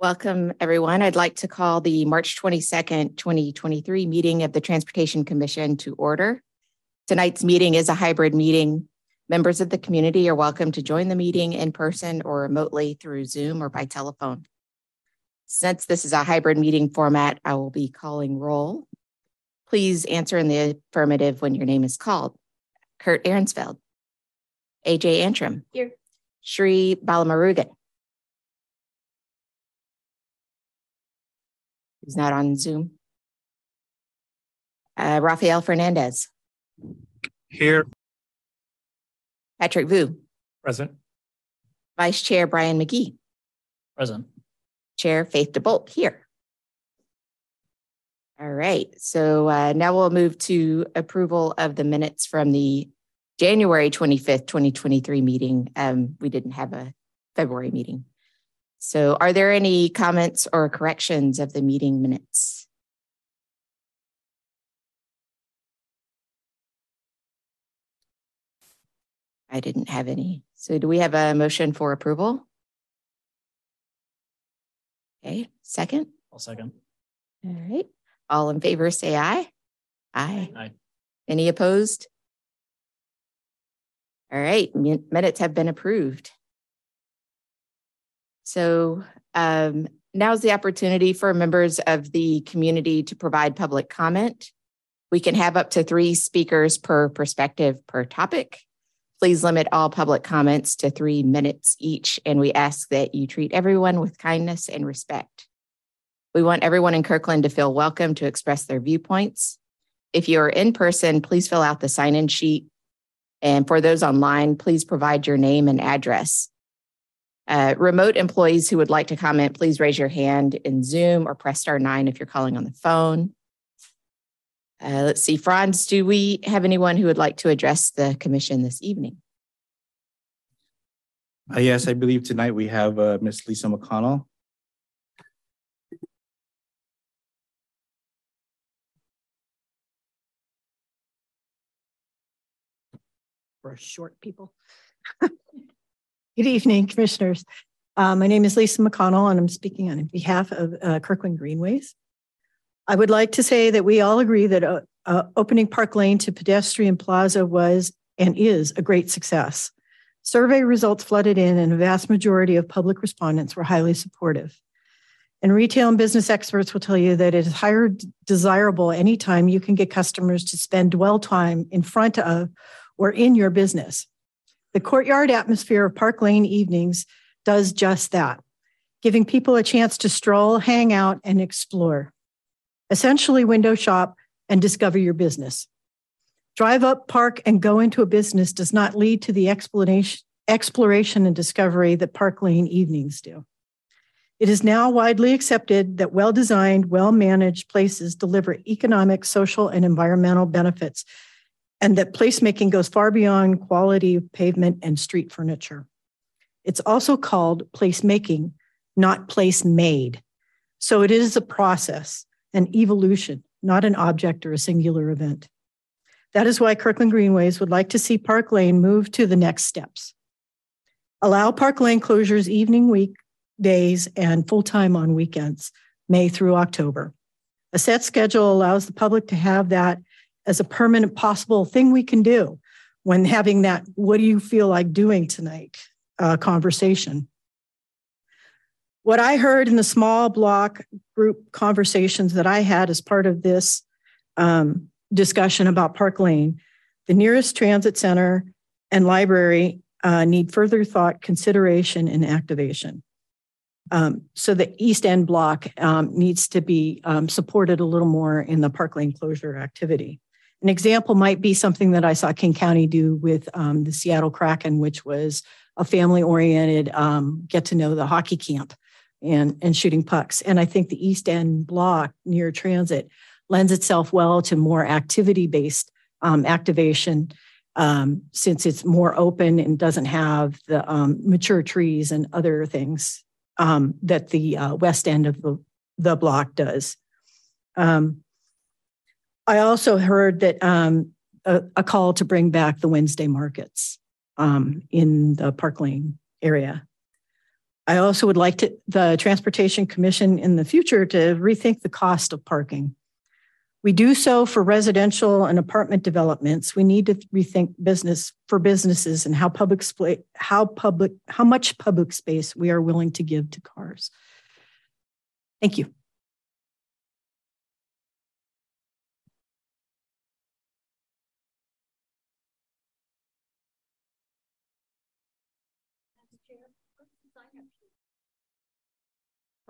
Welcome, everyone. I'd like to call the March 22nd, 2023 meeting of the Transportation Commission to order. Tonight's meeting is a hybrid meeting. Members of the community are welcome to join the meeting in person or remotely through Zoom or by telephone. Since this is a hybrid meeting format, I will be calling roll. Please answer in the affirmative when your name is called. Kurt Ahrensfeld. AJ Antrim. Here. Shri Balamurugan. He's not on Zoom. Uh, Rafael Fernandez. Here. Patrick Vu. Present. Vice Chair Brian McGee. Present. Chair Faith DeBolt here. All right, so uh, now we'll move to approval of the minutes from the January 25th, 2023 meeting. Um, we didn't have a February meeting. So are there any comments or corrections of the meeting minutes? I didn't have any. So do we have a motion for approval? Okay, second? I'll second. All right. All in favor, say aye. Aye. Aye. Any opposed? All right, minutes have been approved. So um, now's the opportunity for members of the community to provide public comment. We can have up to three speakers per perspective per topic. Please limit all public comments to three minutes each, and we ask that you treat everyone with kindness and respect. We want everyone in Kirkland to feel welcome to express their viewpoints. If you're in person, please fill out the sign in sheet. And for those online, please provide your name and address. Uh, remote employees who would like to comment, please raise your hand in Zoom or press star nine if you're calling on the phone. Uh, let's see, Franz, do we have anyone who would like to address the commission this evening? Uh, yes, I believe tonight we have uh, Miss Lisa McConnell. For short people. Good evening, commissioners. Uh, my name is Lisa McConnell, and I'm speaking on behalf of uh, Kirkland Greenways. I would like to say that we all agree that uh, uh, opening Park Lane to pedestrian plaza was and is a great success. Survey results flooded in, and a vast majority of public respondents were highly supportive. And retail and business experts will tell you that it is higher desirable anytime you can get customers to spend dwell time in front of or in your business. The courtyard atmosphere of Park Lane evenings does just that, giving people a chance to stroll, hang out, and explore. Essentially, window shop and discover your business. Drive up, park, and go into a business does not lead to the exploration and discovery that Park Lane evenings do. It is now widely accepted that well designed, well managed places deliver economic, social, and environmental benefits and that placemaking goes far beyond quality pavement and street furniture. It's also called placemaking, not place made. So it is a process, an evolution, not an object or a singular event. That is why Kirkland Greenways would like to see Park Lane move to the next steps. Allow Park Lane closures evening weekdays and full time on weekends, May through October. A set schedule allows the public to have that as a permanent possible thing we can do when having that, what do you feel like doing tonight uh, conversation. What I heard in the small block group conversations that I had as part of this um, discussion about Park Lane, the nearest transit center and library uh, need further thought, consideration, and activation. Um, so the East End block um, needs to be um, supported a little more in the Park Lane closure activity. An example might be something that I saw King County do with um, the Seattle Kraken, which was a family oriented um, get to know the hockey camp and, and shooting pucks. And I think the East End block near transit lends itself well to more activity based um, activation um, since it's more open and doesn't have the um, mature trees and other things um, that the uh, west end of the, the block does. Um, I also heard that um, a, a, call to bring back the Wednesday markets um, in the Park Lane area. I also would like to, the Transportation Commission in the future to rethink the cost of parking. We do so for residential and apartment developments. We need to rethink business for businesses and how public how public how much public space we are willing to give to cars. Thank you.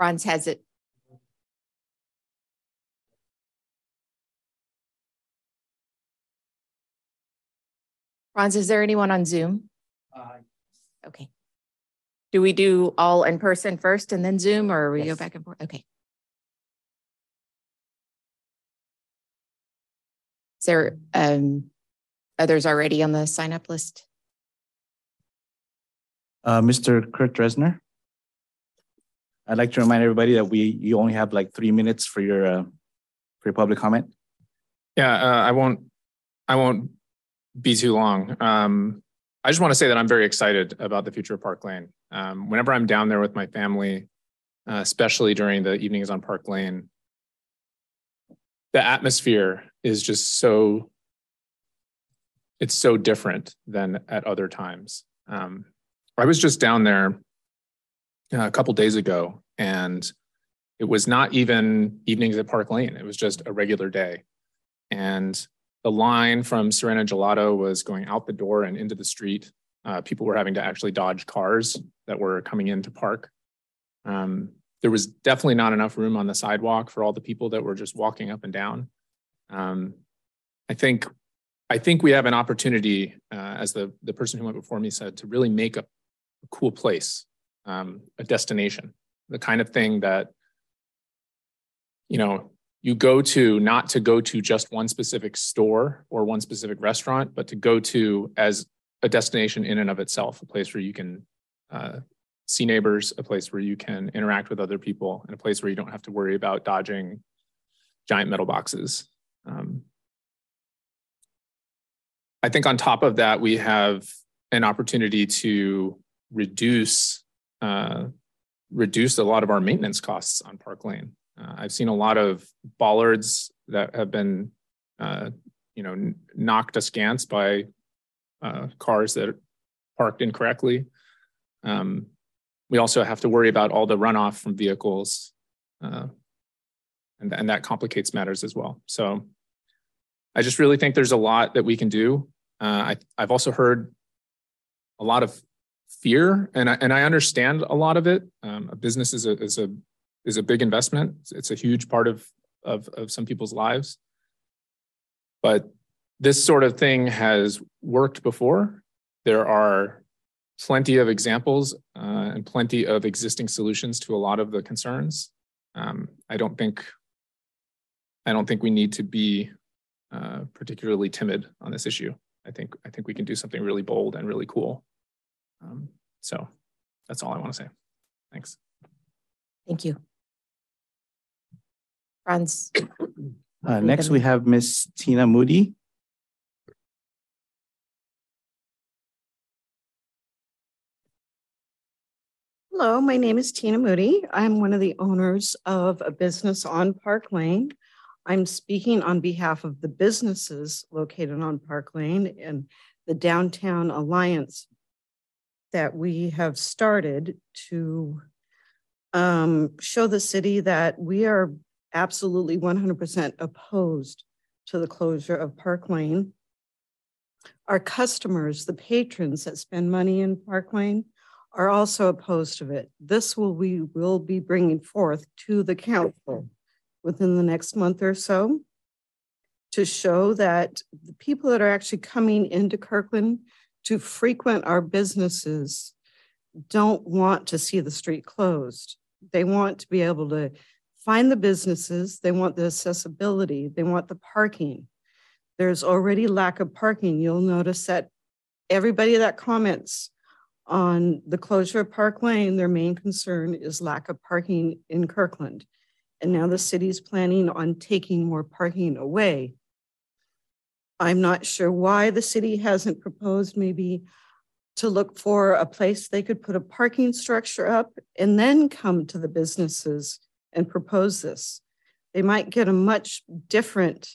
Franz has it. Franz, is there anyone on Zoom? Okay. Do we do all in person first and then Zoom or we go back and forth? Okay. Is there um others already on the sign up list? Uh, Mr. Kurt Dresner. I'd like to remind everybody that we, you only have like three minutes for your, uh, for your public comment. Yeah, uh, I won't, I won't be too long. Um, I just want to say that I'm very excited about the future of Park Lane. Um, whenever I'm down there with my family, uh, especially during the evenings on Park Lane, the atmosphere is just so, it's so different than at other times. Um, I was just down there a couple days ago and it was not even evenings at Park Lane. It was just a regular day. And the line from Sirena Gelato was going out the door and into the street. Uh, people were having to actually dodge cars that were coming in to park. Um, there was definitely not enough room on the sidewalk for all the people that were just walking up and down. Um, I think, I think we have an opportunity, uh, as the the person who went before me said, to really make a, a cool place, um, a destination, the kind of thing that you know you go to not to go to just one specific store or one specific restaurant, but to go to as a destination in and of itself, a place where you can uh, see neighbors, a place where you can interact with other people, and a place where you don't have to worry about dodging giant metal boxes. Um, I think on top of that, we have an opportunity to reduce uh, reduce a lot of our maintenance costs on Park Lane. Uh, I've seen a lot of bollards that have been, uh, you know, knocked askance by uh, cars that are parked incorrectly. Um, we also have to worry about all the runoff from vehicles, uh, and, and that complicates matters as well. So I just really think there's a lot that we can do. Uh, I, I've also heard a lot of fear, and I, and I understand a lot of it. Um, a business is a is a is a big investment. It's- a huge part of of of some people's lives. But this sort of thing has worked before. There are plenty of examples uh, and plenty of existing solutions to a lot of the concerns. Um, I don't think I don't think we need to be uh, particularly timid on this issue. I think I think we can do something really bold and really cool. Um, so that's all I want to say. Thanks. Thank you. Franz, Uh, next, we have Miss Tina Moody. Hello, my name is Tina Moody. I'm one of the owners of a business on Park Lane. I'm speaking on behalf of the businesses located on Park Lane and the Downtown Alliance that we have started to um, show the city that we are absolutely 100% opposed to the closure of Park Lane. Our customers, the patrons that spend money in Park Lane, are also opposed to it. This will, we will be bringing forth to the council within the next month or so to show that the people that are actually coming into Kirkland to frequent our businesses don't want to see the street closed. They want to be able to find the businesses, they want the accessibility, they want the parking. There's already lack of parking. You'll notice that everybody that comments on the closure of Park Lane, their main concern is lack of parking in Kirkland. And now the city's planning on taking more parking away. I'm not sure why the city hasn't proposed maybe to look for a place they could put a parking structure up and then come to the businesses and propose this. They might get a much different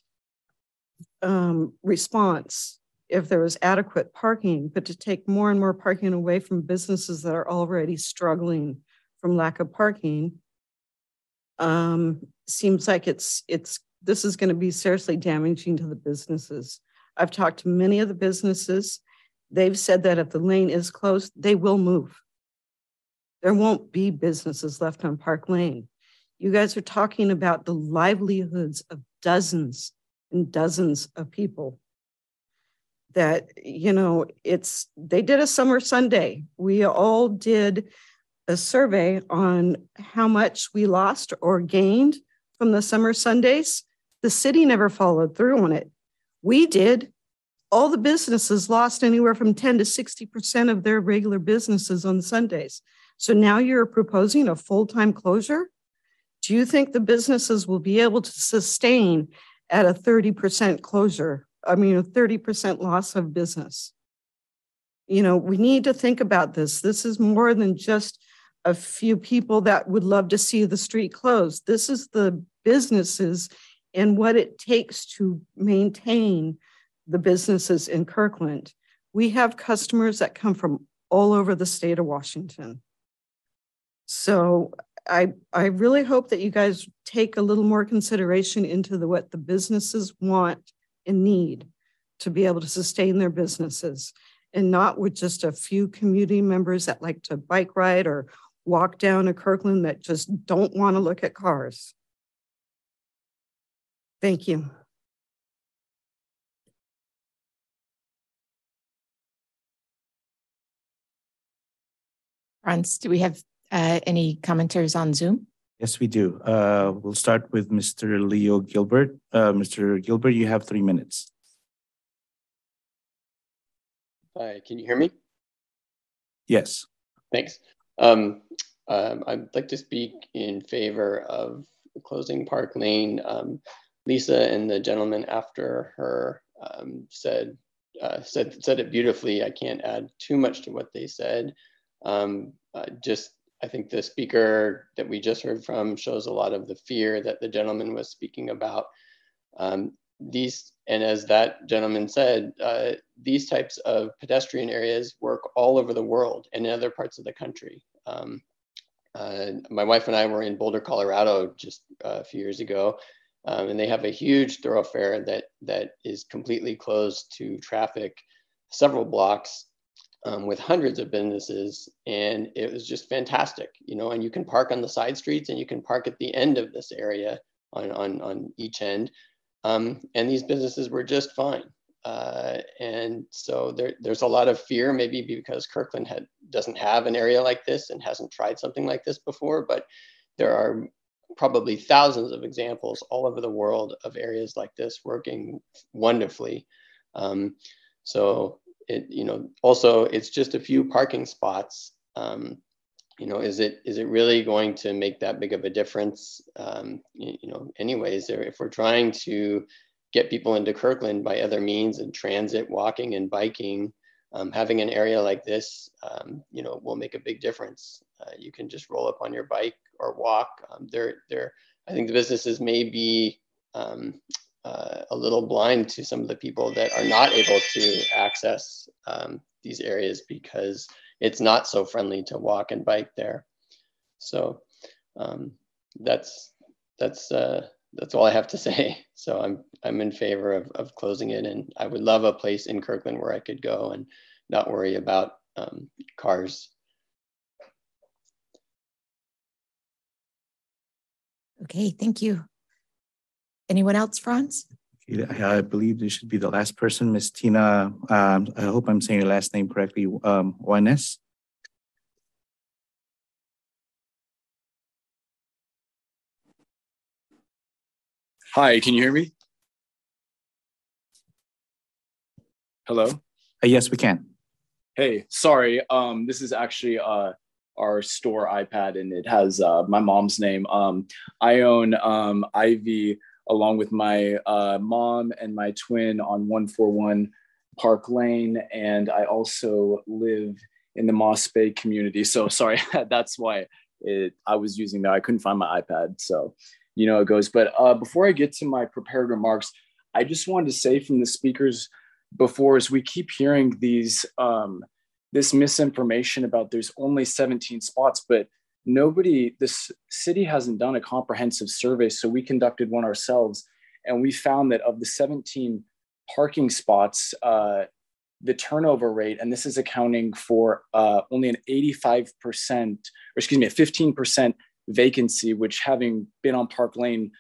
um, response if there was adequate parking, but to take more and more parking away from businesses that are already struggling from lack of parking um, seems like it's it's this is going to be seriously damaging to the businesses. I've talked to many of the businesses. They've said that if the lane is closed, they will move. There won't be businesses left on Park Lane. You guys are talking about the livelihoods of dozens and dozens of people that you know it's they did a summer sunday we all did a survey on how much we lost or gained from the summer sundays the city never followed through on it we did all the businesses lost anywhere from 10 to 60% of their regular businesses on sundays so now you're proposing a full-time closure do you think the businesses will be able to sustain at a 30% closure I mean, a 30% loss of business. You know, we need to think about this. This is more than just a few people that would love to see the street closed. This is the businesses and what it takes to maintain the businesses in Kirkland. We have customers that come from all over the state of Washington. So I, I really hope that you guys take a little more consideration into the, what the businesses want and need to be able to sustain their businesses and not with just a few community members that like to bike ride or walk down to Kirkland that just don't want to look at cars. Thank you. Franz, do we have uh, any commenters on Zoom? Yes, we do. Uh, we'll start with Mr. Leo Gilbert. Uh, Mr. Gilbert, you have three minutes. Hi, can you hear me? Yes. Thanks. Um, um, I'd like to speak in favor of closing Park Lane. Um, Lisa and the gentleman after her um, said uh, said said it beautifully. I can't add too much to what they said. Um, uh, just I think the speaker that we just heard from shows a lot of the fear that the gentleman was speaking about. Um, these, and as that gentleman said, uh, these types of pedestrian areas work all over the world and in other parts of the country. Um, uh, my wife and I were in Boulder, Colorado just a few years ago, um, and they have a huge thoroughfare that that is completely closed to traffic, several blocks um, with hundreds of businesses. And it was just fantastic you know and you can park on the side streets and you can park at the end of this area on, on, on each end. Um, and these businesses were just fine. Uh, and so there, there's a lot of fear maybe because kirkland had, doesn't have an area like this and hasn't tried something like this before but there are probably thousands of examples all over the world of areas like this working wonderfully um, so it, you know, also it's just a few parking spots. Um, you know, is it is it really going to make that big of a difference? Um, you, you, know, anyways, if we're trying to get people into Kirkland by other means and transit, walking, and biking, um, having an area like this, um, you know, will make a big difference. Uh, you can just roll up on your bike or walk. Um, they're. I think the businesses may be um, uh, a little blind to some of the people that are not able to access um, these areas because it's not so friendly to walk and bike there. So um, that's that's uh, that's all I have to say. So I'm I'm in favor of, of closing it, and I would love a place in Kirkland where I could go and not worry about um, cars. Okay, thank you. Anyone else, Franz? I believe this should be the last person, Miss Tina. Um, I hope I'm saying your last name correctly. Um, Juanes. Hi, can you hear me? Hello. Uh, yes, we can. Hey, sorry. Um, this is actually uh our store iPad, and it has uh, my mom's name. Um, I own um Ivy along with my uh, mom and my twin on 141 Park Lane, and I also live in the Moss Bay community. So sorry, that's why it, I was using that. I couldn't find my iPad. So you know it goes. But uh, before I get to my prepared remarks, I just wanted to say from the speakers before, as we keep hearing these um, this misinformation about there's only 17 spots, but nobody, this city hasn't done a comprehensive survey. So we conducted one ourselves, and we found that of the 17 parking spots, uh, the turnover rate, and this is accounting for uh, only an 85%, or excuse me, a 15% vacancy, which having been on Park Lane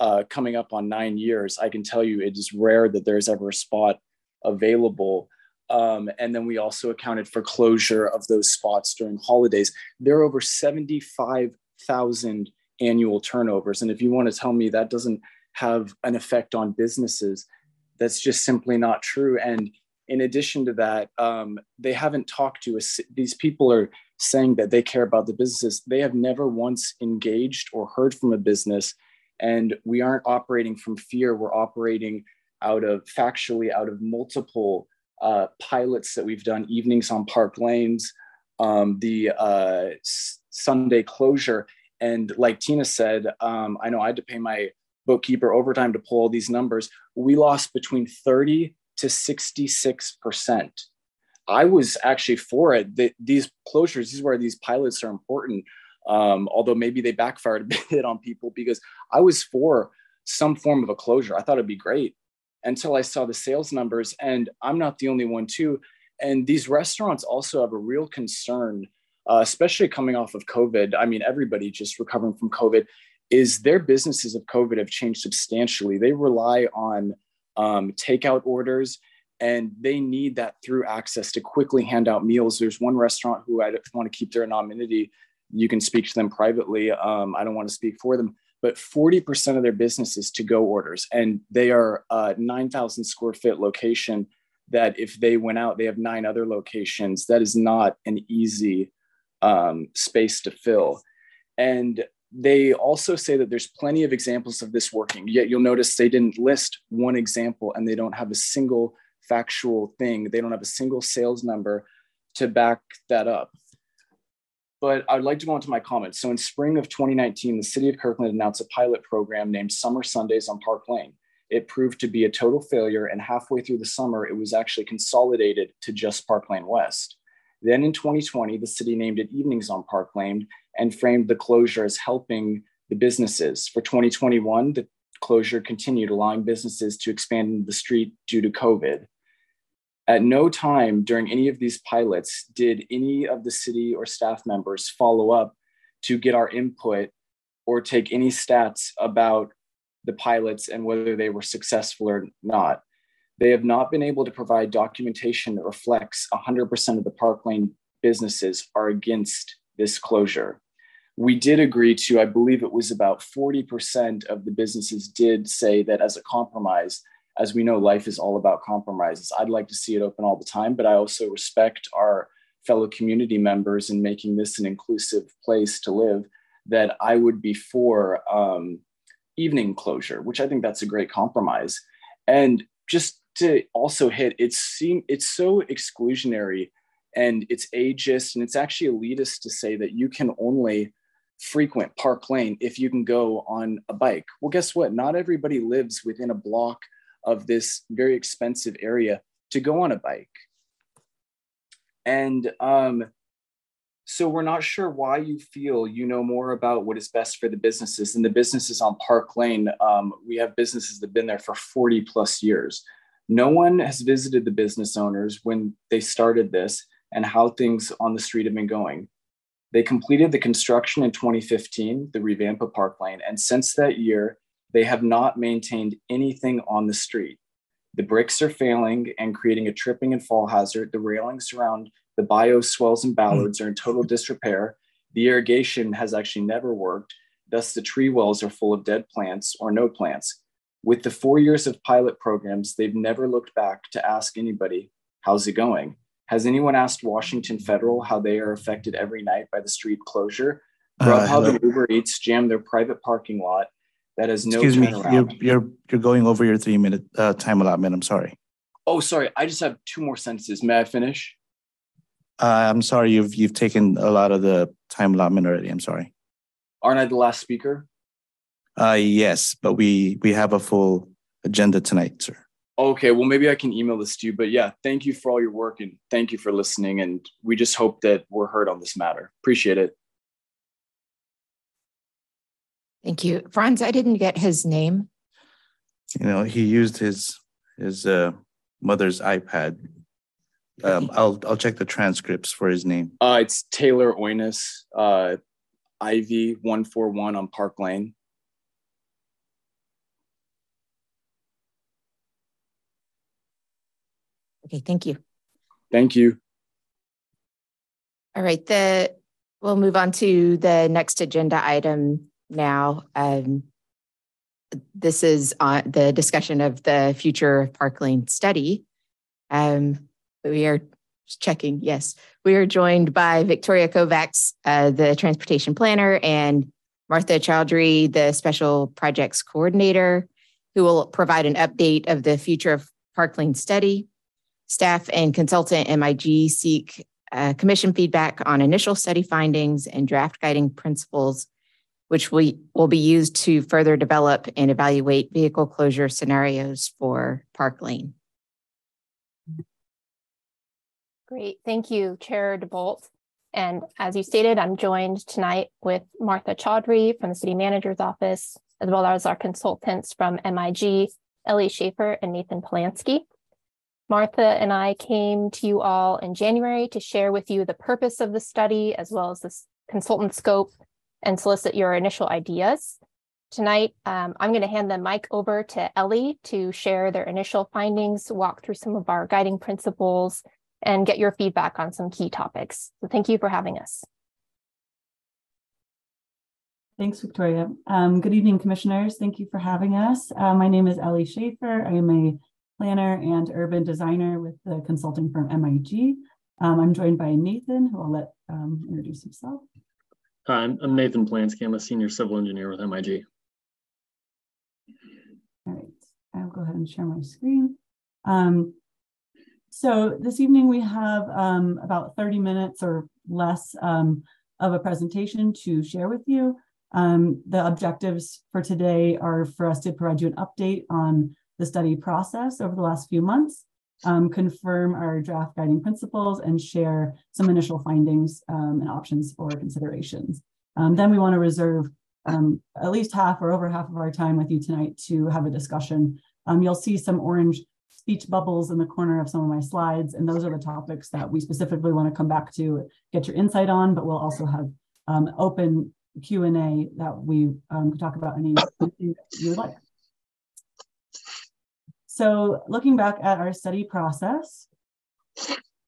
uh, coming up on nine years, I can tell you it is rare that there's ever a spot available. Um, and then we also accounted for closure of those spots during holidays. There are over 75,000 annual turnovers. And if you want to tell me that doesn't have an effect on businesses, that's just simply not true. And in addition to that, um, they haven't talked to us. These people are saying that they care about the businesses. They have never once engaged or heard from a business. And we aren't operating from fear. We're operating out of factually out of multiple uh, pilots that we've done, evenings on park lanes, um, the uh, Sunday closure. And like Tina said, um, I know I had to pay my bookkeeper overtime to pull all these numbers. We lost between 30 to 66%. I was actually for it. The, these closures, these where these pilots are important. Um, although maybe they backfired a bit on people because I was for some form of a closure. I thought it'd be great until I saw the sales numbers. And I'm not the only one, too. And these restaurants also have a real concern, uh, especially coming off of COVID. I mean, everybody just recovering from COVID is their businesses of COVID have changed substantially. They rely on um, takeout orders and they need that through access to quickly hand out meals. There's one restaurant who I want to keep their anonymity. You can speak to them privately. Um, I don't want to speak for them, but 40% of their business is to go orders. And they are a 9,000 square foot location that if they went out, they have nine other locations. That is not an easy um, space to fill. And they also say that there's plenty of examples of this working, yet you'll notice they didn't list one example and they don't have a single factual thing. They don't have a single sales number to back that up but I'd like to go on to my comments. So in spring of 2019, the city of Kirkland announced a pilot program named Summer Sundays on Park Lane. It proved to be a total failure, and halfway through the summer, it was actually consolidated to just Park Lane West. Then in 2020, the city named it Evenings on Park Lane and framed the closure as helping the businesses. For 2021, the closure continued, allowing businesses to expand into the street due to COVID. At no time during any of these pilots did any of the city or staff members follow up to get our input or take any stats about the pilots and whether they were successful or not. They have not been able to provide documentation that reflects 100% of the Park Lane businesses are against this closure. We did agree to, I believe it was about 40% of the businesses did say that as a compromise, as we know, life is all about compromises. I'd like to see it open all the time, but I also respect our fellow community members in making this an inclusive place to live. That I would be for um, evening closure, which I think that's a great compromise. And just to also hit, it seem it's so exclusionary and it's ageist and it's actually elitist to say that you can only frequent Park Lane if you can go on a bike. Well, guess what? Not everybody lives within a block of this very expensive area to go on a bike. And um, so we're not sure why you feel you know more about what is best for the businesses. And the businesses on Park Lane, um, we have businesses that have been there for 40 plus years. No one has visited the business owners when they started this and how things on the street have been going. They completed the construction in 2015, the revamp of Park Lane. And since that year, they have not maintained anything on the street. The bricks are failing and creating a tripping and fall hazard. The railings around the bioswales and bollards are in total disrepair. The irrigation has actually never worked. Thus, the tree wells are full of dead plants or no plants. With the four years of pilot programs, they've never looked back to ask anybody, How's it going? Has anyone asked Washington Federal how they are affected every night by the street closure? Grubhub uh, and Uber Eats jam their private parking lot that is no Excuse me, you're, you're, you're going over your three minute uh, time allotment. I'm sorry. Oh, sorry. I just have two more sentences. May I finish? Uh, I'm sorry, you've you've taken a lot of the time allotment already. I'm sorry. Aren't I the last speaker? Uh, yes, but we we have a full agenda tonight, sir. Okay, well, maybe I can email this to you. But yeah, thank you for all your work and thank you for listening. And we just hope that we're heard on this matter. Appreciate it. Thank you. Franz, I didn't get his name. You know, he used his his uh, mother's iPad. Um, I'll I'll check the transcripts for his name. Uh, it's Taylor Oinus, uh, IV one four one on Park Lane. Okay, thank you. Thank you. All right, the we'll move on to the next agenda item now. Um, this is on the discussion of the future of Park Lane study. Um, we are checking. Yes, we are joined by Victoria Kovacs, uh, the transportation planner, and Martha Chaudhry, the special projects coordinator, who will provide an update of the future of Park Lane study. Staff and consultant MIG seek uh, commission feedback on initial study findings and draft guiding principles, which we will be used to further develop and evaluate vehicle closure scenarios for Park Lane. Great. Thank you, Chair DeBolt. And as you stated, I'm joined tonight with Martha Chaudhry from the City Manager's Office, as well as our consultants from MIG, Ellie Schaefer and Nathan Polanski. Martha and I came to you all in January to share with you the purpose of the study, as well as the consultant scope, and solicit your initial ideas. Tonight, um, I'm going to hand the mic over to Ellie to share their initial findings, walk through some of our guiding principles, and get your feedback on some key topics. So thank you for having us. Thanks, Victoria. Um, good evening, commissioners. Thank you for having us. Uh, my name is Ellie Schaefer. I am a planner and urban designer with the consulting firm MIG. Um, I'm joined by Nathan, who I'll let um, introduce himself. Hi, I'm, Nathan Polanski. I'm a senior civil engineer with MIG. All right, I'll go ahead and share my screen. Um, so this evening we have um, about 30 minutes or less um, of a presentation to share with you. Um, the objectives for today are for us to provide you an update on the study process over the last few months, um, confirm our draft guiding principles, and share some initial findings um, and options for considerations. Um, then we want to reserve um, at least half or over half of our time with you tonight to have a discussion. Um, you'll see some orange speech bubbles in the corner of some of my slides, and those are the topics that we specifically want to come back to get your insight on, but we'll also have um, open Q&A that we can talk about anything you would like. So looking back at our study process,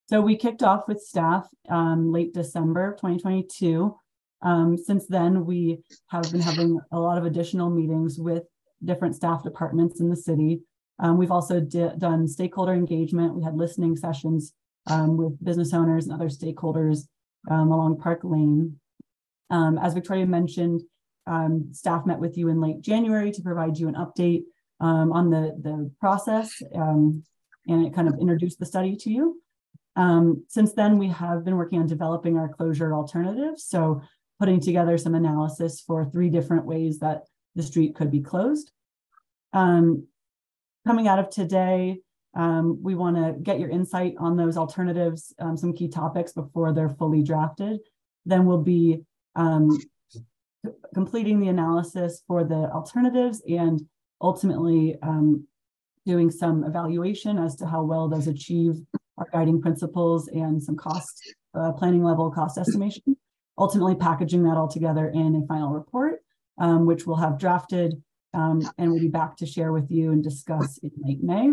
so we kicked off with staff um, late December 2022. Um, since then, we have been having a lot of additional meetings with different staff departments in the city. Um, we've also done stakeholder engagement. We had listening sessions um, with business owners and other stakeholders um, along Park Lane. Um, as Victoria mentioned, staff met with you in late January to provide you an update um, on the, the process um, and it kind of introduced the study to you. Um, since then, we have been working on developing our closure alternatives. So putting together some analysis for three different ways that the street could be closed. Um, coming out of today, um, we want to get your insight on those alternatives, um, some key topics before they're fully drafted. Then we'll be completing the analysis for the alternatives and ultimately um, doing some evaluation as to how well those achieve our guiding principles and some cost uh, planning level cost estimation, ultimately packaging that all together in a final report, um, which we'll have drafted um, and we'll be back to share with you and discuss in late May.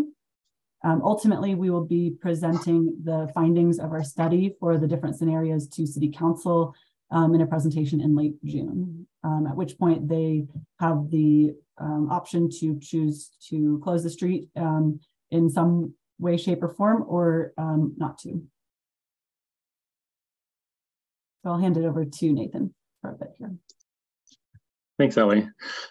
Um, ultimately, we will be presenting the findings of our study for the different scenarios to City Council um, in a presentation in late June, um, at which point they have the um, option to choose to close the street um, in some way, shape, or form, or um, not to. So I'll hand it over to Nathan for a bit here. Thanks, Ellie.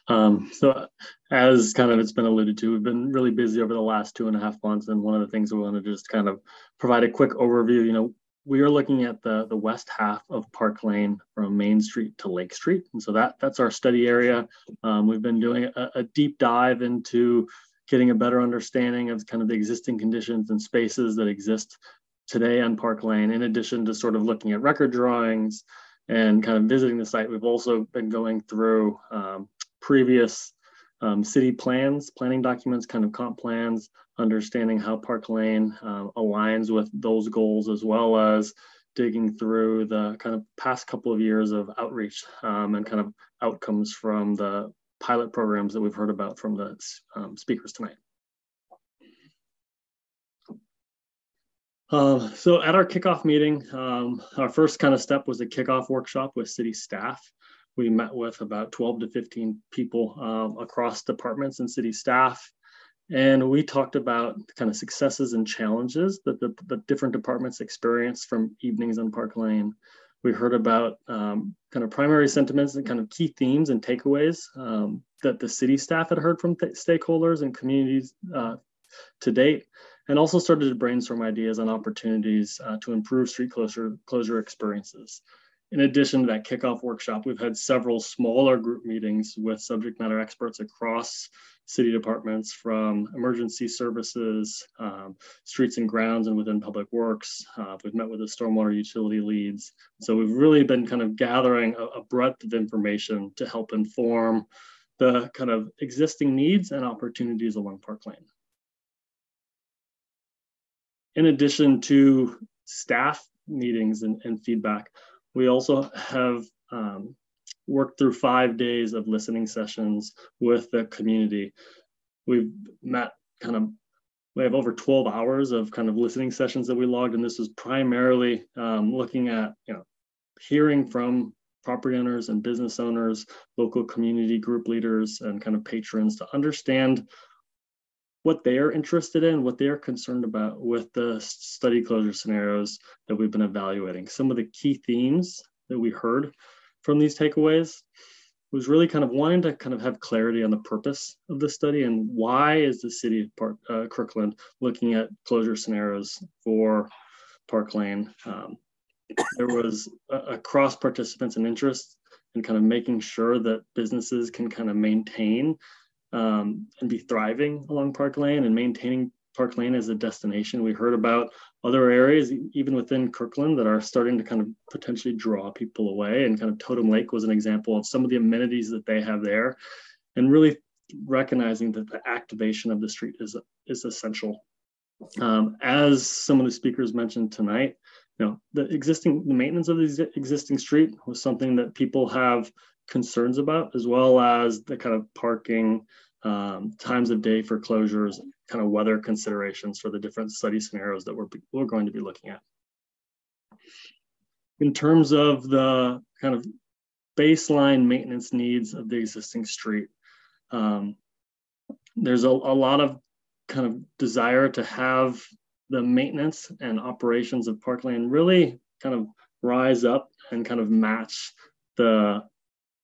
Um, so as kind of it's been alluded to, we've been really busy over the last two and a half months. And one of the things we want to just kind of provide a quick overview, you know, we are looking at the, the west half of Park Lane from Main Street to Lake Street. And so that that's our study area. Um, we've been doing a, a, deep dive into getting a better understanding of kind of the existing conditions and spaces that exist today on Park Lane, in addition to sort of looking at record drawings and kind of visiting the site. We've also been going through um, previous um, city plans, planning documents, kind of comp plans, understanding how Park Lane um, aligns with those goals, as well as digging through the kind of past couple of years of outreach um, and kind of outcomes from the pilot programs that we've heard about from the um, speakers tonight. Uh, so at our kickoff meeting, um, our first kind of step was a kickoff workshop with city staff we met with about 12 to 15 people across departments and city staff. And we talked about kind of successes and challenges that the, the different departments experienced from evenings on Park Lane. We heard about um, kind of primary sentiments and kind of key themes and takeaways um, that the city staff had heard from stakeholders and communities uh, to date, and also started to brainstorm ideas on opportunities uh, to improve street closure, closure experiences. In addition to that kickoff workshop, we've had several smaller group meetings with subject matter experts across city departments from emergency services, um, streets and grounds, and within public works. Uh, we've met with the stormwater utility leads. So we've really been kind of gathering a, a breadth of information to help inform the kind of existing needs and opportunities along Park Lane. In addition to staff meetings and, and feedback, we also have um, worked through five days of listening sessions with the community. We've met kind of, we have over 12 hours of kind of listening sessions that we logged, and this was primarily um, looking at, you know, hearing from property owners and business owners, local community group leaders, and kind of patrons to understand what they are interested in, what they are concerned about with the study closure scenarios that we've been evaluating. Some of the key themes that we heard from these takeaways was really kind of wanting to kind of have clarity on the purpose of the study and why is the city of Park, uh, Kirkland looking at closure scenarios for Park Lane. Um, there was a, a cross participants and interest in kind of making sure that businesses can kind of maintain um, and be thriving along Park Lane and maintaining Park Lane as a destination. We heard about other areas, even within Kirkland, that are starting to kind of potentially draw people away. And kind of Totem Lake was an example of some of the amenities that they have there, and really recognizing that the activation of the street is is essential. Um, as some of the speakers mentioned tonight, you know, the existing the maintenance of the existing street was something that people have concerns about, as well as the kind of parking um, times of day for closures, kind of weather considerations for the different study scenarios that we're, we're going to be looking at. In terms of the kind of baseline maintenance needs of the existing street, um, there's a, a lot of kind of desire to have the maintenance and operations of Park Lane really kind of rise up and kind of match the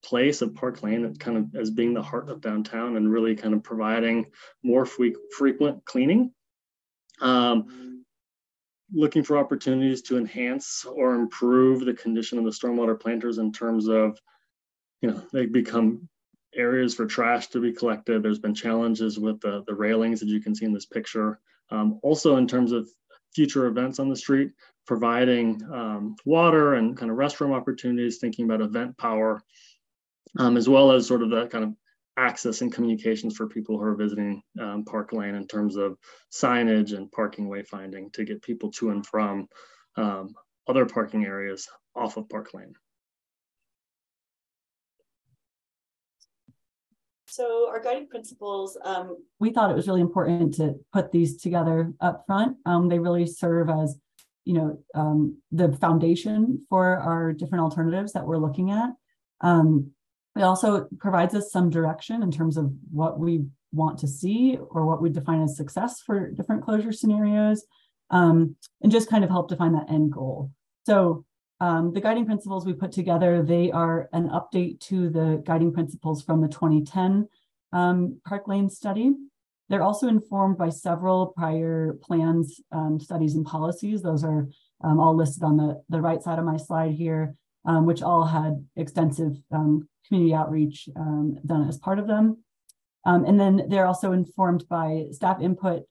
place of Park Lane kind of as being the heart of downtown and really kind of providing more fre- frequent cleaning. Um, looking for opportunities to enhance or improve the condition of the stormwater planters in terms of, you know, they become areas for trash to be collected. There's been challenges with the, the railings that you can see in this picture. Um, also in terms of future events on the street, providing um, water and kind of restroom opportunities, thinking about event power um, as well as sort of the kind of access and communications for people who are visiting um, Park Lane in terms of signage and parking wayfinding to get people to and from um, other parking areas off of Park Lane. So our guiding principles, um, we thought it was really important to put these together up front. Um, they really serve as, you know, um, the foundation for our different alternatives that we're looking at. Um, it also provides us some direction in terms of what we want to see or what we define as success for different closure scenarios, um, and just kind of help define that end goal. So um, the guiding principles we put together, they are an update to the guiding principles from the 2010 um, Park Lane study. They're also informed by several prior plans, um, studies, and policies. Those are um, all listed on the, the right side of my slide here, um, which all had extensive um, community outreach um, done as part of them. Um, and then they're also informed by staff input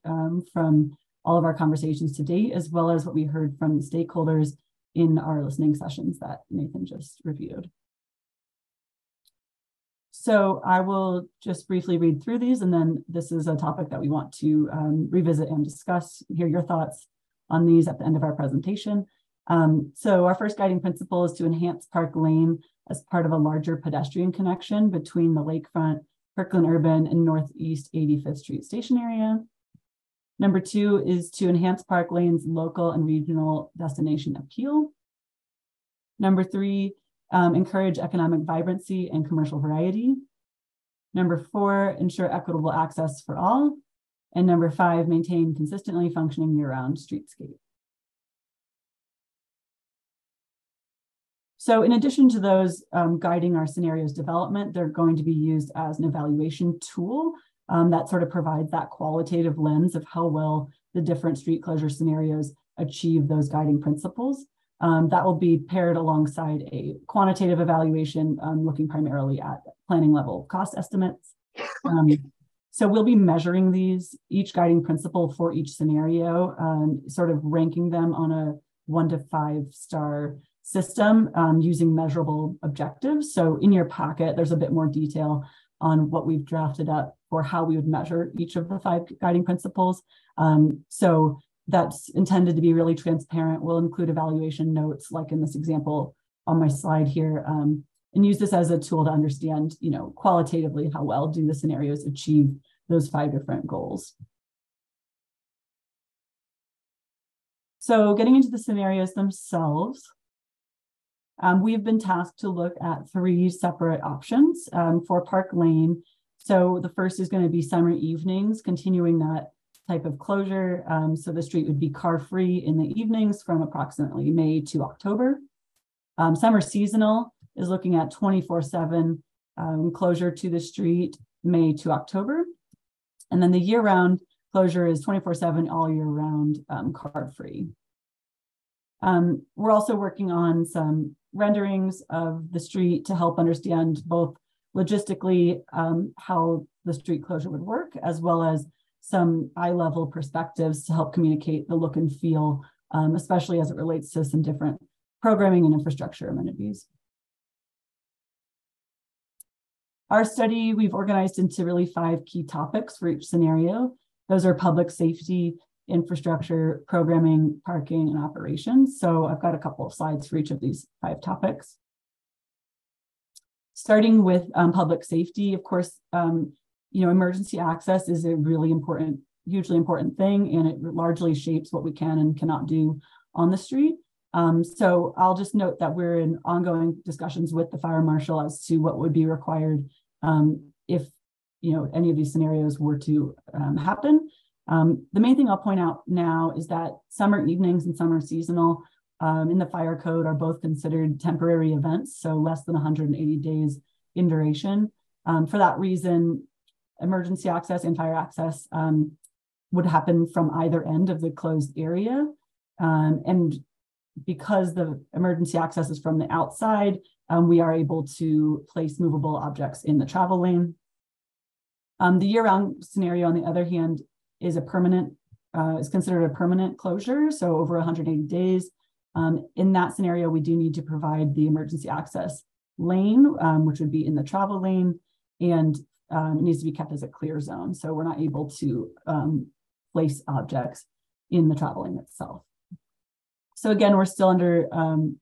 from all of our conversations to date, as well as what we heard from stakeholders in our listening sessions that Nathan just reviewed. So I will just briefly read through these, and then this is a topic that we want to um, revisit and discuss, hear your thoughts on these at the end of our presentation. Um, so our first guiding principle is to enhance Park Lane as part of a larger pedestrian connection between the lakefront, Kirkland Urban, and Northeast 85th Street station area. Number two is to enhance Park Lane's local and regional destination appeal. Number three um, encourage economic vibrancy and commercial variety. Number four, ensure equitable access for all. And number five, maintain consistently functioning year-round streetscape. So in addition to those um, guiding our scenarios development, they're going to be used as an evaluation tool um, that sort of provides that qualitative lens of how well the different street closure scenarios achieve those guiding principles. Um, that will be paired alongside a quantitative evaluation um, looking primarily at planning level cost estimates. Um, so we'll be measuring these, each guiding principle for each scenario, um, sort of ranking them on a one to five star system um, using measurable objectives. So in your packet, there's a bit more detail on what we've drafted up for how we would measure each of the five guiding principles. Um, so that's intended to be really transparent. We'll include evaluation notes, like in this example on my slide here, um, and use this as a tool to understand, you know, qualitatively how well do the scenarios achieve those five different goals. So getting into the scenarios themselves, um, we've been tasked to look at three separate options um, for Park Lane. So the first is going to be summer evenings, continuing that type of closure. Um, so the street would be car free in the evenings from approximately May to October. Um, summer seasonal is looking at 24 7 um, closure to the street May to October. And then the year round closure is 24 7 all year round um, car free. Um, we're also working on some renderings of the street to help understand both logistically um, how the street closure would work, as well as some eye level perspectives to help communicate the look and feel, um, especially as it relates to some different programming and infrastructure amenities. Our study, we've organized into really five key topics for each scenario. Those are public safety, infrastructure, programming, parking, and operations. So I've got a couple of slides for each of these five topics. Starting with um, public safety, of course, um, you know, emergency access is a really important, hugely important thing, and it largely shapes what we can and cannot do on the street. Um, so I'll just note that we're in ongoing discussions with the fire marshal as to what would be required um, if you know any of these scenarios were to um, happen. Um, the main thing I'll point out now is that summer evenings and summer seasonal um, in the fire code are both considered temporary events, so less than 180 days in duration. Um, for that reason, emergency access and fire access um, would happen from either end of the closed area. Um, and because the emergency access is from the outside, um, we are able to place movable objects in the travel lane. Um, the year-round scenario, on the other hand, is a permanent, uh, is considered a permanent closure, so over 180 days. Um, in that scenario, we do need to provide the emergency access lane, um, which would be in the travel lane, and um, it needs to be kept as a clear zone. So we're not able to um, place objects in the travel lane itself. So again, we're still under um,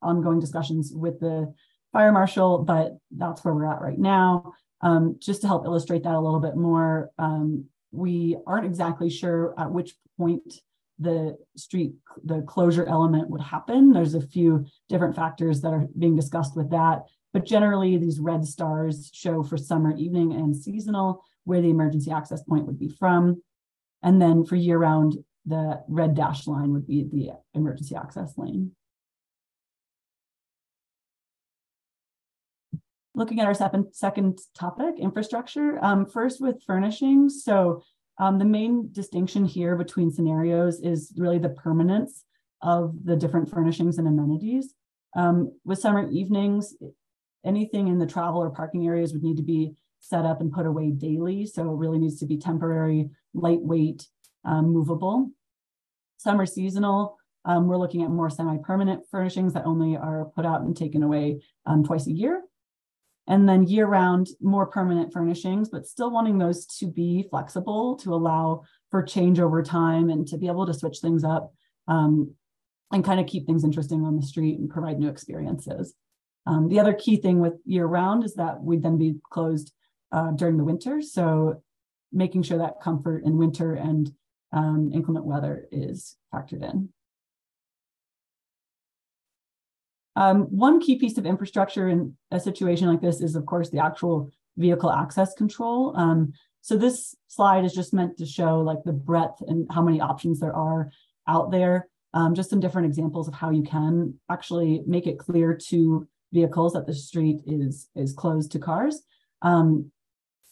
ongoing discussions with the fire marshal, but that's where we're at right now. Um, just to help illustrate that a little bit more, um, we aren't exactly sure at which point the street, the closure element would happen. There's a few different factors that are being discussed with that. But generally, these red stars show for summer evening and seasonal where the emergency access point would be from. And then for year round, the red dashed line would be the emergency access lane. Looking at our second, second topic, infrastructure, um, first with furnishings. So um, the main distinction here between scenarios is really the permanence of the different furnishings and amenities. Um, with summer evenings, anything in the travel or parking areas would need to be set up and put away daily. So it really needs to be temporary, lightweight, um, movable. Summer seasonal, um, we're looking at more semi-permanent furnishings that only are put out and taken away um, twice a year. And then year round, more permanent furnishings, but still wanting those to be flexible to allow for change over time and to be able to switch things up um, and kind of keep things interesting on the street and provide new experiences. Um, the other key thing with year round is that we'd then be closed uh, during the winter. So making sure that comfort in winter and um, inclement weather is factored in. Um, one key piece of infrastructure in a situation like this is, of course, the actual vehicle access control. Um, so this slide is just meant to show like the breadth and how many options there are out there. Um, just some different examples of how you can actually make it clear to vehicles that the street is is closed to cars. Um,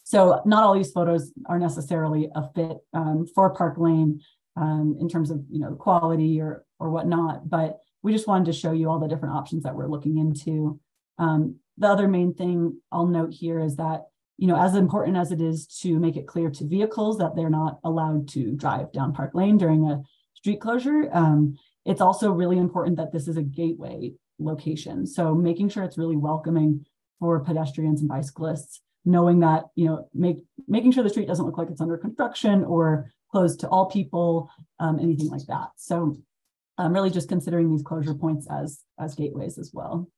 so not all these photos are necessarily a fit um, for Park Lane um, in terms of you know quality or or whatnot, but we just wanted to show you all the different options that we're looking into. Um, the other main thing I'll note here is that, you know, as important as it is to make it clear to vehicles that they're not allowed to drive down Park Lane during a street closure, um, it's also really important that this is a gateway location. So making sure it's really welcoming for pedestrians and bicyclists, knowing that, you know, make, making sure the street doesn't look like it's under construction or closed to all people, um, anything like that. So really just considering these closure points as, as gateways as well.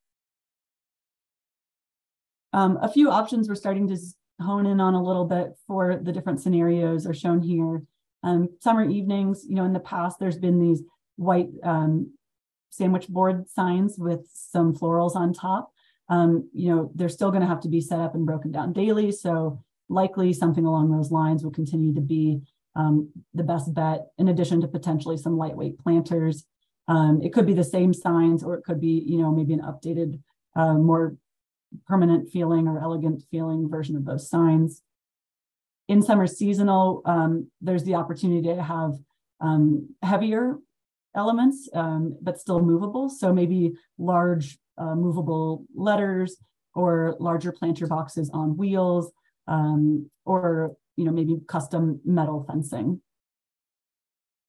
Um, a few options we're starting to hone in on a little bit for the different scenarios are shown here. Um, summer evenings, you know, in the past, there's been these white um, sandwich board signs with some florals on top. Um, you know, they're still going to have to be set up and broken down daily. So likely something along those lines will continue to be um, the best bet, in addition to potentially some lightweight planters. Um, it could be the same signs, or it could be, you know, maybe an updated, uh, more permanent feeling or elegant feeling version of those signs. In summer seasonal, um, there's the opportunity to have um, heavier elements, um, but still movable. So maybe large uh, movable letters or larger planter boxes on wheels, um, or you know, maybe custom metal fencing.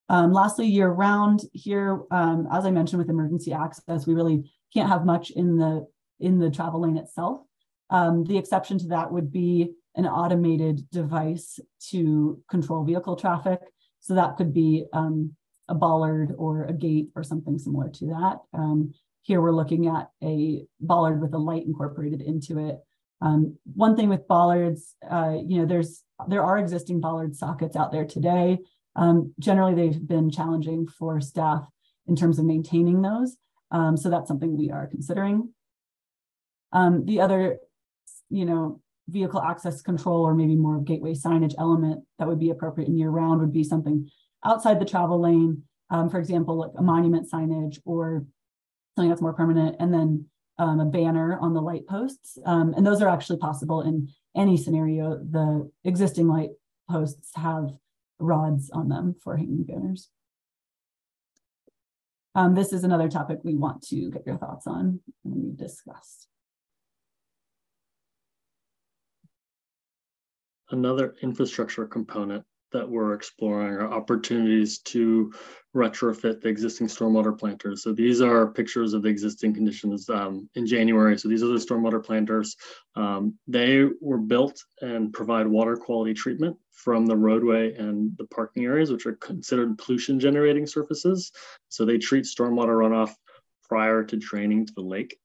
Um, lastly, year round here, um, as I mentioned with emergency access, we really can't have much in the in the travel lane itself. Um, the exception to that would be an automated device to control vehicle traffic. So that could be um, a bollard or a gate or something similar to that. Um, here we're looking at a bollard with a light incorporated into it. Um, one thing with bollards, uh, you know, there's there are existing bollard sockets out there today. Um, generally, they've been challenging for staff in terms of maintaining those. Um, so that's something we are considering. Um, the other, you know, vehicle access control or maybe more gateway signage element that would be appropriate in year round would be something outside the travel lane. Um, for example, like a monument signage or something that's more permanent, and then um, a banner on the light posts. Um, and those are actually possible in any scenario. The existing light posts have rods on them for hanging banners. Um, this is another topic we want to get your thoughts on and we discussed. Another infrastructure component that we're exploring are opportunities to retrofit the existing stormwater planters. So these are pictures of the existing conditions um, in January. So these are the stormwater planters. Um, they were built and provide water quality treatment from the roadway and the parking areas, which are considered pollution generating surfaces. So they treat stormwater runoff prior to draining to the lake.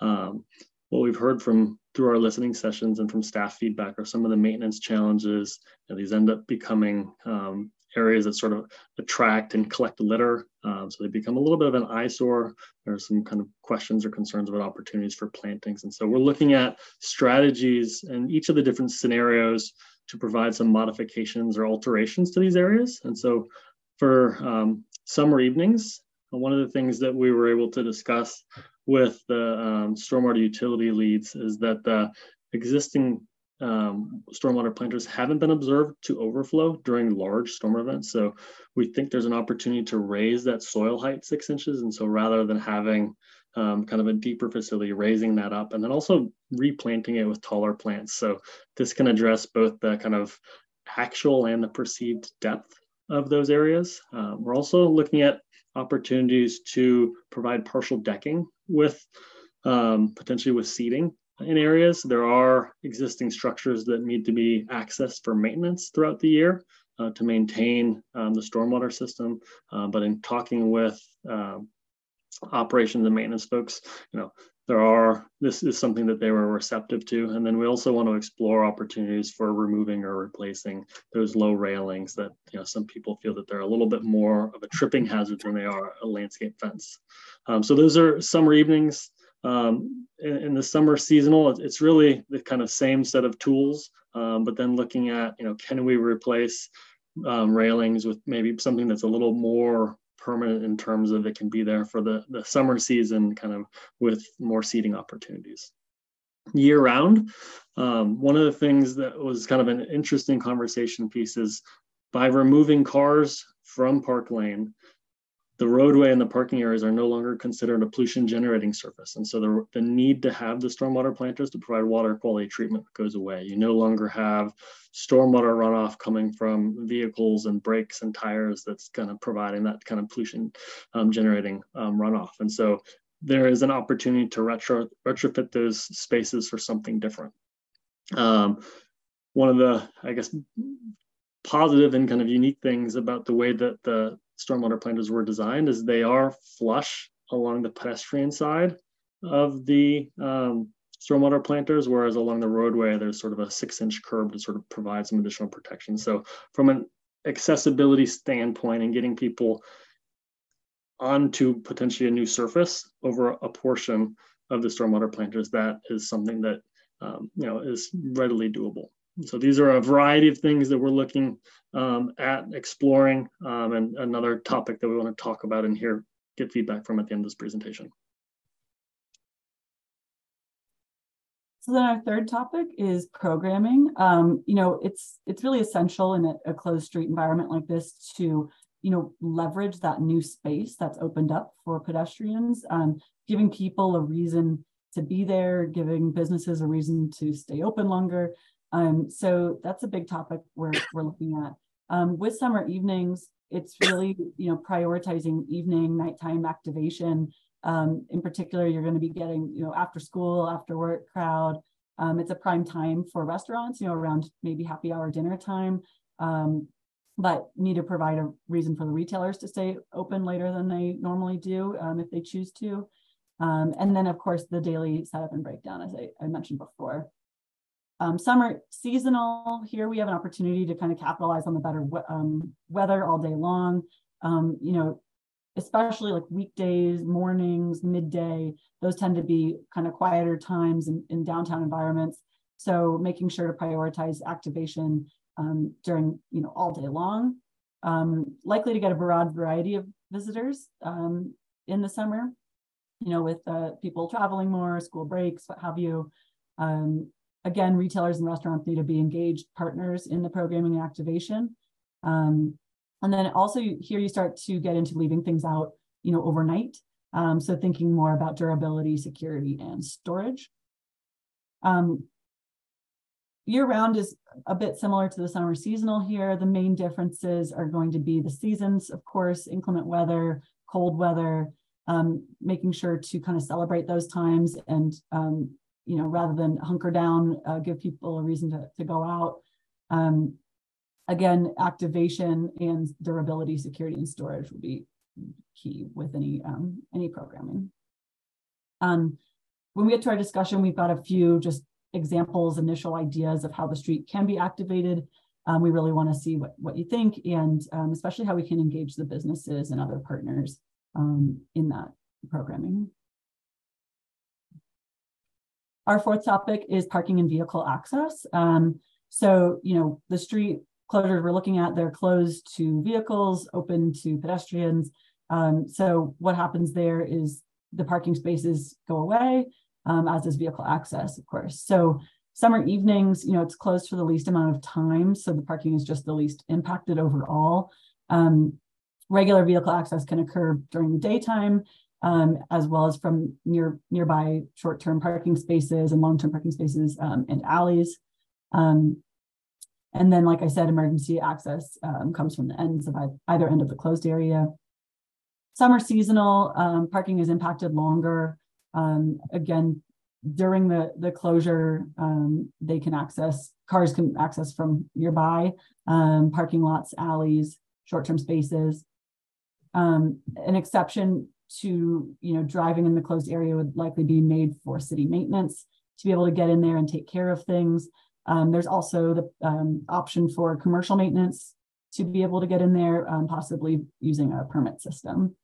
Um, what we've heard from through our listening sessions and from staff feedback are some of the maintenance challenges. These end up becoming um, areas that sort of attract and collect litter. Um, so they become a little bit of an eyesore. There are some kind of questions or concerns about opportunities for plantings. And so we're looking at strategies and each of the different scenarios to provide some modifications or alterations to these areas. And so for um, summer evenings, one of the things that we were able to discuss with the um, stormwater utility leads is that the existing um, stormwater planters haven't been observed to overflow during large storm events. So we think there's an opportunity to raise that soil height six inches. And so rather than having um, kind of a deeper facility, raising that up and then also replanting it with taller plants. So this can address both the kind of actual and the perceived depth of those areas. Um, we're also looking at opportunities to provide partial decking with um, potentially with seating in areas. There are existing structures that need to be accessed for maintenance throughout the year uh, to maintain um, the stormwater system. Uh, but in talking with um, operations and maintenance folks, you know, there are, this is something that they were receptive to. And then we also want to explore opportunities for removing or replacing those low railings that, you know, some people feel that they're a little bit more of a tripping hazard than they are a landscape fence. Um, so those are summer evenings. Um, in, in, the summer seasonal, it's really the kind of same set of tools, um, but then looking at, you know, can we replace um, railings with maybe something that's a little more permanent in terms of it can be there for the, the summer season kind of with more seating opportunities. Year round, um, one of the things that was kind of an interesting conversation piece is by removing cars from Park Lane, the roadway and the parking areas are no longer considered a pollution generating surface. And so the, the need to have the stormwater planters to provide water quality treatment goes away. You no longer have stormwater runoff coming from vehicles and brakes and tires that's kind of providing that kind of pollution um, generating um, runoff. And so there is an opportunity to retro, retrofit those spaces for something different. Um, one of the, I guess, positive and kind of unique things about the way that the stormwater planters were designed is they are flush along the pedestrian side of the um, stormwater planters, whereas along the roadway, there's sort of a six inch curb to sort of provide some additional protection. So from an accessibility standpoint and getting people onto potentially a new surface over a portion of the stormwater planters, that is something that um, you know is readily doable. So these are a variety of things that we're looking um, at exploring um, and another topic that we want to talk about and hear, get feedback from at the end of this presentation. So then our third topic is programming. Um, you know, it's it's really essential in a, a, closed street environment like this to, you know, leverage that new space that's opened up for pedestrians, um, giving people a reason to be there, giving businesses a reason to stay open longer, um, so that's a big topic we're, we're looking at. Um, with summer evenings, it's really, you know, prioritizing evening, nighttime activation. Um, in particular, you're going to be getting, you know, after school, after work crowd. Um, it's a prime time for restaurants, you know, around maybe happy hour dinner time. Um, but need to provide a reason for the retailers to stay open later than they normally do um, if they choose to. and then, of course, the daily setup and breakdown, as I, I mentioned before. Um, summer seasonal, here we have an opportunity to kind of capitalize on the better um, weather all day long. Um, you know, especially like weekdays, mornings, midday, those tend to be kind of quieter times in, in downtown environments. So making sure to prioritize activation um, during, you know, all day long. Um, likely to get a broad variety of visitors um, in the summer, you know, with uh, people traveling more, school breaks, what have you. Again, retailers and restaurants need to be engaged partners in the programming and activation. Um, and then also here you start to get into leaving things out, you know, overnight. Um, so thinking more about durability, security, and storage. Um, year round is a bit similar to the summer seasonal here. The main differences are going to be the seasons, of course, inclement weather, cold weather, um, making sure to kind of celebrate those times and um, you know, rather than hunker down, uh, give people a reason to, to go out. Um, again, activation and durability, security, and storage will be key with any um, any programming. Um, when we get to our discussion, we've got a few just examples, initial ideas of how the street can be activated. Um, we really want to see what, what you think and um, especially how we can engage the businesses and other partners um, in that programming. Our fourth topic is parking and vehicle access. Um, so, you know, the street closures we're looking at, they're closed to vehicles, open to pedestrians. Um, so what happens there is the parking spaces go away, um, as does vehicle access, of course. So summer evenings, you know, it's closed for the least amount of time. So the parking is just the least impacted overall. Um, regular vehicle access can occur during the daytime, um, as well as from near nearby short-term parking spaces and long-term parking spaces um, and alleys. Um, and then, like I said, emergency access um, comes from the ends of either end of the closed area. Summer seasonal um, parking is impacted longer. Um, again, during the, the closure, they can access, cars can access from nearby parking lots, alleys, short-term spaces. Um, an exception to, you know, driving in the closed area would likely be made for city maintenance to be able to get in there and take care of things. Um, there's also the um, option for commercial maintenance to be able to get in there, um, possibly using a permit system.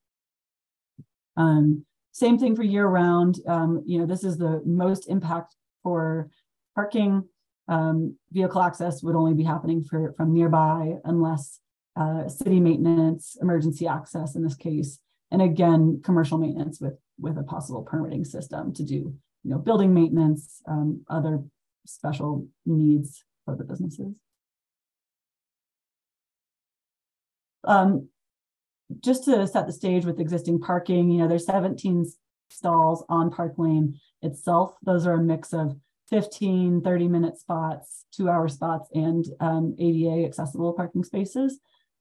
Um, same thing for year round. Um, you know, this is the most impact for parking. Um, vehicle access would only be happening for from nearby unless uh, city maintenance, emergency access in this case, and again, commercial maintenance with with a possible permitting system to do, you know, building maintenance, other special needs for the businesses. Um, just to set the stage with existing parking, you know, there's 17 stalls on Park Lane itself. Those are a mix of 15, 30 minute spots, two hour spots, and um, ADA accessible parking spaces.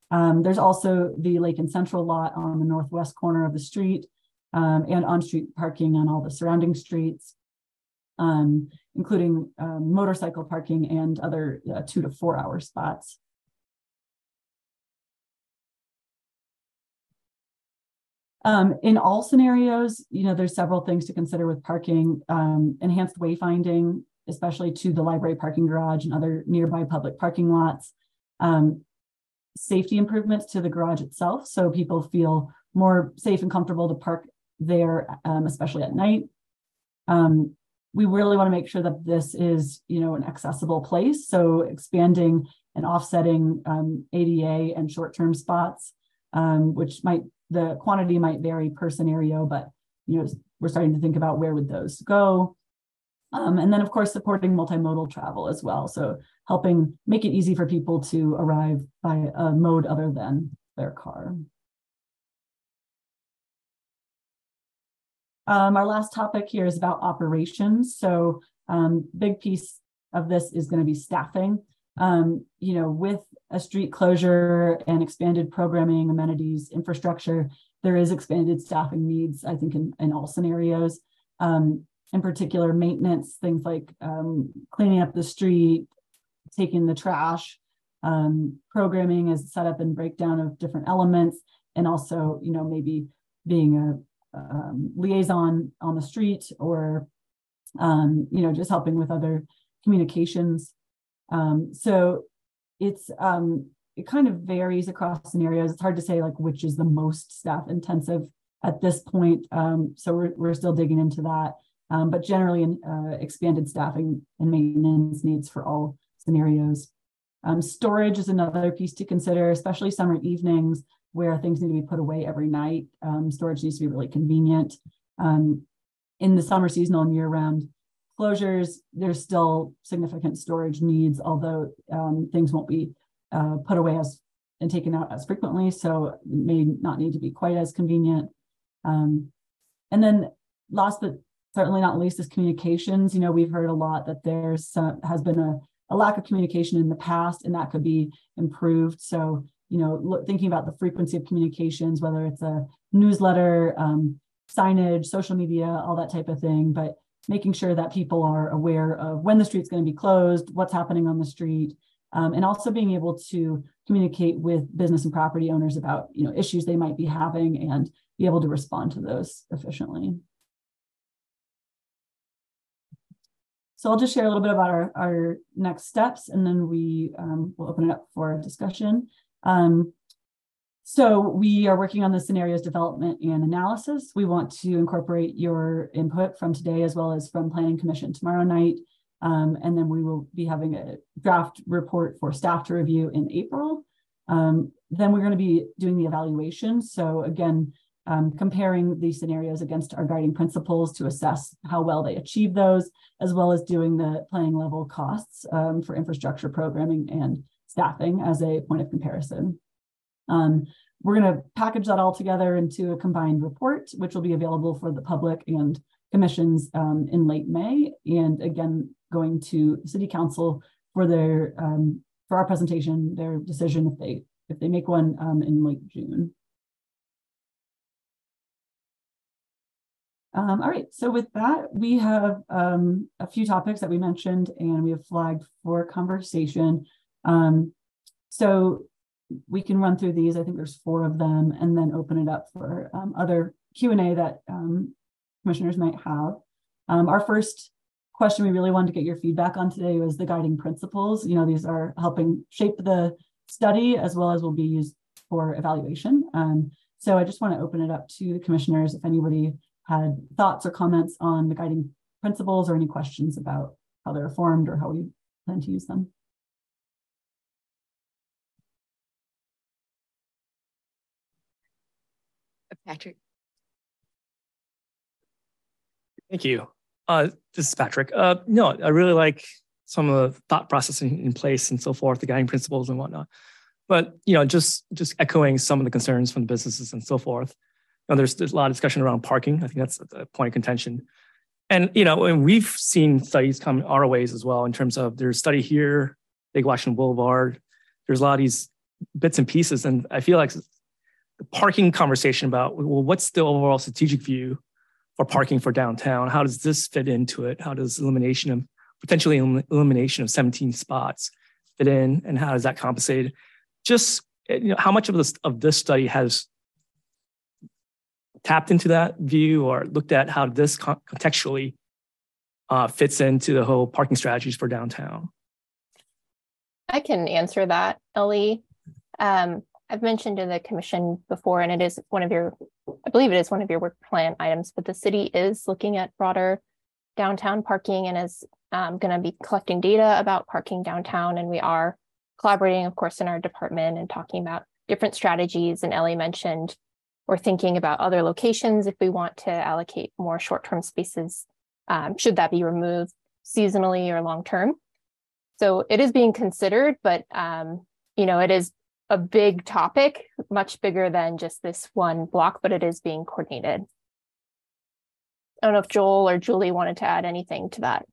Um, there's also the Lake and Central lot on the northwest corner of the street um, and on street parking on all the surrounding streets um, including um, motorcycle parking and other uh, two to four hour spots. Um, in all scenarios, you know, there's several things to consider with parking, um, enhanced wayfinding, especially to the library parking garage and other nearby public parking lots, um, safety improvements to the garage itself. So people feel more safe and comfortable to park there, um, especially at night. Um, we really want to make sure that this is, you know, an accessible place. So expanding and offsetting um, ADA and short-term spots, um, which might the quantity might vary per scenario, but you know, we're starting to think about where would those go. Um, and then, of course, supporting multimodal travel as well. So helping make it easy for people to arrive by a mode other than their car. Um, our last topic here is about operations. So um, big piece of this is going to be staffing. Um, you know, with a street closure and expanded programming, amenities, infrastructure, there is expanded staffing needs, I think, in, in all scenarios. Um, in particular, maintenance, things like um, cleaning up the street, taking the trash, um, programming as setup and breakdown of different elements, and also, you know, maybe being a um, liaison on the street or um, you know just helping with other communications. Um, so it's um, it kind of varies across scenarios. It's hard to say like which is the most staff intensive at this point. So we're, we're still digging into that um, but generally uh, expanded staffing and maintenance needs for all scenarios storage is another piece to consider especially summer evenings where things need to be put away every night. Um, storage needs to be really convenient. Um, in the summer seasonal and year round closures, there's still significant storage needs, although um, things won't be uh, put away as and taken out as frequently. So it may not need to be quite as convenient. Um, and then last but certainly not least is communications. You know, we've heard a lot that there's uh, has been a, a lack of communication in the past and that could be improved. So you know, look, thinking about the frequency of communications, whether it's a newsletter, um, signage, social media, all that type of thing, but making sure that people are aware of when the street's going to be closed, what's happening on the street, um, and also being able to communicate with business and property owners about you know issues they might be having and be able to respond to those efficiently. So I'll just share a little bit about our, our next steps and then we um, will open it up for discussion. Um, so we are working on the scenarios development and analysis. We want to incorporate your input from today as well as from Planning Commission tomorrow night. Um, and then we will be having a draft report for staff to review in April. Um, then we're going to be doing the evaluation. So again, um, comparing these scenarios against our guiding principles to assess how well they achieve those, as well as doing the planning level costs um, for infrastructure programming and staffing as a point of comparison. Um, we're going to package that all together into a combined report, which will be available for the public and commissions um, in late May, and again going to City Council for their um, for our presentation, their decision if they if they make one um, in late June. Um, all right, so with that, we have um, a few topics that we mentioned and we have flagged for conversation. Um, so we can run through these. I think there's four of them and then open it up for um, other Q&A that um, commissioners might have. Um, our first question we really wanted to get your feedback on today was the guiding principles. You know, these are helping shape the study as well as will be used for evaluation. So I just want to open it up to the commissioners if anybody had thoughts or comments on the guiding principles or any questions about how they're formed or how we plan to use them. Patrick. Thank you. Uh, this is Patrick. Uh, no, I really like some of the thought processing in place and so forth, the guiding principles and whatnot. But you know, just just echoing some of the concerns from the businesses and so forth know, there's there's a lot of discussion around parking. I think that's a point of contention. And you know, and we've seen studies come our ways as well in terms of there's study here, Lake Washington Boulevard. There's a lot of these bits and pieces, and I feel like the parking conversation about well, what's the overall strategic view for parking for downtown? How does this fit into it? How does elimination of potentially elimination of 17 spots fit in, and how does that compensate? Just you know, how much of this of this study has tapped into that view or looked at how this contextually uh, fits into the whole parking strategies for downtown? I can answer that, Ellie. Um, I've mentioned to the commission before, and it is one of your, I believe it is one of your work plan items, but the city is looking at broader downtown parking and is um, going to be collecting data about parking downtown. And we are collaborating, of course, in our department and talking about different strategies. And Ellie mentioned or thinking about other locations if we want to allocate more short-term spaces, um, should that be removed seasonally or long-term. So it is being considered, but um, you know, it is a big topic, much bigger than just this one block, but it is being coordinated. I don't know if Joel or Julie wanted to add anything to that.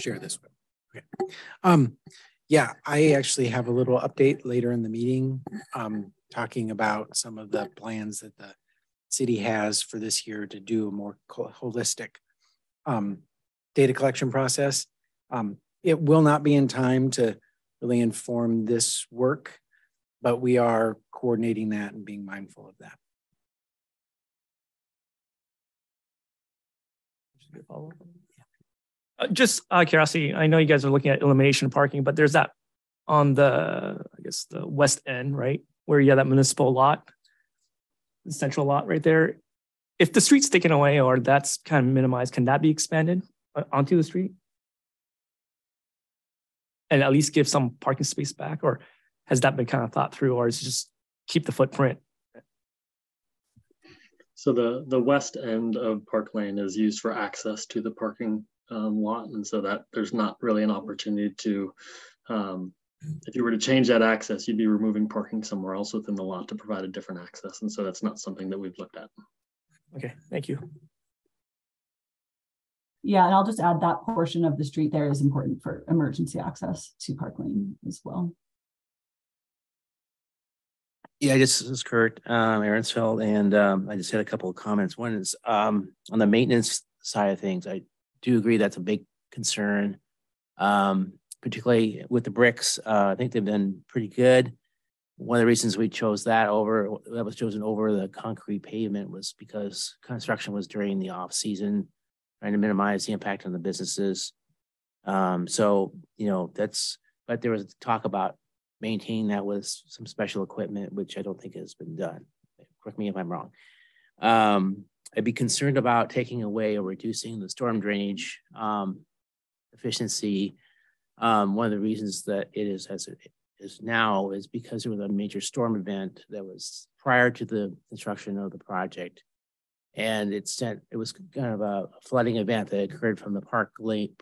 Share this with. Okay. Um, yeah, I actually have a little update later in the meeting, um, talking about some of the plans that the city has for this year to do a more holistic um, data collection process. Um, it will not be in time to really inform this work, but we are coordinating that and being mindful of that. Uh, just uh, curiosity, I know you guys are looking at elimination parking, but there's that on the, I guess, the west end, right? Where you have that municipal lot, the central lot right there. If the street's taken away or that's kind of minimized, can that be expanded uh, onto the street? And at least give some parking space back? Or has that been kind of thought through or is it just keep the footprint? So the, the west end of Park Lane is used for access to the parking um, lot, and so that there's not really an opportunity to. Um, if you were to change that access, you'd be removing parking somewhere else within the lot to provide a different access, and so that's not something that we've looked at. Okay, thank you. Yeah, and I'll just add that portion of the street there is important for emergency access to Park Lane as well. Yeah, this is Kurt um, Ahrensfeld, and um, I just had a couple of comments. One is um, on the maintenance side of things. I do agree that's a big concern, um, particularly with the bricks. Uh, I think they've been pretty good. One of the reasons we chose that over that was chosen over the concrete pavement was because construction was during the off season, trying to minimize the impact on the businesses. Um, so you know that's but there was talk about maintaining that with some special equipment, which I don't think has been done. Correct me if I'm wrong. Um, I'd be concerned about taking away or reducing the storm drainage um, efficiency. Um, one of the reasons that it is as it is now is because there was a major storm event that was prior to the construction of the project. And it sent, it was kind of a flooding event that occurred from the Park Lane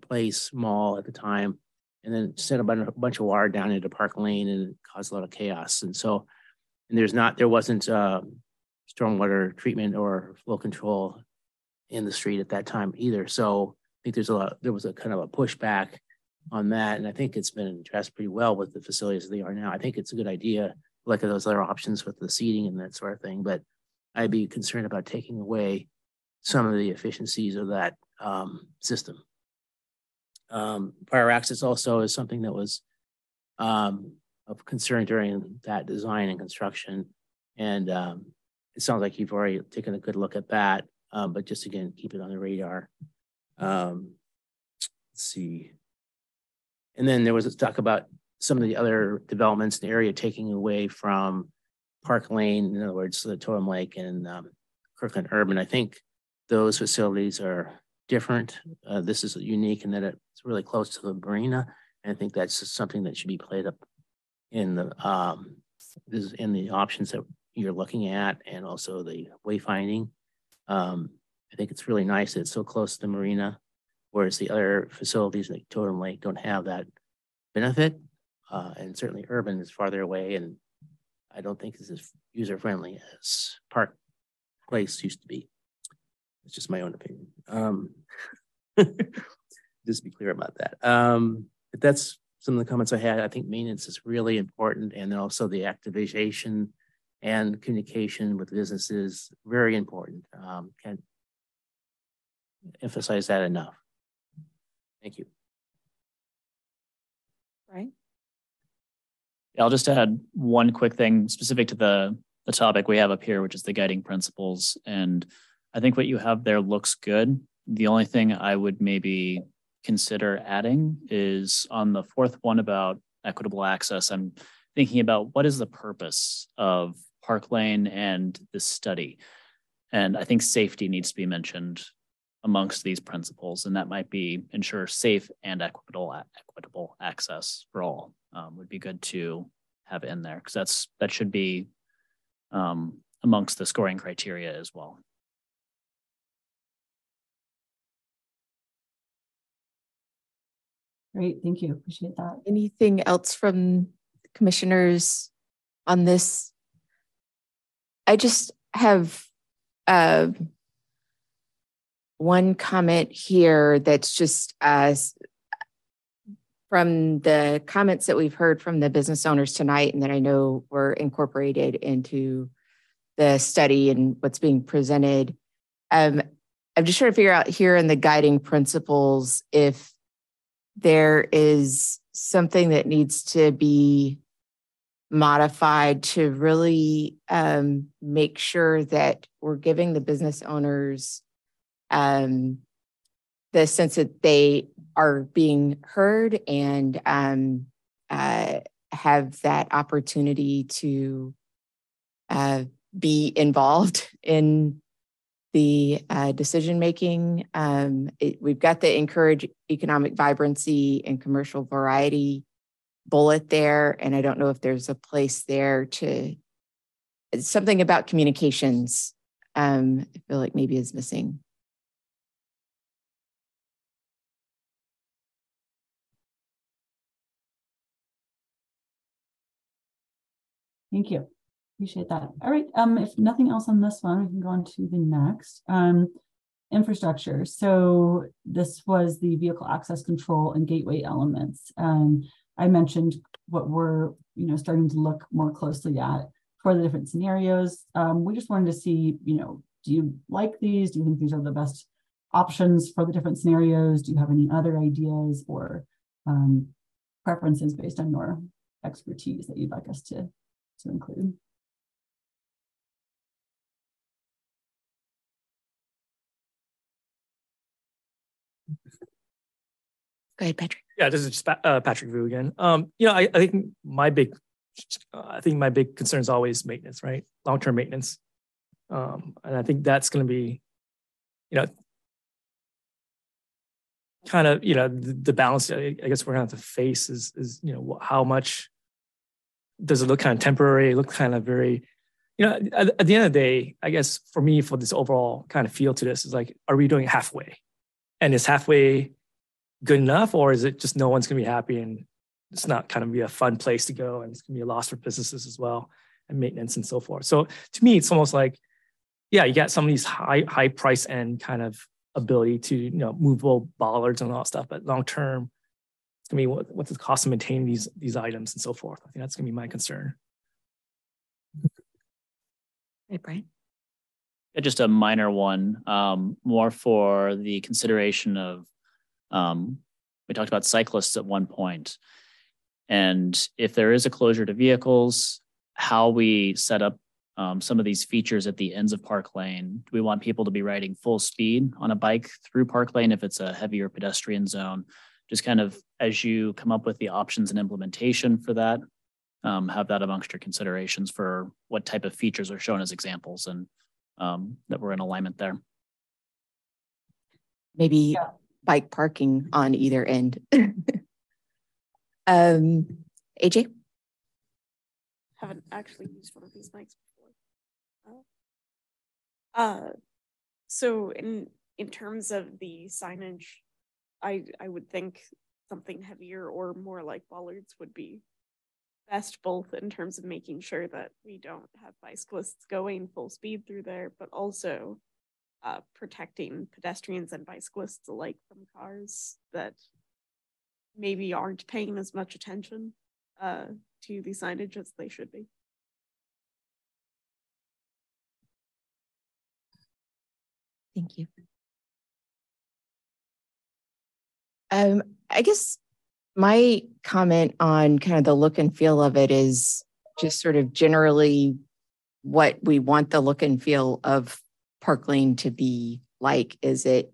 Place Mall at the time, and then sent a bunch, of water down into Park Lane and caused a lot of chaos. And so, and there's not, there wasn't uh, stormwater treatment or flow control in the street at that time either. So I think there's a lot, there was a kind of a pushback on that. And I think it's been addressed pretty well with the facilities they are now. I think it's a good idea, at those other options with the seating and that sort of thing. But I'd be concerned about taking away some of the efficiencies of that um, system. Um, fire access also is something that was um, of concern during that design and construction. And um, it sounds like you've already taken a good look at that, um, but just again, keep it on the radar. Um, let's see. And then there was a talk about some of the other developments in the area taking away from Park Lane, in other words, the Totem Lake and um, Kirkland Urban. I think those facilities are different. Uh, this is unique in that it's really close to the marina. And I think that's something that should be played up in the um, in the options that you're looking at and also the wayfinding. Um, I think it's really nice that it's so close to the marina, whereas the other facilities like Totem Lake don't have that benefit. Uh, and certainly urban is farther away and I don't think it's as user friendly as Park Place used to be. It's just my own opinion. Um, just be clear about that. Um, but that's some of the comments I had. I think maintenance is really important, and then also the activation and communication with businesses very important. Um, can't emphasize that enough. Thank you. Right. I'll just add one quick thing specific to the the topic we have up here, which is the guiding principles. And I think what you have there looks good. The only thing I would maybe consider adding is on the fourth one about equitable access. I'm thinking about what is the purpose of Park Lane and this study. And I think safety needs to be mentioned amongst these principles, and that might be ensure safe and equitable equitable access for all um, would be good to have in there because that's that should be um, amongst the scoring criteria as well. Great, thank you. Appreciate that. Anything else from commissioners on this? I just have uh, one comment here that's just uh, from the comments that we've heard from the business owners tonight and that I know were incorporated into the study and what's being presented. Um, I'm just trying to figure out here in the guiding principles if there is something that needs to be modified to really um, make sure that we're giving the business owners um, the sense that they are being heard and um, uh, have that opportunity to uh, be involved in the uh, decision making. Um, we've got the encourage economic vibrancy and commercial variety bullet there, and I don't know if there's a place there to something about communications. Um, I feel like maybe is missing. Thank you. Appreciate that. All right. Um, if nothing else on this one, we can go on to the next. Um, infrastructure. So this was the vehicle access control and gateway elements. Um, I mentioned what we're, you know, starting to look more closely at for the different scenarios. Um, we just wanted to see, you know, do you like these? Do you think these are the best options for the different scenarios? Do you have any other ideas or um, preferences based on your expertise that you'd like us to to include. Go ahead, Patrick. Yeah, this is just uh, Patrick Vu again. Um, you know, I, I think my big, uh, I think my big concern is always maintenance, right? Long-term maintenance, um, and I think that's going to be, you know, kind of you know the, the balance I guess we're gonna have to face is is you know how much does it look kind of temporary, look kind of very you know at, at the end of the day, I guess for me for this overall kind of feel to this is like are we doing halfway, and is halfway good enough or is it just no one's gonna be happy and it's not kind of be a fun place to go and it's gonna be a loss for businesses as well and maintenance and so forth. So to me, it's almost like yeah, you got some of these high high price end kind of ability to you know movable bollards and all that stuff, but long term, it's gonna be what, what's the cost of maintaining these these items and so forth. I think that's gonna be my concern. Hey, Brian. Just a minor one, um, more for the consideration of. Um, we talked about cyclists at one point, and if there is a closure to vehicles, how we set up um, some of these features at the ends of Park Lane. Do we want people to be riding full speed on a bike through Park Lane if it's a heavier pedestrian zone? Just kind of as you come up with the options and implementation for that, um, have that amongst your considerations for what type of features are shown as examples and um, that we're in alignment there. Maybe yeah. Bike parking on either end. um, AJ? Haven't actually used one of these bikes uh, so in in terms of the signage, I I would think something heavier or more like bollards would be best both in terms of making sure that we don't have bicyclists going full speed through there, but also uh, protecting pedestrians and bicyclists alike from cars that maybe aren't paying as much attention uh, to the signage as they should be. Thank you. Um, I guess my comment on kind of the look and feel of it is just sort of generally what we want the look and feel of Park Lane to be like. Is it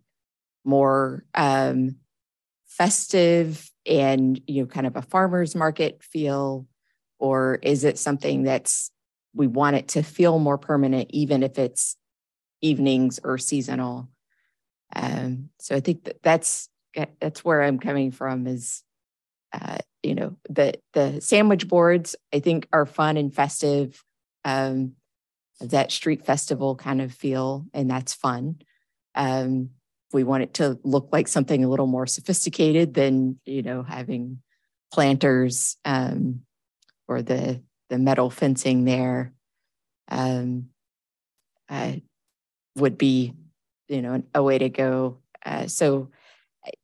more um, festive and you know kind of a farmer's market feel, or is it something that's we want it to feel more permanent, even if it's evenings or seasonal. Um, so I think that that's that's where I'm coming from. Is uh, you know the the sandwich boards I think are fun and festive. Um, that street festival kind of feel, and that's fun. Um, we want it to look like something a little more sophisticated than you know having planters um, or the the metal fencing there. Um, I, would be, you know, a way to go. Uh, so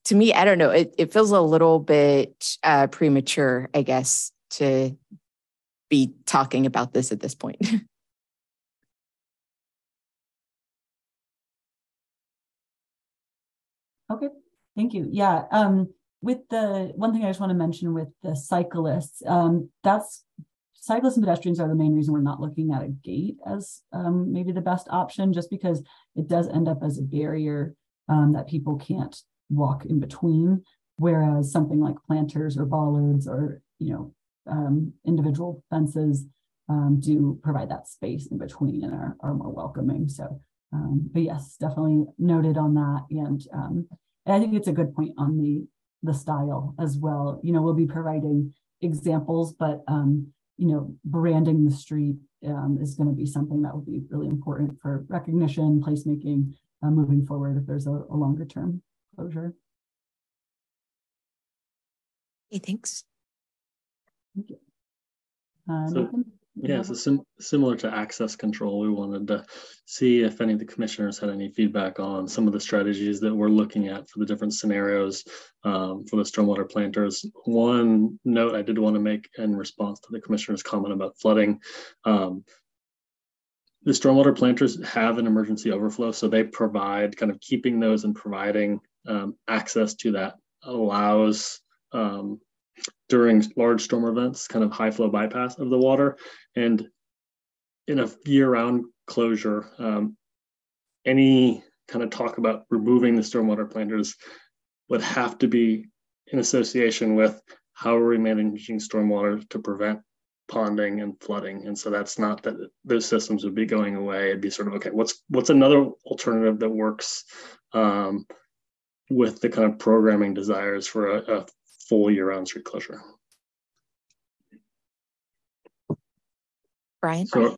to me, I don't know, it, it feels a little bit uh, premature, I guess, to be talking about this at this point. okay, thank you. Yeah. Um, with the one thing I just want to mention with the cyclists, um, that's cyclists and pedestrians are the main reason we're not looking at a gate as um, maybe the best option, just because it does end up as a barrier um, that people can't walk in between. Whereas something like planters or bollards or you know um, individual fences um, do provide that space in between and are, are more welcoming. So, um, but yes, definitely noted on that. And, um, and I think it's a good point on the the style as well. You know, we'll be providing examples, but um, you know, branding the street um, is going to be something that will be really important for recognition, placemaking, uh, moving forward if there's a, a longer term closure. Hey, thanks. Thank you. Uh, so, yeah, so sim similar to access control, we wanted to see if any of the commissioners had any feedback on some of the strategies that we're looking at for the different scenarios um, for the stormwater planters. One note I did want to make in response to the commissioner's comment about flooding. Um, the stormwater planters have an emergency overflow, so they provide kind of keeping those and providing um, access to that allows um, during large storm events, kind of high flow bypass of the water. And in a year round closure, um, any kind of talk about removing the stormwater planters would have to be in association with how are we managing stormwater to prevent ponding and flooding and so that's not that those systems would be going away it'd be sort of okay what's what's another alternative that works um, with the kind of programming desires for a, a full year-round street closure. Brian? So,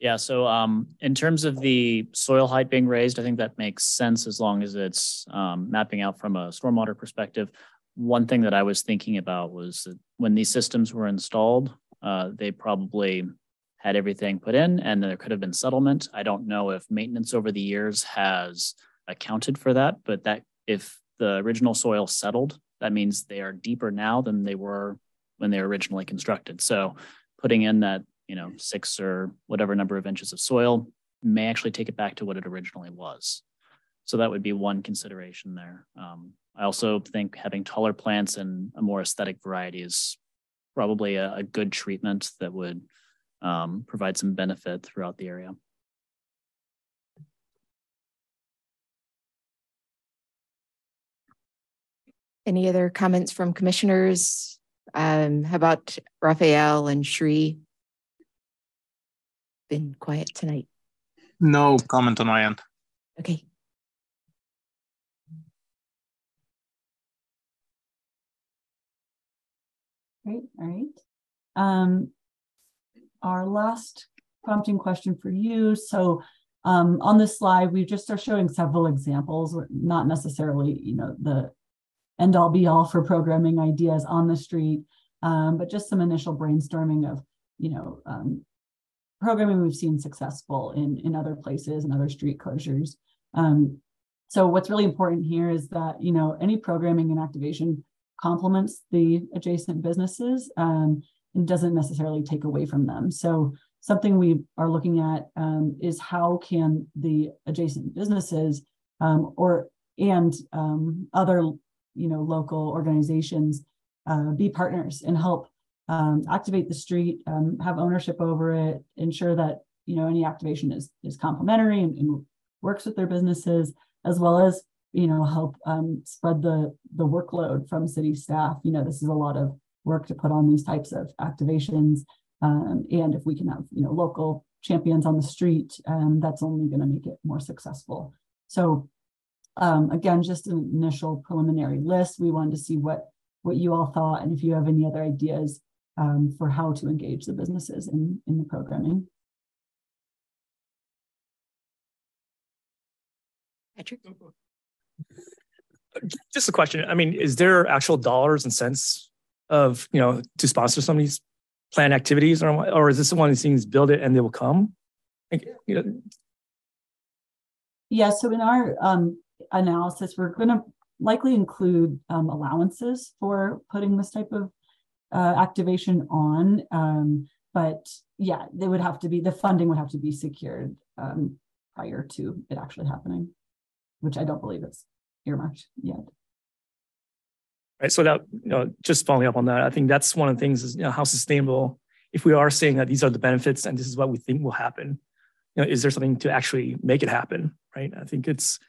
Yeah, so um, in terms of the soil height being raised, I think that makes sense as long as it's um, mapping out from a stormwater perspective. One thing that I was thinking about was that when these systems were installed, uh, they probably had everything put in and there could have been settlement. I don't know if maintenance over the years has accounted for that, but that if the original soil settled, that means they are deeper now than they were when they were originally constructed. So putting in that, you know, six or whatever number of inches of soil may actually take it back to what it originally was. So that would be one consideration there. Um, I also think having taller plants and a more aesthetic variety is probably a, a good treatment that would um, provide some benefit throughout the area. Any other comments from commissioners? Um, how about Raphael and Shri? Been quiet tonight. No comment on my end. Okay. Great, all right. Um, our last prompting question for you. So um, on this slide, we just are showing several examples, not necessarily, you know, the end all be all for programming ideas on the street, um, but just some initial brainstorming of, you know, um, programming we've seen successful in, in other places and other street closures. Um, so what's really important here is that, you know, any programming and activation complements the adjacent businesses um, and doesn't necessarily take away from them. So something we are looking at um, is how can the adjacent businesses um, or and other you know local organizations uh, be partners and help um, activate the street, um, have ownership over it, ensure that you know any activation is is complementary and, and works with their businesses, as well as you know help um, spread the the workload from city staff. You know this is a lot of work to put on these types of activations, um, and if we can have you know local champions on the street, um, that's only going to make it more successful. So um, again, just an initial preliminary list. We wanted to see what what you all thought, and if you have any other ideas um, for how to engage the businesses in in the programming. Patrick. Just a question. I mean, is there actual dollars and cents of you know to sponsor some of these planned activities, or or is this one of these things build it and they will come? Like, you know, yeah. So in our um, analysis, we're going to likely include um, allowances for putting this type of uh, activation on. Um, but yeah, they would have to be the funding would have to be secured um, prior to it actually happening, which I don't believe it's earmarked yet. Right. So that you know, just following up on that, I think that's one of the things is you know how sustainable. If we are saying that these are the benefits and this is what we think will happen, you know, is there something to actually make it happen? Right. I think it's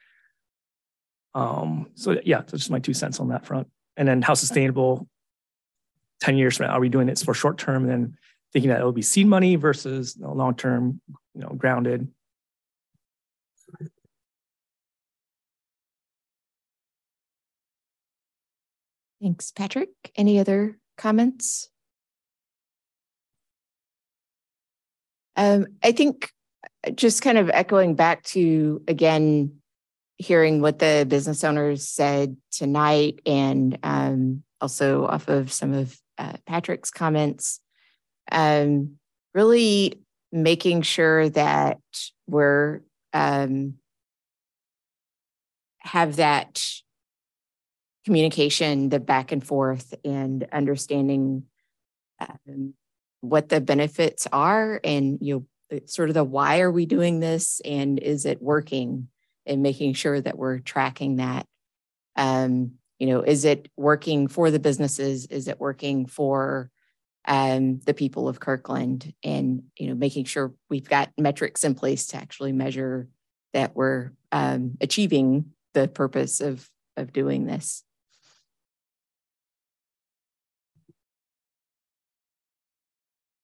um, so yeah, that's just my two cents on that front. And then how sustainable 10 years from now, are we doing this for short term and then thinking that it'll be seed money versus you know, long term, you know, grounded? Thanks, Patrick. Any other comments? Um, I think just kind of echoing back to again hearing what the business owners said tonight and um, also off of some of uh, Patrick's comments, um, really making sure that we're um, have that communication, the back and forth, and understanding um, what the benefits are, and you know, sort of the why are we doing this, and is it working? And making sure that we're tracking that. Um, you know, is it working for the businesses? Is it working for um, the people of Kirkland? And you know, making sure we've got metrics in place to actually measure that we're um, achieving the purpose of of doing this.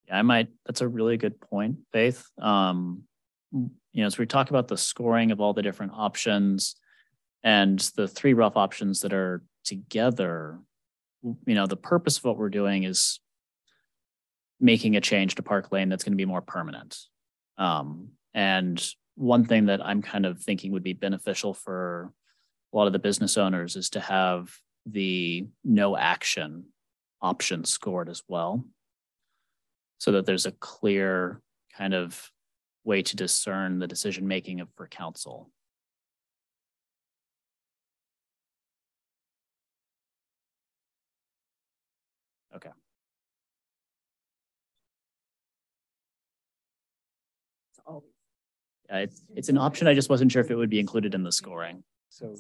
Yeah, I might. That's a really good point, Faith. Um, you know, as we talk about the scoring of all the different options, And the three rough options that are together, you know, the purpose of what we're doing is making a change to Park Lane that's going to be more permanent. Um, and one thing that I'm kind of thinking would be beneficial for a lot of the business owners is to have the no action option scored as well so that there's a clear kind of way to discern the decision making of for council. Okay. Yeah, it's, it's an option. I just wasn't sure if it would be included in the scoring. So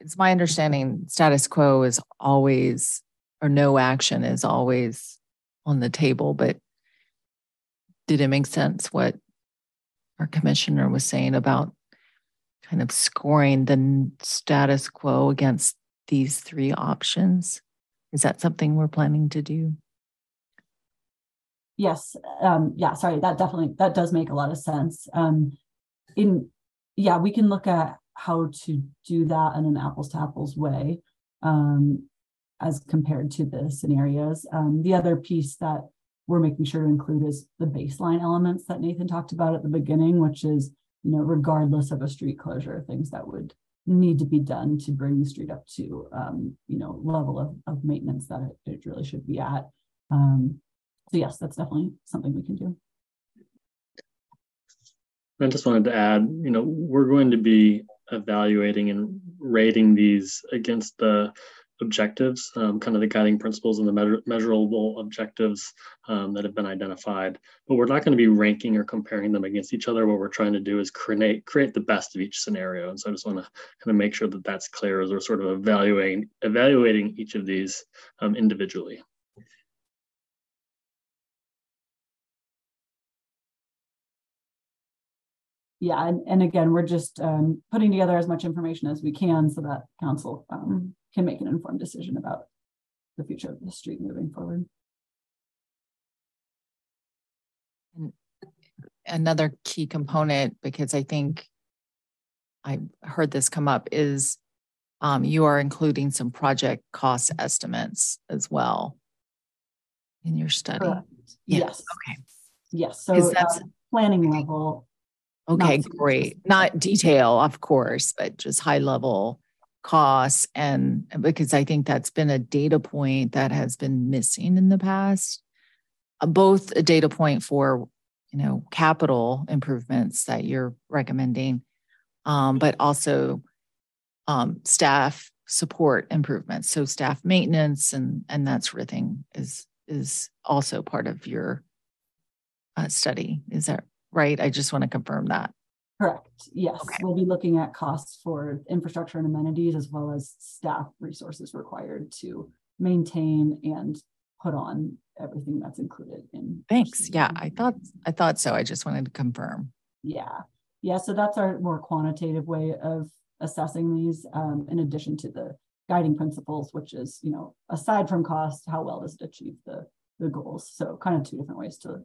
It's my understanding status quo is always, or no action is always on the table, but did it make sense what our commissioner was saying about kind of scoring the status quo against these three options? Is that something we're planning to do? Yes, um, yeah, sorry, that definitely, that does make a lot of sense. Um, in, yeah, we can look at how to do that in an apples to apples way um, as compared to the scenarios. Um, the other piece that we're making sure to include is the baseline elements that Nathan talked about at the beginning, which is, you know, regardless of a street closure, things that would need to be done to bring the street up to, um, you know, level of, of maintenance that it, it really should be at. Um, so yes, that's definitely something we can do. I just wanted to add, you know, we're going to be evaluating and rating these against the objectives, um, kind of the guiding principles and the measurable objectives um, that have been identified. But we're not going to be ranking or comparing them against each other. What we're trying to do is create create the best of each scenario. And so I just want to kind of make sure that that's clear as we're sort of evaluating evaluating each of these um, individually. yeah, and, and again, we're just um, putting together as much information as we can so that council um, can make an informed decision about the future of the street moving forward. Another key component, because I think I heard this come up, is um, you are including some project cost estimates as well in your study. Yeah. Yes. Okay. Yes. So that's- uh, planning level. Okay, not great. Not detail, of course, but just high level costs. And because I think that's been a data point that has been missing in the past. Uh, Both a data point for, you know, capital improvements that you're recommending, um, but also um, staff support improvements. So staff maintenance and, and that sort of thing is, is also part of your uh, study. Is that right? I just want to confirm that. Correct. Yes. We'll be looking at costs for infrastructure and amenities as well as staff resources required to maintain and put on everything that's included in. Thanks. Yeah, I thought, I thought so. I just wanted to confirm. Yeah. Yeah. So that's our more quantitative way of assessing these, um, in addition to the guiding principles, which is, you know, aside from cost, how well does it achieve the, the goals? So kind of two different ways to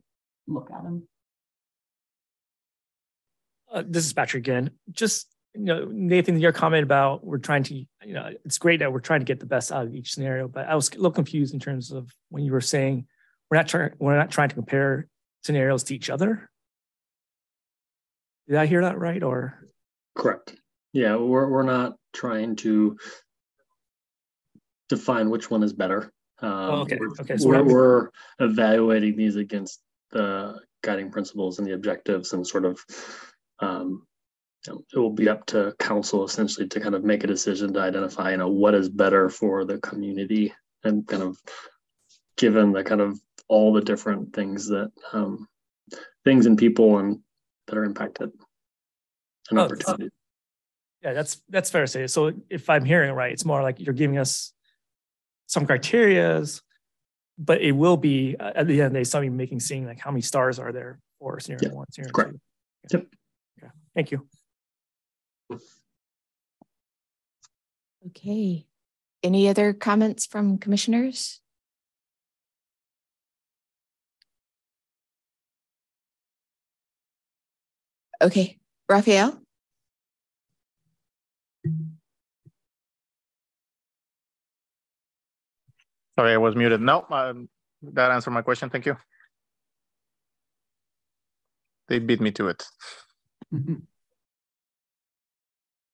look at them. Uh, this is Patrick again. Just you know, Nathan, your comment about we're trying to, you know, it's great that we're trying to get the best out of each scenario, but I was a little confused in terms of when you were saying we're not trying we're not trying to compare scenarios to each other. Did I hear that right? Or Correct. Yeah, we're we're not trying to define which one is better. Um, Oh, okay. We're, Okay, so we're, we're- we're evaluating these against the guiding principles and the objectives, and sort of um, it will be up to council essentially to kind of make a decision to identify, you know, what is better for the community, and kind of given the kind of all the different things that um, things and people and that are impacted and Oh, opportunity. yeah, that's that's fair to say. So if I'm hearing it right, it's more like you're giving us some criterias, but it will be uh, at the end of the day somebody making seeing like how many stars are there for scenario one, scenario correct. two. Yep. Thank you. Okay. Any other comments from commissioners? Okay, Raphael? Sorry, I was muted. No, um, that answered my question. Thank you. They beat me to it. Mm-hmm.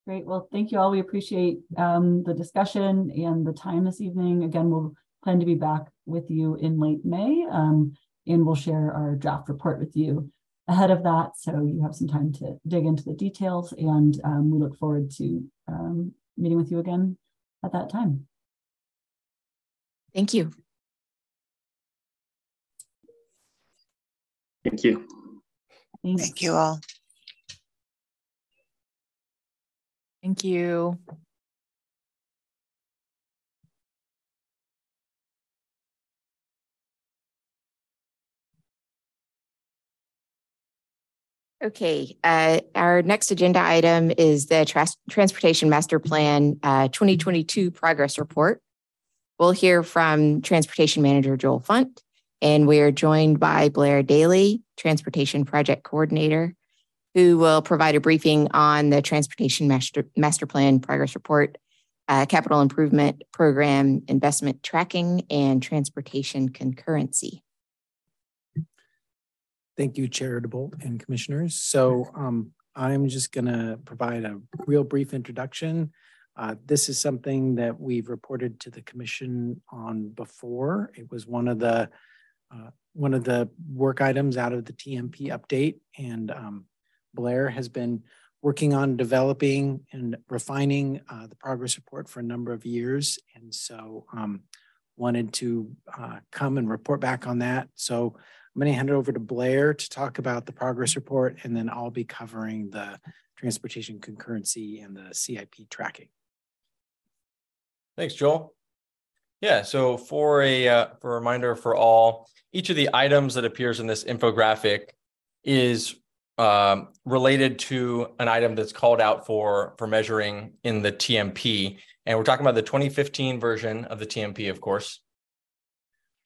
Great. Well, thank you all. We appreciate um, the discussion and the time this evening. Again, we'll plan to be back with you in late May um, and we'll share our draft report with you ahead of that. So you have some time to dig into the details and um, we look forward to um, meeting with you again at that time. Thank you. Thank you. Thanks. Thank you all. Thank you. Okay, uh, our next agenda item is the Trans- Transportation Master Plan uh, 2022 Progress Report. We'll hear from Transportation Manager Joel Pfundt, and we are joined by Blair Daly, Transportation Project Coordinator, who will provide a briefing on the Transportation Master, Master Plan Progress Report, uh, Capital Improvement Program Investment Tracking, and Transportation Concurrency. Thank you, Chair DeBolt and Commissioners. So um, I'm just going to provide a real brief introduction. Uh, this is something that we've reported to the Commission on before. It was one of the uh, one of the work items out of the TMP update, and um, Blair has been working on developing and refining uh, the progress report for a number of years, and so um, wanted to uh, come and report back on that. So I'm going to hand it over to Blair to talk about the progress report, and then I'll be covering the transportation concurrency and the CIP tracking. Thanks, Joel. Yeah, so for a uh, for a reminder for all, each of the items that appears in this infographic is um, related to an item that's called out for for measuring in the TMP, and we're talking about the 2015 version of the TMP, of course.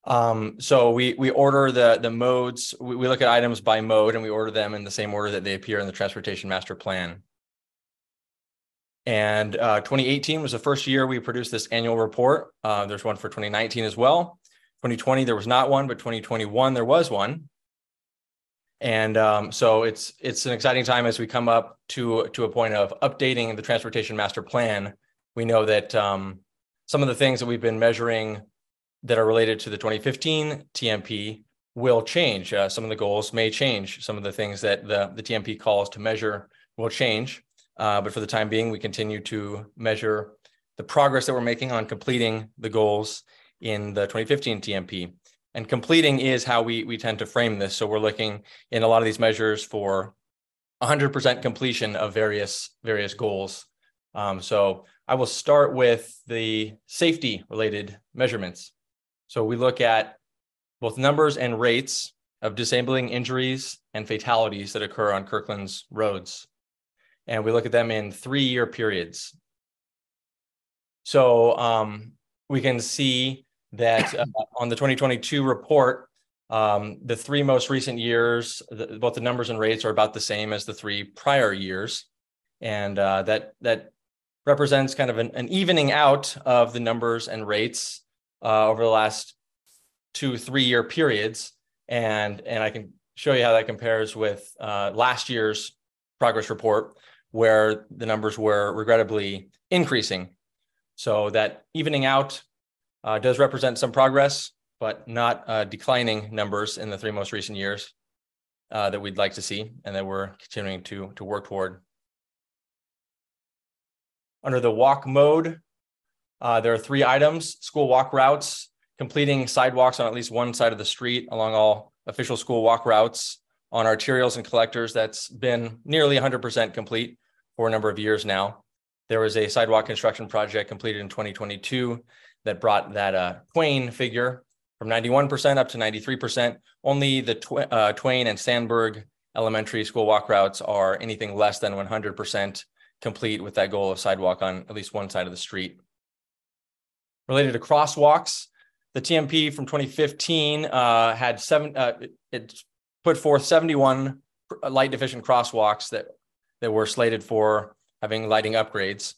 Um, so we we order the the modes. We, we look at items by mode, and we order them in the same order that they appear in the transportation master plan. And uh, 2018 was the first year we produced this annual report. Uh, there's one for 2019 as well. 2020 there was not one, but 2021 there was one. And um, so it's it's an exciting time as we come up to to a point of updating the transportation master plan. We know that um, some of the things that we've been measuring that are related to the 2015 TMP will change. Uh, some of the goals may change. Some of the things that the, the TMP calls to measure will change. Uh, but for the time being, we continue to measure the progress that we're making on completing the goals in the 2015 TMP. And completing is how we, we tend to frame this. So we're looking in a lot of these measures for 100% completion of various, various goals. Um, so I will start with the safety related measurements. So we look at both numbers and rates of disabling injuries and fatalities that occur on Kirkland's roads. And we look at them in three year periods. So um, we can see that uh, on the 2022 report, um, the three most recent years, the, both the numbers and rates are about the same as the three prior years. And uh, that, that represents kind of an, an evening out of the numbers and rates uh, over the last two, three year periods. And, and I can show you how that compares with uh, last year's progress report, where the numbers were regrettably increasing. So that evening out uh, does represent some progress, but not uh, declining numbers in the three most recent years uh, that we'd like to see and that we're continuing to, to work toward. Under the walk mode, uh, there are three items, school walk routes, completing sidewalks on at least one side of the street along all official school walk routes on arterials and collectors. That's been nearly 100% complete for a number of years now. There was a sidewalk construction project completed in 2022 that brought that uh, Twain figure from 91% up to 93%. Only the Tw uh, Twain and Sandburg elementary school walk routes are anything less than 100% complete with that goal of sidewalk on at least one side of the street. Related to crosswalks, the TMP from 2015 uh, had seven, uh, it put forth 71 light deficient crosswalks that, that were slated for having lighting upgrades.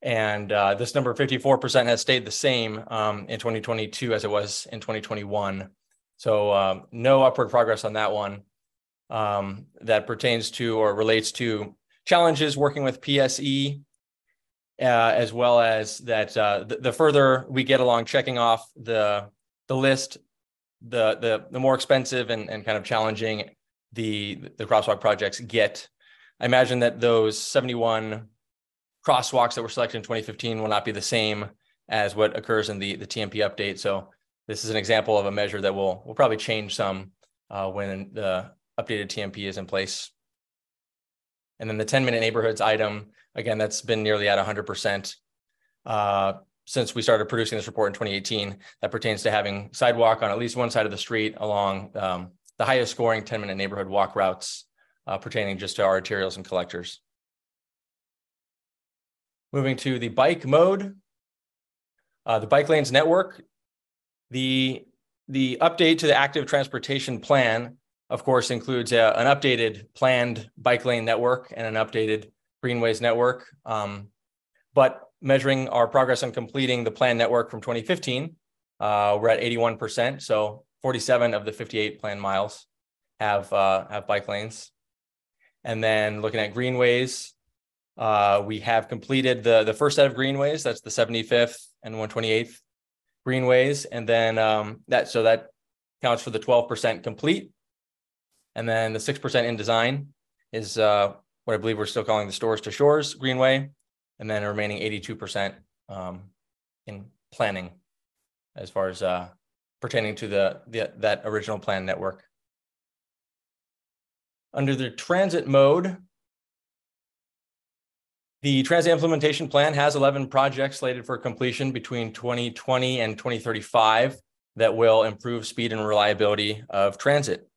And uh, this number 54% has stayed the same um, in 2022 as it was in 2021. So um, no upward progress on that one um, that pertains to or relates to challenges working with PSE, uh, as well as that uh, the, the, further we get along checking off the the list, the the the more expensive and, and kind of challenging the the crosswalk projects get. I imagine that those 71 crosswalks that were selected in 2015 will not be the same as what occurs in the, the TMP update. So this is an example of a measure that will will probably change some uh, when the updated TMP is in place. And then the 10 minute neighborhoods item, again, that's been nearly at 100% uh, since we started producing this report in 2018. That pertains to having sidewalk on at least one side of the street along um, the highest scoring 10 minute neighborhood walk routes uh, pertaining just to our arterials and collectors. Moving to the bike mode, uh, the bike lanes network, the, the update to the active transportation plan, of course, includes a, an updated planned bike lane network and an updated greenways network. Um, but measuring our progress on completing the planned network from 2015, uh, we're at 81%. So 47 of the 58 planned miles have uh, have bike lanes. And then looking at greenways, uh, we have completed the, the first set of greenways. That's the 75th and 128th greenways. And then um, that, so that counts for the 12% complete. And then the 6% in design is uh, what I believe we're still calling the stores to shores greenway. And then remaining 82% um, in planning as far as uh, pertaining to the, the that original plan network. Under the transit mode, the transit implementation plan has 11 projects slated for completion between 2020 and 2035 that will improve speed and reliability of transit.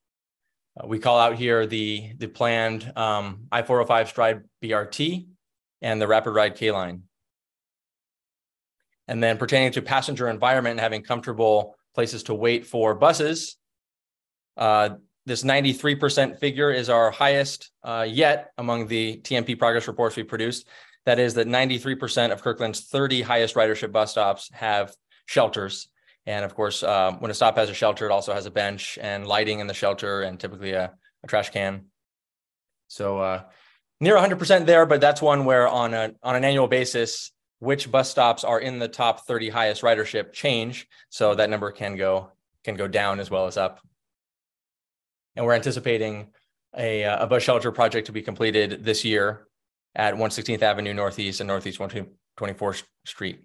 Uh, we call out here the, the planned um, I-405 Stride BRT and the Rapid Ride K-Line. And then pertaining to passenger environment and having comfortable places to wait for buses, uh, this 93% figure is our highest uh, yet among the TMP progress reports we produced. That is that 93% of Kirkland's 30 highest ridership bus stops have shelters. And of course, um, when a stop has a shelter, it also has a bench and lighting in the shelter and typically a, a trash can. So uh, near 100% there, but that's one where on, a, on an annual basis, which bus stops are in the top 30 highest ridership change. So that number can go can go down as well as up and we're anticipating a, uh, a bus shelter project to be completed this year at 116th Avenue Northeast and Northeast 124th Street.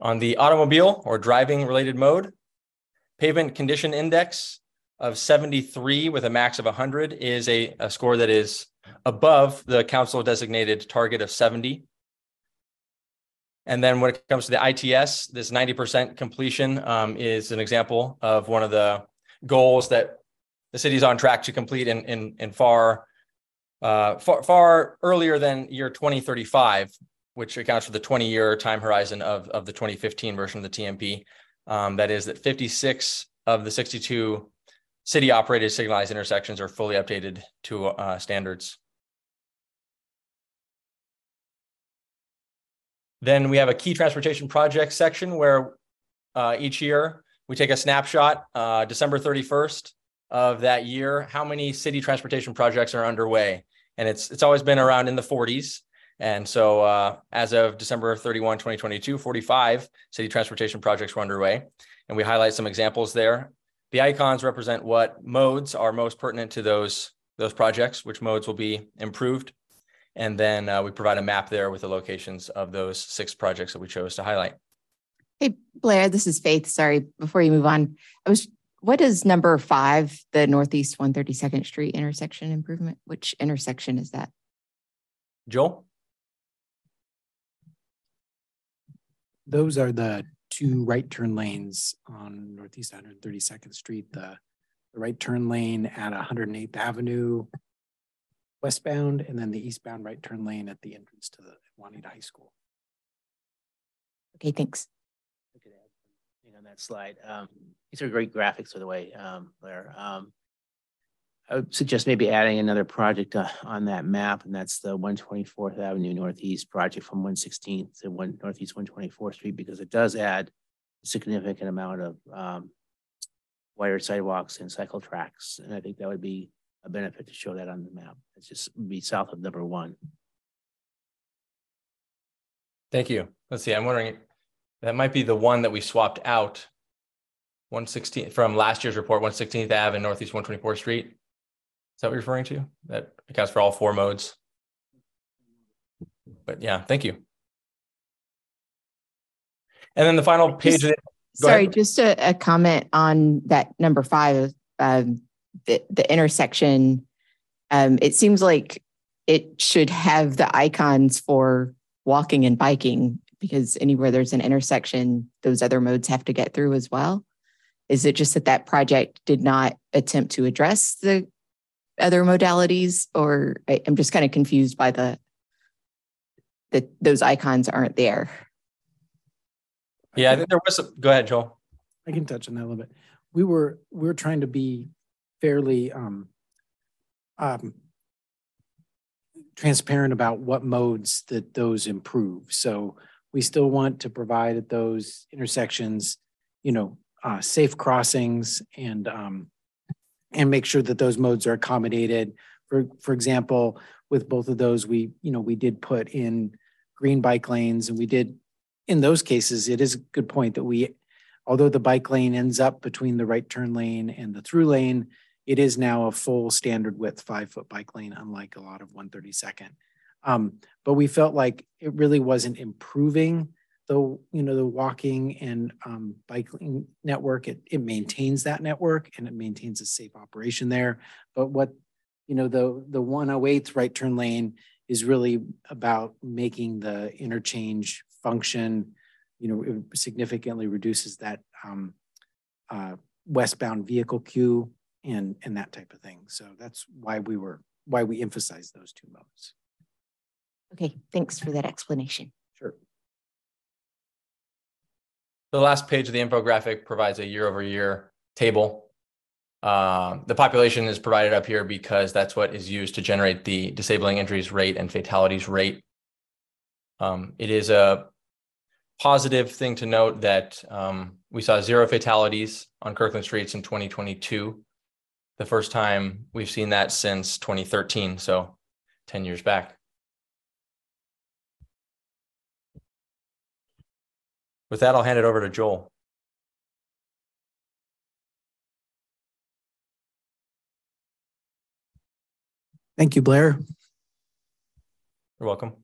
On the automobile or driving related mode, pavement condition index of 73 with a max of 100 is a, a score that is above the council designated target of 70. And then when it comes to the ITS, this 90% completion um, is an example of one of the goals that the city's on track to complete in, in, in far, uh, far, far earlier than year 2035, which accounts for the 20 year time horizon of, of the 2015 version of the TMP. Um, that is that 56 of the 62 city operated signalized intersections are fully updated to uh, standards. Then we have a key transportation project section where uh, each year we take a snapshot, uh, December 31st of that year, how many city transportation projects are underway. And it's, it's always been around in the 40s. And so uh, as of December 31, 2022, 45 city transportation projects were underway. And we highlight some examples there. The icons represent what modes are most pertinent to those, those projects, which modes will be improved and then uh, we provide a map there with the locations of those six projects that we chose to highlight. Hey, Blair, this is Faith. Sorry, before you move on, I was, what is number five, the Northeast 132nd Street intersection improvement? Which intersection is that? Joel? Those are the two right turn lanes on Northeast 132nd Street. The, the right turn lane at 108th Avenue westbound and then the eastbound right turn lane at the entrance to the Juanita High School. Okay, thanks. On that slide, um, these are great graphics, by the way, um, Blair. Um, I would suggest maybe adding another project uh, on that map, and that's the 124th Avenue Northeast project from 116th to one Northeast 124th Street, because it does add a significant amount of um, wired sidewalks and cycle tracks, and I think that would be a benefit to show that on the map. It's just be south of number one. Thank you. Let's see, I'm wondering, that might be the one that we swapped out. 116 from last year's report, 116th Ave and Northeast 124th Street. Is that what you're referring to? That accounts for all four modes. But yeah, thank you. And then the final page. Just- of the- Sorry, ahead. just a, a comment on that number five, um, the, the intersection. Um, it seems like it should have the icons for walking and biking because anywhere there's an intersection, those other modes have to get through as well. Is it just that that project did not attempt to address the other modalities or I, I'm just kind of confused by the that those icons aren't there. Yeah, I think there was, a- go ahead, Joel. I can touch on that a little bit. We were, we were trying to be fairly um, um, transparent about what modes that those improve. So we still want to provide at those intersections, you know, uh, safe crossings and um, and make sure that those modes are accommodated. For for example, with both of those, we you know we did put in green bike lanes, and we did in those cases. It is a good point that we, although the bike lane ends up between the right turn lane and the through lane, it is now a full standard width five foot bike lane, unlike a lot of 132nd. Um, but we felt like it really wasn't improving the you know the walking and um, biking network. It it maintains that network and it maintains a safe operation there. But what you know the the 108th right turn lane is really about making the interchange function. You know, it significantly reduces that um, uh, westbound vehicle queue and and that type of thing. So that's why we were why we emphasize those two modes. Okay, thanks for that explanation. Sure. The last page of the infographic provides a year over year table. Um, the population is provided up here because that's what is used to generate the disabling injuries rate and fatalities rate. Um, it is a positive thing to note that um, we saw zero fatalities on Kirkland streets in 2022. The first time we've seen that since 2013, so 10 years back. With that, I'll hand it over to Joel. Thank you, Blair. You're welcome.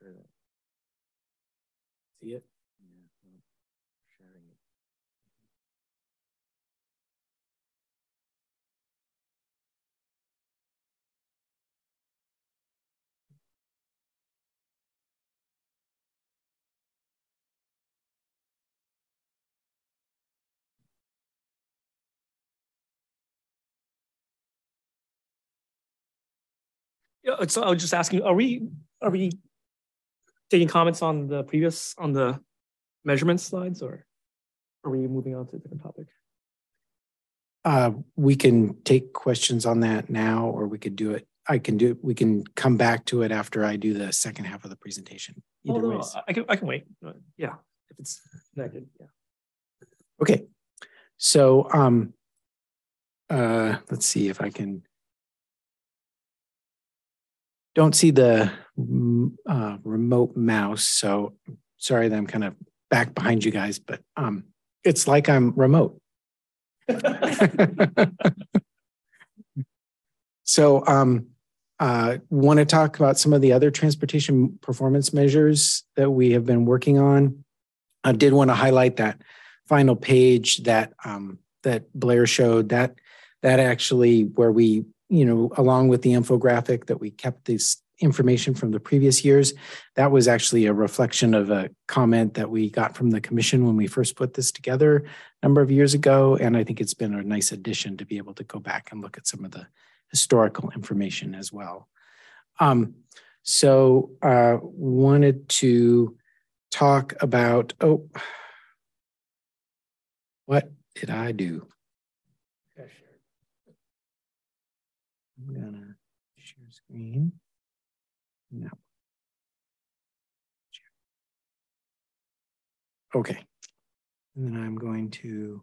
Sure that see it. Yeah, Sharing it. Yeah, so I was just asking, are we, are we taking comments on the previous, on the measurement slides or are we moving on to a different topic? Uh, we can take questions on that now, or we could do it. I can do, we can come back to it after I do the second half of the presentation. Oh, Either no, ways. I can, I can wait. Yeah, if it's connected, yeah. Okay, so um, uh, let's see if I can. Don't see the uh, remote mouse, so sorry that I'm kind of back behind you guys, but um, it's like I'm remote. so um, uh, want to talk about some of the other transportation performance measures that we have been working on. I did want to highlight that final page that um, that Blair showed. That that actually where we you know along with the infographic that we kept this information from the previous years. That was actually a reflection of a comment that we got from the commission when we first put this together a number of years ago. And I think it's been a nice addition to be able to go back and look at some of the historical information as well. Um, so uh, wanted to talk about, oh, what did I do? I'm gonna share screen. Okay. And then I'm going to.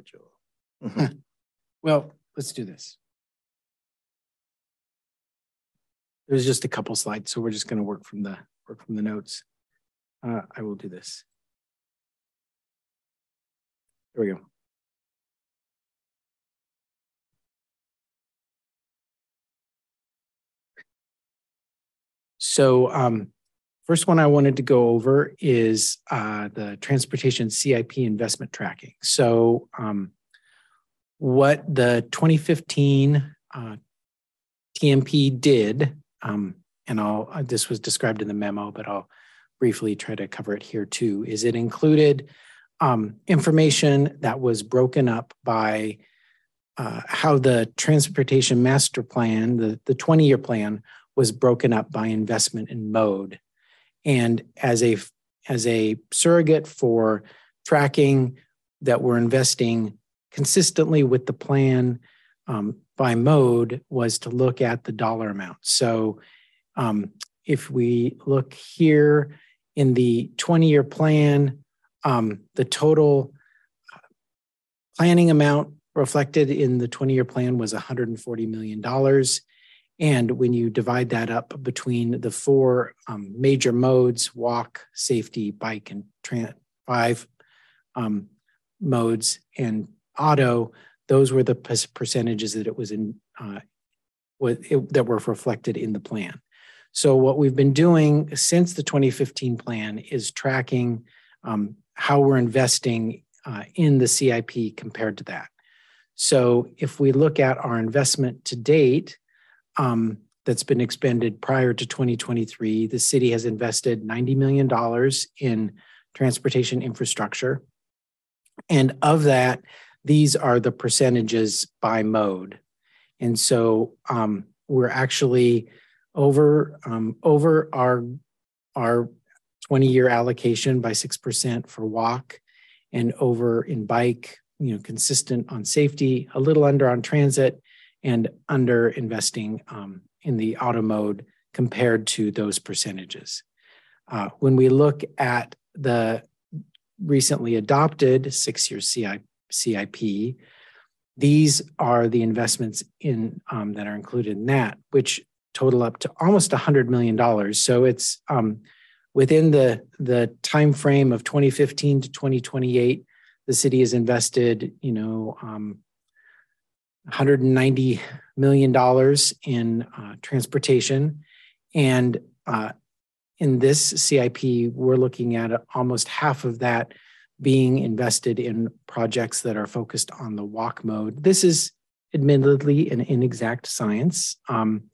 Individual. well, let's do this. There's just a couple slides, so we're just going to work from the work from the notes. Uh, I will do this. There we go. So um, First one I wanted to go over is uh, the transportation CIP investment tracking. So, um, what the 2015 uh, TMP did, um, and I'll uh, this was described in the memo, but I'll briefly try to cover it here too. Is it included um, information that was broken up by uh, how the transportation master plan, the the 20 year plan, was broken up by investment in mode and as a as a surrogate for tracking that we're investing consistently with the plan um, by mode was to look at the dollar amount. So um, if we look here in the 20 year plan, um, the total uh, planning amount reflected in the 20 year plan was $140 million. And when you divide that up between the four um, major modes walk, safety, bike, and tran- five um, modes, and auto, those were the percentages that it was in, uh, it, that were reflected in the plan. So, what we've been doing since the 2015 plan is tracking um, how we're investing uh, in the CIP compared to that. So, if we look at our investment to date, um, that's been expended prior to 2023. The city has invested $90 million in transportation infrastructure. And of that, these are the percentages by mode. And so um, we're actually over um, over our our 20 year allocation by 6% for walk and over in bike, you know, consistent on safety, a little under on transit, and under investing um, in the auto mode compared to those percentages. Uh, when we look at the recently adopted six-year CIP, these are the investments in um, that are included in that, which total up to almost $100 million. So it's um, within the, the time frame of 2015 to 2028, the city has invested, you know, um, 190 million dollars in uh, transportation, and uh, in this CIP, we're looking at almost half of that being invested in projects that are focused on the walk mode. This is admittedly an inexact science. Um,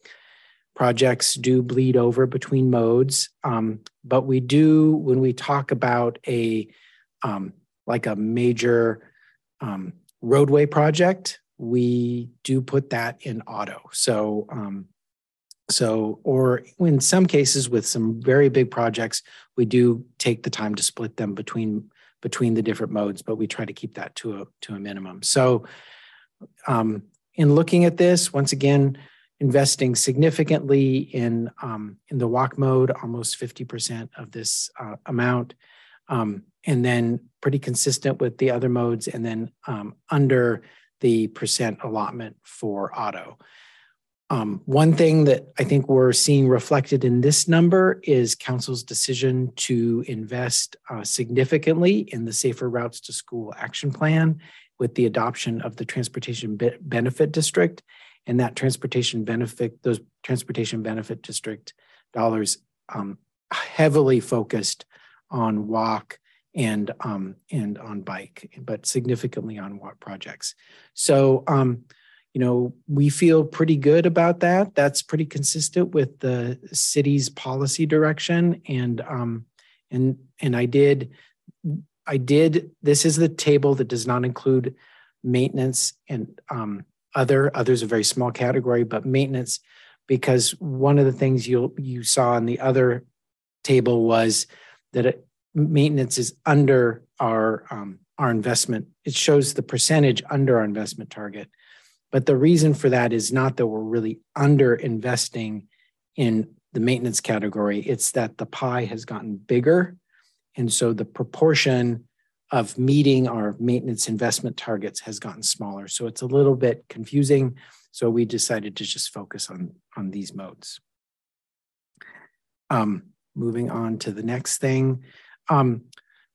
projects do bleed over between modes, um, but we do when we talk about a um, like a major um, roadway project we do put that in auto. So, um, so, or in some cases with some very big projects, we do take the time to split them between between the different modes, but we try to keep that to a to a minimum. So, um, in looking at this, once again, investing significantly in um, in the walk mode, almost fifty percent of this uh, amount, um, and then pretty consistent with the other modes, and then um, under the percent allotment for auto. Um, one thing that I think we're seeing reflected in this number is council's decision to invest uh, significantly in the Safer Routes to School Action Plan with the adoption of the Transportation Be- Benefit District. And that transportation benefit, those transportation benefit district dollars um, heavily focused on walk and um, and on bike, but significantly on walk projects. So um, you know, we feel pretty good about that. That's pretty consistent with the city's policy direction. And um, and and I did, I did. This is the table that does not include maintenance and um, other. Others a very small category, but maintenance, because one of the things you you saw in the other table was that it, maintenance is under our um, our investment. It shows the percentage under our investment target. But the reason for that is not that we're really under investing in the maintenance category, it's that the pie has gotten bigger. And so the proportion of meeting our maintenance investment targets has gotten smaller. So it's a little bit confusing. So we decided to just focus on, on these modes. Um, moving on to the next thing. Um,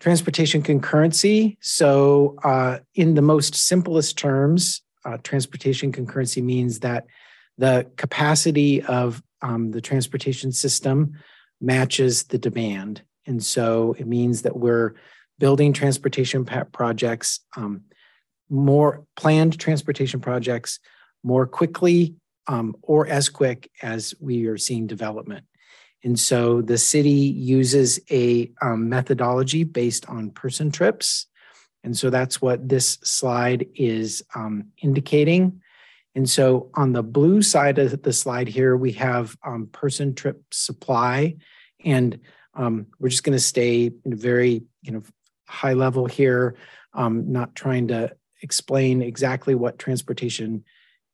transportation concurrency. So uh, in the most simplest terms, uh, transportation concurrency means that the capacity of um, the transportation system matches the demand. And so it means that we're building transportation projects, um, more planned transportation projects more quickly um, or as quick as we are seeing development. And so the city uses a um, methodology based on person trips and so that's what this slide is um, indicating. And so on the blue side of the slide here, we have um, person trip supply. And um, we're just going to stay in a very you know, high level here, um, not trying to explain exactly what transportation,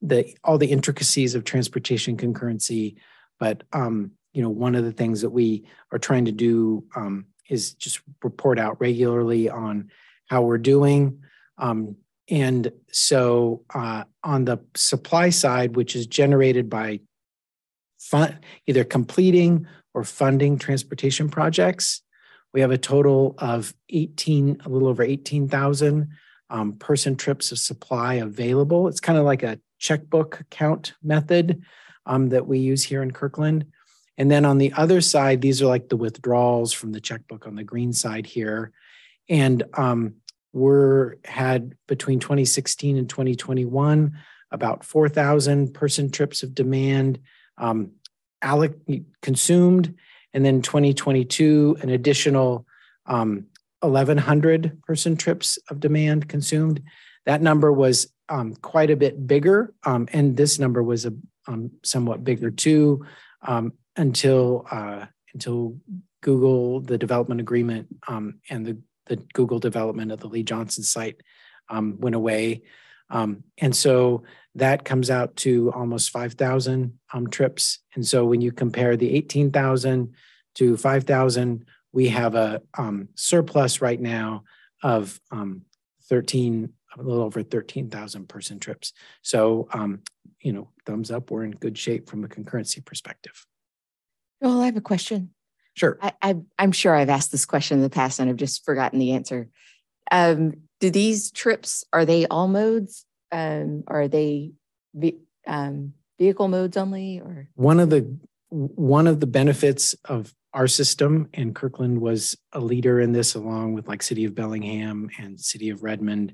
the all the intricacies of transportation concurrency. But um, you know, one of the things that we are trying to do um, is just report out regularly on how we're doing. Um, and so uh, on the supply side, which is generated by fun, either completing or funding transportation projects, we have a total of 18, a little over 18,000 um, person trips of supply available. It's kind of like a checkbook count method um, that we use here in Kirkland. And then on the other side, these are like the withdrawals from the checkbook on the green side here. And um, we're had between 2016 and 2021 about 4,000 person trips of demand um, alloc- consumed, and then 2022 an additional um, 1,100 person trips of demand consumed. That number was um, quite a bit bigger, um, and this number was a um, somewhat bigger too um, until uh, until Google the development agreement um, and the the Google development of the Lee Johnson site um, went away. Um, and so that comes out to almost 5,000 um, trips. And so when you compare the 18,000 to 5,000, we have a um, surplus right now of 13, a little over 13,000 person trips. So, um, you know, thumbs up, we're in good shape from a concurrency perspective. Well, I have a question. Sure. I, I, am sure I've asked this question in the past and I've just forgotten the answer. Um, do these trips, are they all modes? Um, are they um, vehicle modes only or? One of the, one of the benefits of our system and Kirkland was a leader in this along with like city of Bellingham and city of Redmond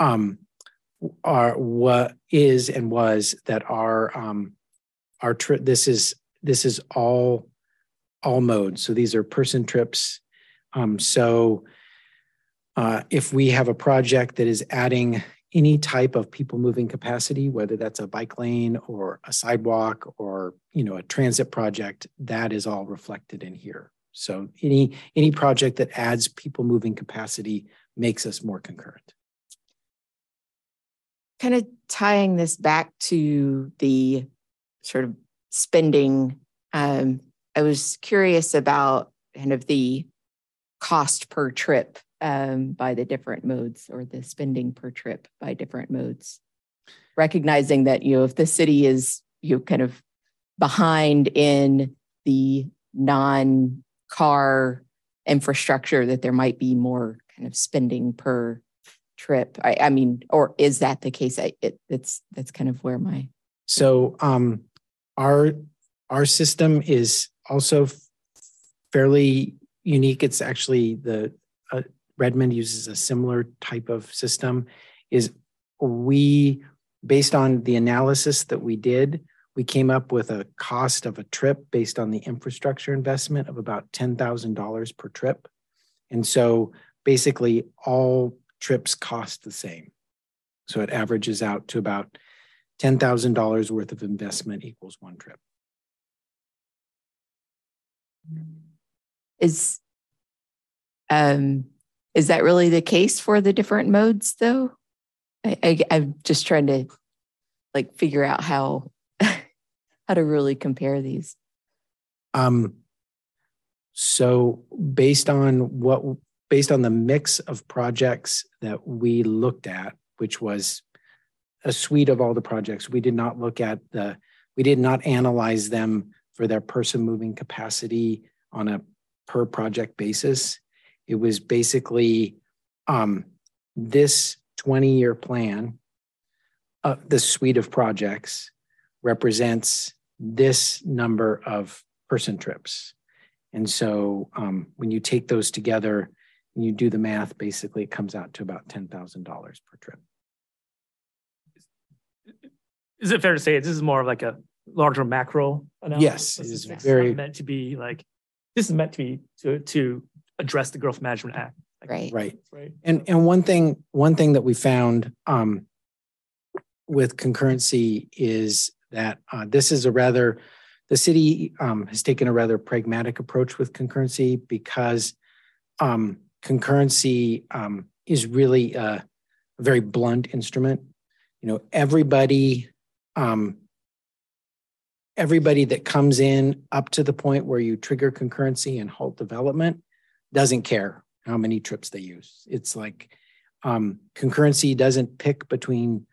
um, are what is and was that our um, our trip this is this is all all modes. So these are person trips. Um, so uh, if we have a project that is adding any type of people moving capacity, whether that's a bike lane or a sidewalk or you know a transit project, that is all reflected in here. So any any project that adds people moving capacity makes us more concurrent. Kind of tying this back to the sort of spending um, I was curious about kind of the cost per trip um, by the different modes or the spending per trip by different modes. Recognizing that, you know, if the city is you kind of behind in the non-car infrastructure that there might be more kind of spending per trip. I, I mean, or is that the case? I, it, it's that's kind of where my So um, our our system is also fairly unique. It's actually the uh, Redmond uses a similar type of system. Is we based on the analysis that we did, we came up with a cost of a trip based on the infrastructure investment of about ten thousand dollars per trip, and so basically all trips cost the same. So it averages out to about $10,000 worth of investment equals one trip. is um is that really the case for the different modes though I, I i'm just trying to like figure out how how to really compare these Um, so based on what, based on the mix of projects that we looked at, which was a suite of all the projects, we did not look at the, we did not analyze them for their person moving capacity on a per project basis. It was basically um, this 20 year plan, uh, the suite of projects represents this number of person trips. And so um, when you take those together and you do the math, basically it comes out to about $10,000 per trip. Is it fair to say this is more of like a larger macro analysis? Yes, it This is not very- meant to be like, this is meant to be to, to address the Growth Management Act. Like, right Right. Right. And and one thing one thing that we found um, with concurrency is that uh, this is a rather the city um, has taken a rather pragmatic approach with concurrency because um, concurrency um, is really a, a very blunt instrument. You know, everybody um, everybody that comes in up to the point where you trigger concurrency and halt development doesn't care how many trips they use. It's like um, concurrency doesn't pick between,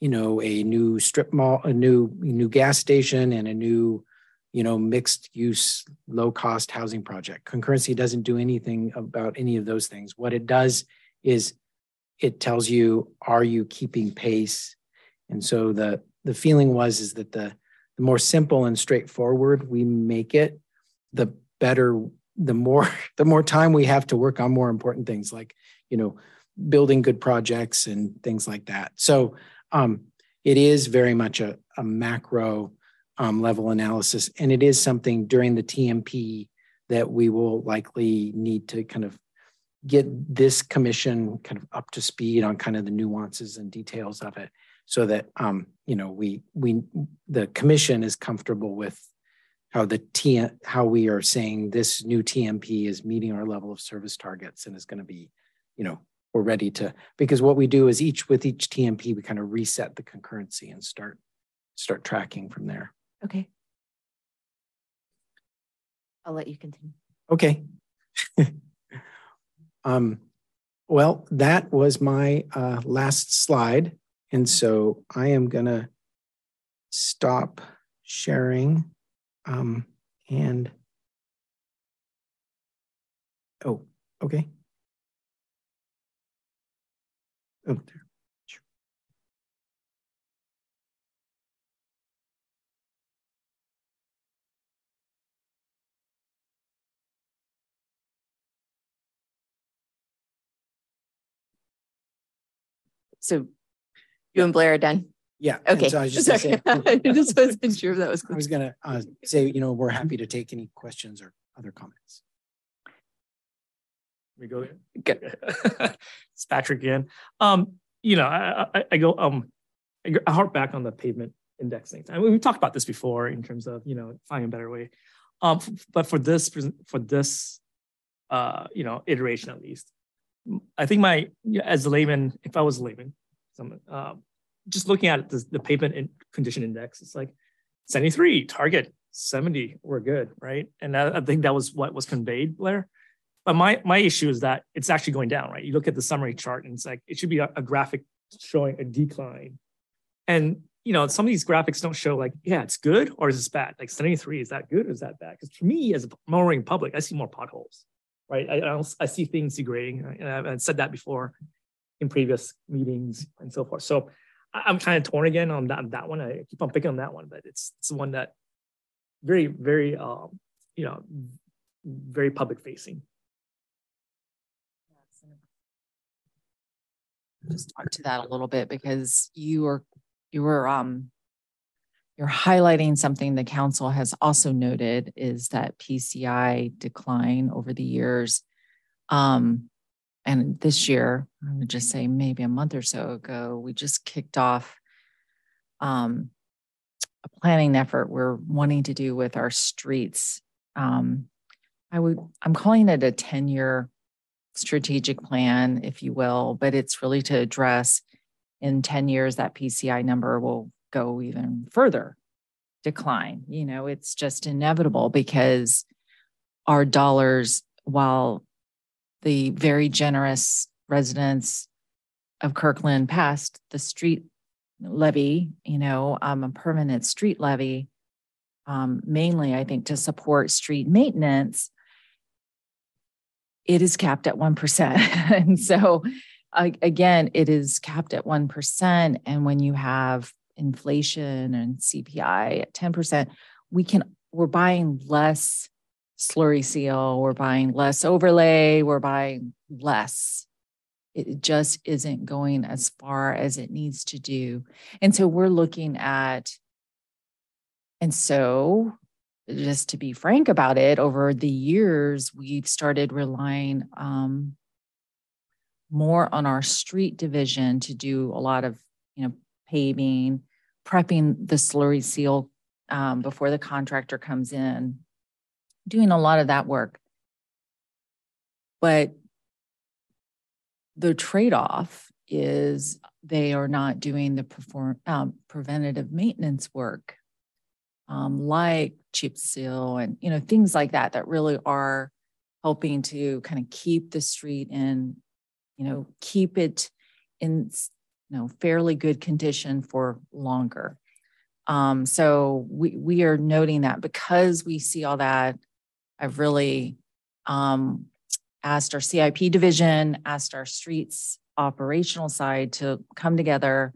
you know, a new strip mall, a new new gas station, and a new, you know, mixed use low cost housing project. Concurrency doesn't do anything about any of those things. What it does is it tells you are you keeping pace, and so the the feeling was is that the the more simple and straightforward we make it, the better the more the more time we have to work on more important things like you know building good projects and things like that. So um, it is very much a, a macro um, level analysis and it is something during the tmp that we will likely need to kind of get this commission kind of up to speed on kind of the nuances and details of it so that um, you know we we the commission is comfortable with how the T how we are saying this new TMP is meeting our level of service targets and is going to be, you know, we're ready to because what we do is each with each TMP we kind of reset the concurrency and start start tracking from there. okay i'll let you continue Okay. um, well, that was my uh, last slide, and so I am gonna stop sharing. Um, and oh, okay. Oh, there. so you and blair are done Yeah. and okay so I was just gonna say, i just wasn't sure if that was I was gonna uh, say, you know, we're happy to take any questions or other comments. we go there. Good. it's Patrick again. Um, you know, I, I, I go, um, I go- I harp back on the pavement indexing. I mean, we talked about this before in terms of, you know, finding a better way. Um, but for this, for this, uh, you know, iteration at least, I think my, you know, as a layman, if I was a layman, some, um, just looking at the, the pavement in condition index, it's like 73, target 70, we're good, right? And I, I think that was what was conveyed, Blair. But my my issue is that it's actually going down, right? You look at the summary chart and it's like it should be a, a graphic showing a decline. And you know, some of these graphics don't show like, yeah, it's good or is this bad? Like 73, is that good or is that bad? Because for me, as a mowing public, I see more potholes, right? I, I, I see things degrading. And I've said that before in previous meetings and so forth. So I, am kind of torn again on that, that one. I keep on picking on that one, but it's, it's one that very, very, um, you know, very public facing. Just talk to that a little bit because you were you were um you're highlighting something the council has also noted is that PCI decline over the years. Um, and this year, I would just say maybe a month or so ago, we just kicked off um, a planning effort we're wanting to do with our streets. Um, I would, I'm calling it a 10 year strategic plan, if you will, but it's really to address in 10 years, that PCI number will go even further decline. You know, it's just inevitable because our dollars, while the very generous residents of Kirkland passed the street levy, you know, um, a permanent street levy, um, mainly, I think, to support street maintenance, it is capped at 1%. and so again, it is capped at 1%. And when you have inflation and CPI at 10%, we can, we're buying less slurry seal, we're buying less overlay, we're buying less. It just isn't going as far as it needs to do. And so we're looking at, and so just to be frank about it, over the years, we've started relying um, more on our street division to do a lot of, you know, paving, prepping the slurry seal um, before the contractor comes in, doing a lot of that work. But the trade-off is they are not doing the perform um, preventative maintenance work um, like chip seal and you know things like that that really are helping to kind of keep the street in you know, keep it in, you know, fairly good condition for longer. Um, so we, we are noting that because we see all that, I've really um, asked our CIP division, asked our streets operational side to come together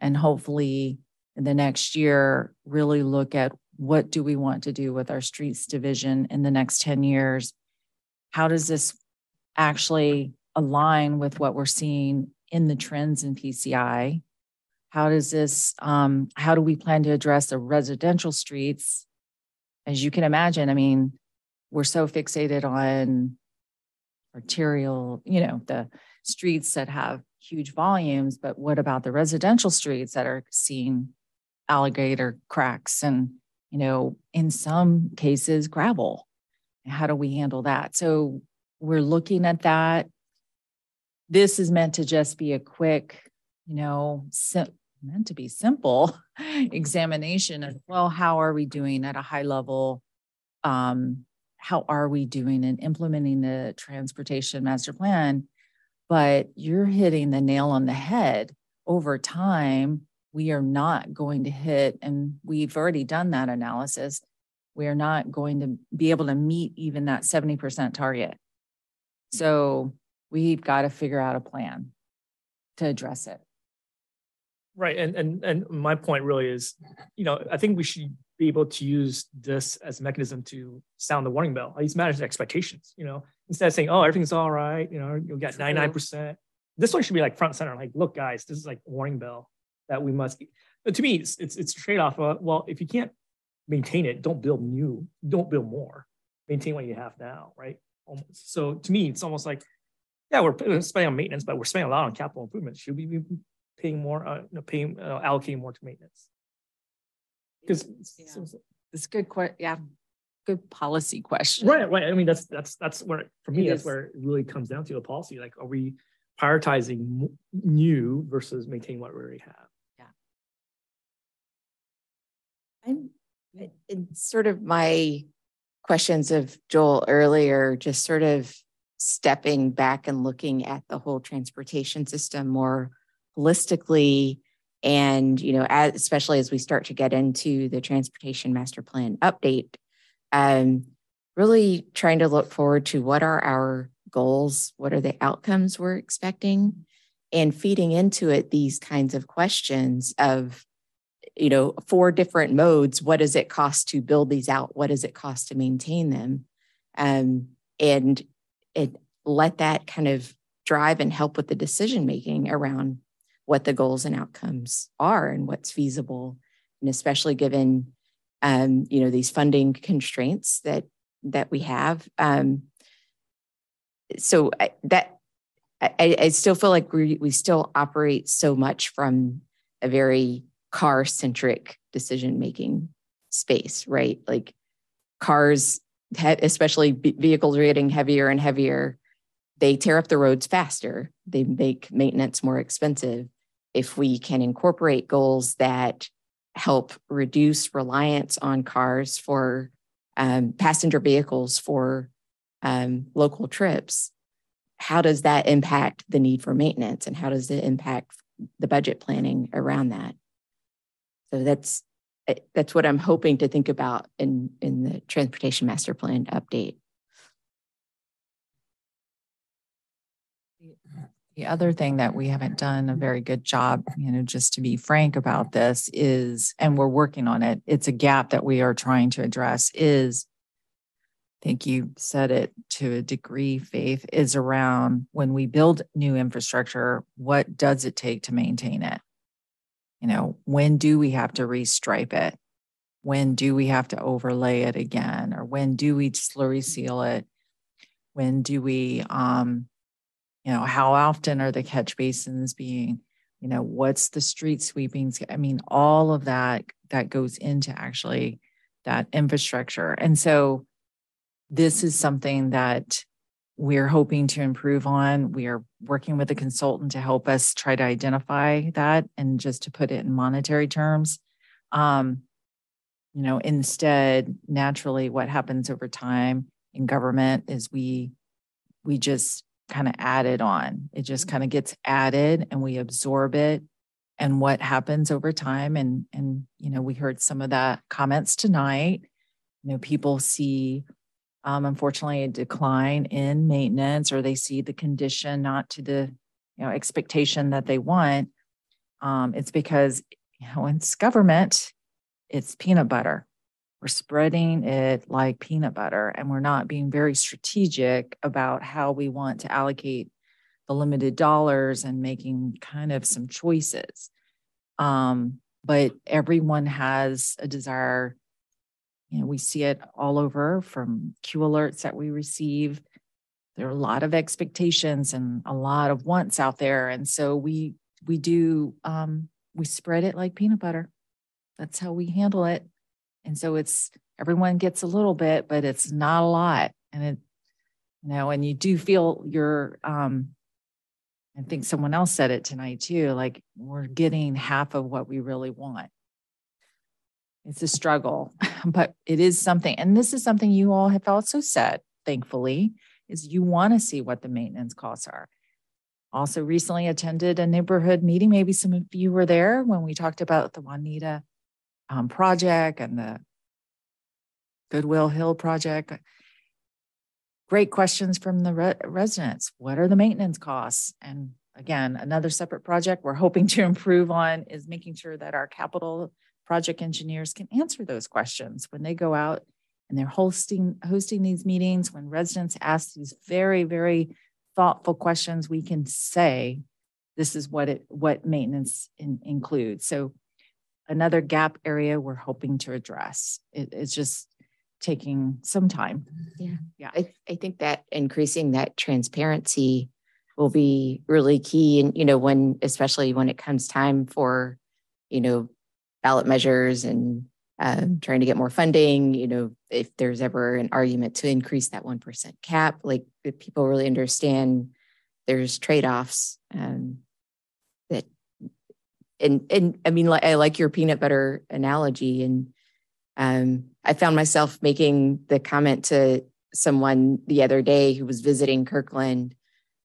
and hopefully in the next year really look at what do we want to do with our streets division in the next 10 years how does this actually align with what we're seeing in the trends in PCI? How does this, um, how do we plan to address the residential streets? As you can imagine, I mean, we're so fixated on arterial, you know, the streets that have huge volumes, but what about the residential streets that are seeing alligator cracks and, you know, in some cases, gravel? How do we handle that? So we're looking at that this is meant to just be a quick, you know, sim- meant to be simple examination of, well, how are we doing at a high level? Um, how are we doing in implementing the transportation master plan? But you're hitting the nail on the head. Over time, we are not going to hit, and we've already done that analysis. We are not going to be able to meet even that 70% target. So we've got to figure out a plan to address it. Right. And and and my point really is, you know, I think we should be able to use this as a mechanism to sound the warning bell, at least manage expectations, you know, instead of saying, oh, everything's all right, you know, you'll get 99%. This one should be like front center, like, look, guys, this is like warning bell that we must. But to me, it's it's, it's a trade-off. Of, well, if you can't maintain it, don't build new, don't build more. Maintain what you have now, right? So to me, it's almost like yeah, we're spending on maintenance, but we're spending a lot on capital improvements. Should we be paying more, uh, paying, uh, allocating more to maintenance? Because yeah. it's good. question. yeah, good policy question. Right, right. I mean, that's that's that's where for me, it that's is. where it really comes down to the policy. Like, are we prioritizing new versus maintaining what we already have? Yeah. I'm in sort of my questions of Joel earlier, just sort of stepping back and looking at the whole transportation system more holistically And, you know, as, especially as we start to get into the transportation master plan update, um, really trying to look forward to what are our goals, what are the outcomes we're expecting, and feeding into it these kinds of questions of, you know, four different modes. What does it cost to build these out? What does it cost to maintain them? Um, and it let that kind of drive and help with the decision making around what the goals and outcomes are and what's feasible. And especially given um, you know these funding constraints that that we have um, so I, that I, I still feel like we, we still operate so much from a very car centric decision making space right? Like cars especially vehicles are getting heavier and heavier they tear up the roads faster they make maintenance more expensive if we can incorporate goals that help reduce reliance on cars for um, passenger vehicles for um, local trips, how does that impact the need for maintenance and how does it impact the budget planning around that? So that's eh, that's what I'm hoping to think about in in the transportation master plan update. The other thing that we haven't done a very good job, you know, just to be frank about this is, and we're working on it, it's a gap that we are trying to address is, I think you said it to a degree, Faith, is around when we build new infrastructure, what does it take to maintain it? You know, when do we have to restripe it? When do we have to overlay it again? Or when do we slurry seal it? When do we um, you know how often are the catch basins being you know what's the street sweepings? I mean all of that that goes into actually that infrastructure. And so this is something that we're hoping to improve on. We are working with a consultant to help us try to identify that and just to put it in monetary terms. Um, you know instead naturally what happens over time in government is we we just kind of added on. It just kind of gets added and we absorb it and what happens over time. And, and, you know, we heard some of that comments tonight. You know, people see, um, unfortunately, a decline in maintenance or they see the condition not to the, you know, expectation that they want. Um, it's because, you know, it's government, it's peanut butter we're spreading it like peanut butter and we're not being very strategic about how we want to allocate the limited dollars and making kind of some choices. Um, but everyone has a desire. You know, we see it all over from Q alerts that we receive. There are a lot of expectations and a lot of wants out there, and so we we do um, we spread it like peanut butter. That's how we handle it. And so it's everyone gets a little bit, but it's not a lot. And it, you know, and you do feel you're, um, I think someone else said it tonight too, like we're getting half of what we really want. It's a struggle, but it is something. And this is something you all have also said, thankfully, is you want to see what the maintenance costs are. Also, recently attended a neighborhood meeting. Maybe some of you were there when we talked about the Juanita um, project and the Goodwill Hill project. Great questions from the re- residents. What are the maintenance costs? And again, another separate project we're hoping to improve on is making sure that our capital project engineers can answer those questions when they go out and they're hosting hosting these meetings when residents ask these very very thoughtful questions we can say this is what it what maintenance in, includes so another gap area we're hoping to address. It, it's just taking some time. Yeah. Yeah. I, I think that increasing that transparency will be really key. And, you know, when, especially when it comes time for, you know, ballot measures and um, trying to get more funding, you know, if there's ever an argument to increase that 1% cap, like if people really understand there's trade offs um, and and I mean, like I like your peanut butter analogy, and um, I found myself making the comment to someone the other day who was visiting Kirkland.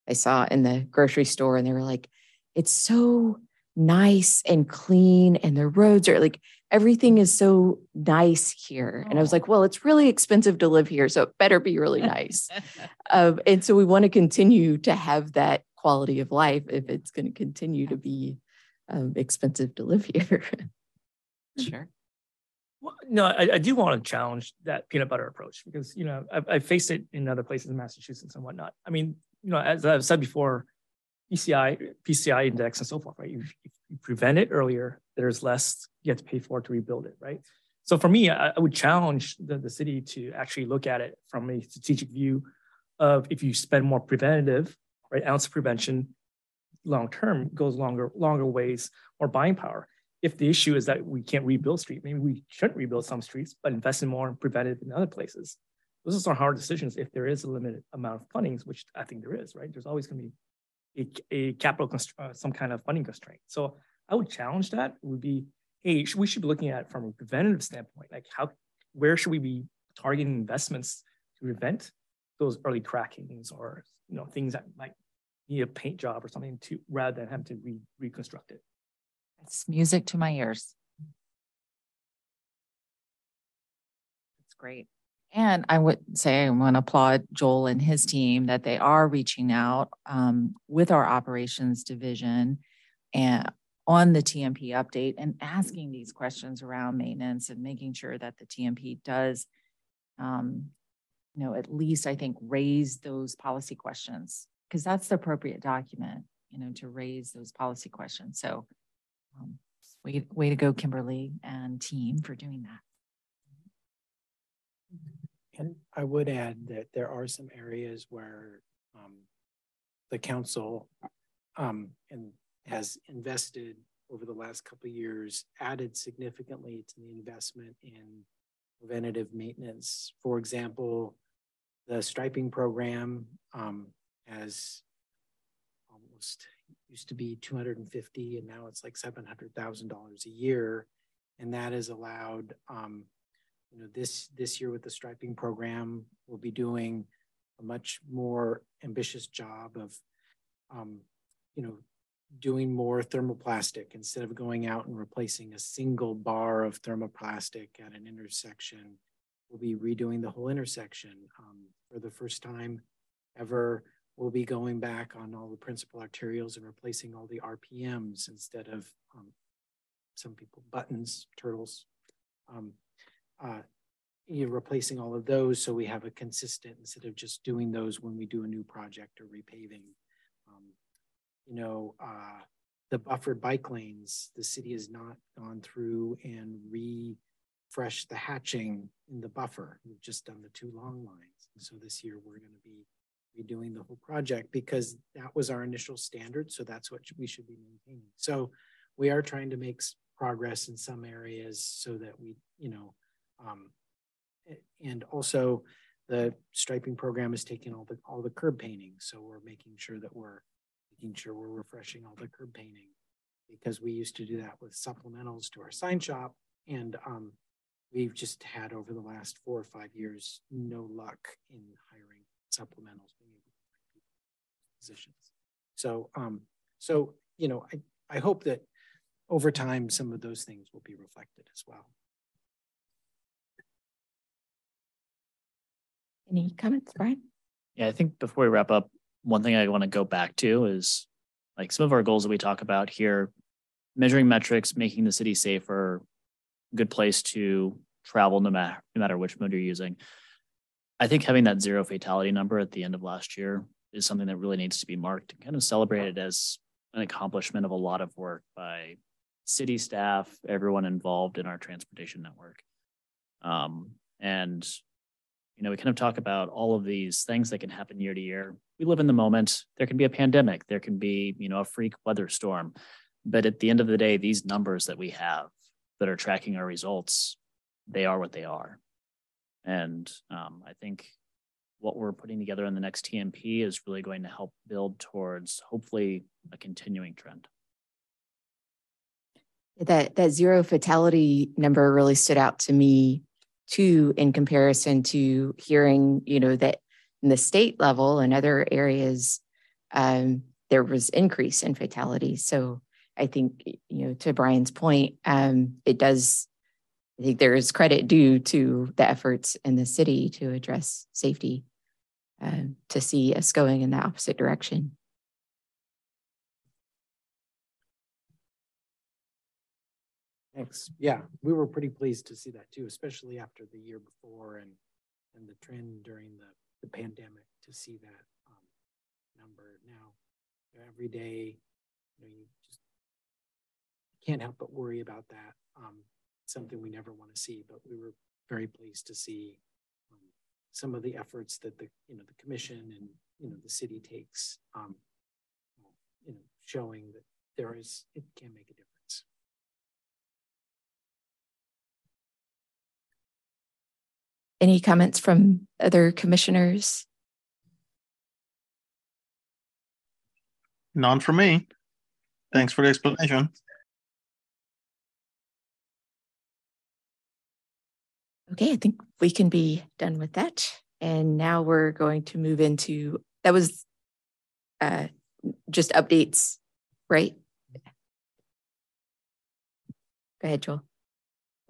I saw in the grocery store, and they were like, "It's so nice and clean and the roads are like everything is so nice here. And I was like, well, it's really expensive to live here, so it better be really nice. um, and so we want to continue to have that quality of life if it's going to continue to be um, expensive to live here. sure. Well, no, I, I, do want to challenge that peanut butter approach because you know I've, I've, faced it in other places in Massachusetts and whatnot. I mean, you know, as I've said before, PCI, PCI index, and so forth, right? You, you prevent it earlier, there's less you have to pay for to rebuild it, right? So for me, I, I would challenge the, the city to actually look at it from a strategic view of if you spend more preventative, right, ounce of prevention, long term goes longer, longer ways, or buying power. If the issue is that we can't rebuild street, maybe we shouldn't rebuild some streets, but invest in more preventive in other places. Those are some hard decisions if there is a limited amount of fundings, which I think there is, right? There's always going to be a, a capital uh, some kind of funding constraint. So I would challenge that. It would be, hey, we should be looking at from a preventative standpoint, like how, where should we be targeting investments to prevent those early crackings or you know things that might need a paint job or something to rather than having to re- reconstruct it. It's music to my ears. That's great. And I would say I want to applaud Joel and his team that they are reaching out um, with our operations division and on the TMP update and asking these questions around maintenance and making sure that the TMP does, um, you know, at least I think raise those policy questions because that's the appropriate document, you know, to raise those policy questions. So, um, way, way to go, Kimberly and team for doing that. And I would add that there are some areas where um, the council um, and has invested over the last couple years, added significantly to the investment in preventative maintenance. For example, the striping program um, has almost used to be 250 and now it's like $700,000 a year. And that has allowed um, you know, this this year with the striping program, we'll be doing a much more ambitious job of, um, you know, doing more thermoplastic instead of going out and replacing a single bar of thermoplastic at an intersection. We'll be redoing the whole intersection um, for the first time ever. We'll be going back on all the principal arterials and replacing all the RPMs instead of um, some people buttons, turtles. Um, uh, you know, replacing all of those so we have a consistent instead of just doing those when we do a new project or repaving. Um, you know, uh, the buffered bike lanes, the city has not gone through and refreshed the hatching in the buffer. We've just done the two long lines. And so this year we're going to be redoing the whole project because that was our initial standard. So that's what we should be maintaining. So we are trying to make progress in some areas so that we, you know, um, and also the striping program is taking all the all the curb painting. So we're making sure that we're making sure we're refreshing all the curb painting because we used to do that with supplementals to our sign shop. And um, we've just had over the last four or five years, no luck in hiring supplementals, being able to find people positions. So, um, so, you know, I, I hope that over time, some of those things will be reflected as well. Any comments, Brian? Yeah, I think before we wrap up, one thing I want to go back to is like some of our goals that we talk about here, measuring metrics, making the city safer, good place to travel no matter no matter which mode you're using. I think having that zero fatality number at the end of last year is something that really needs to be marked and kind of celebrated as an accomplishment of a lot of work by city staff, everyone involved in our transportation network. Um, and you know, we kind of talk about all of these things that can happen year to year. We live in the moment. There can be a pandemic. There can be, you know, a freak weather storm. But at the end of the day, these numbers that we have that are tracking our results, they are what they are. And um, I think what we're putting together in the next TMP is really going to help build towards hopefully a continuing trend. That that zero fatality number really stood out to me too in comparison to hearing you know that in the state level and other areas um, there was increase in fatality so I think, you know, to Brian's point, um, it does, I think there is credit due to the efforts in the city to address safety, uh, to see us going in the opposite direction. Thanks. Yeah, we were pretty pleased to see that too, especially after the year before and and the trend during the, the pandemic to see that um, number now every day. You know, you just can't help but worry about that. Um, something we never want to see, but we were very pleased to see um, some of the efforts that the you know the commission and you know the city takes. Um, you know, showing that there is it can make a difference. Any comments from other commissioners? None for me. Thanks for the explanation. Okay, I think we can be done with that. And now we're going to move into, that was uh, just updates, right? Go ahead, Joel.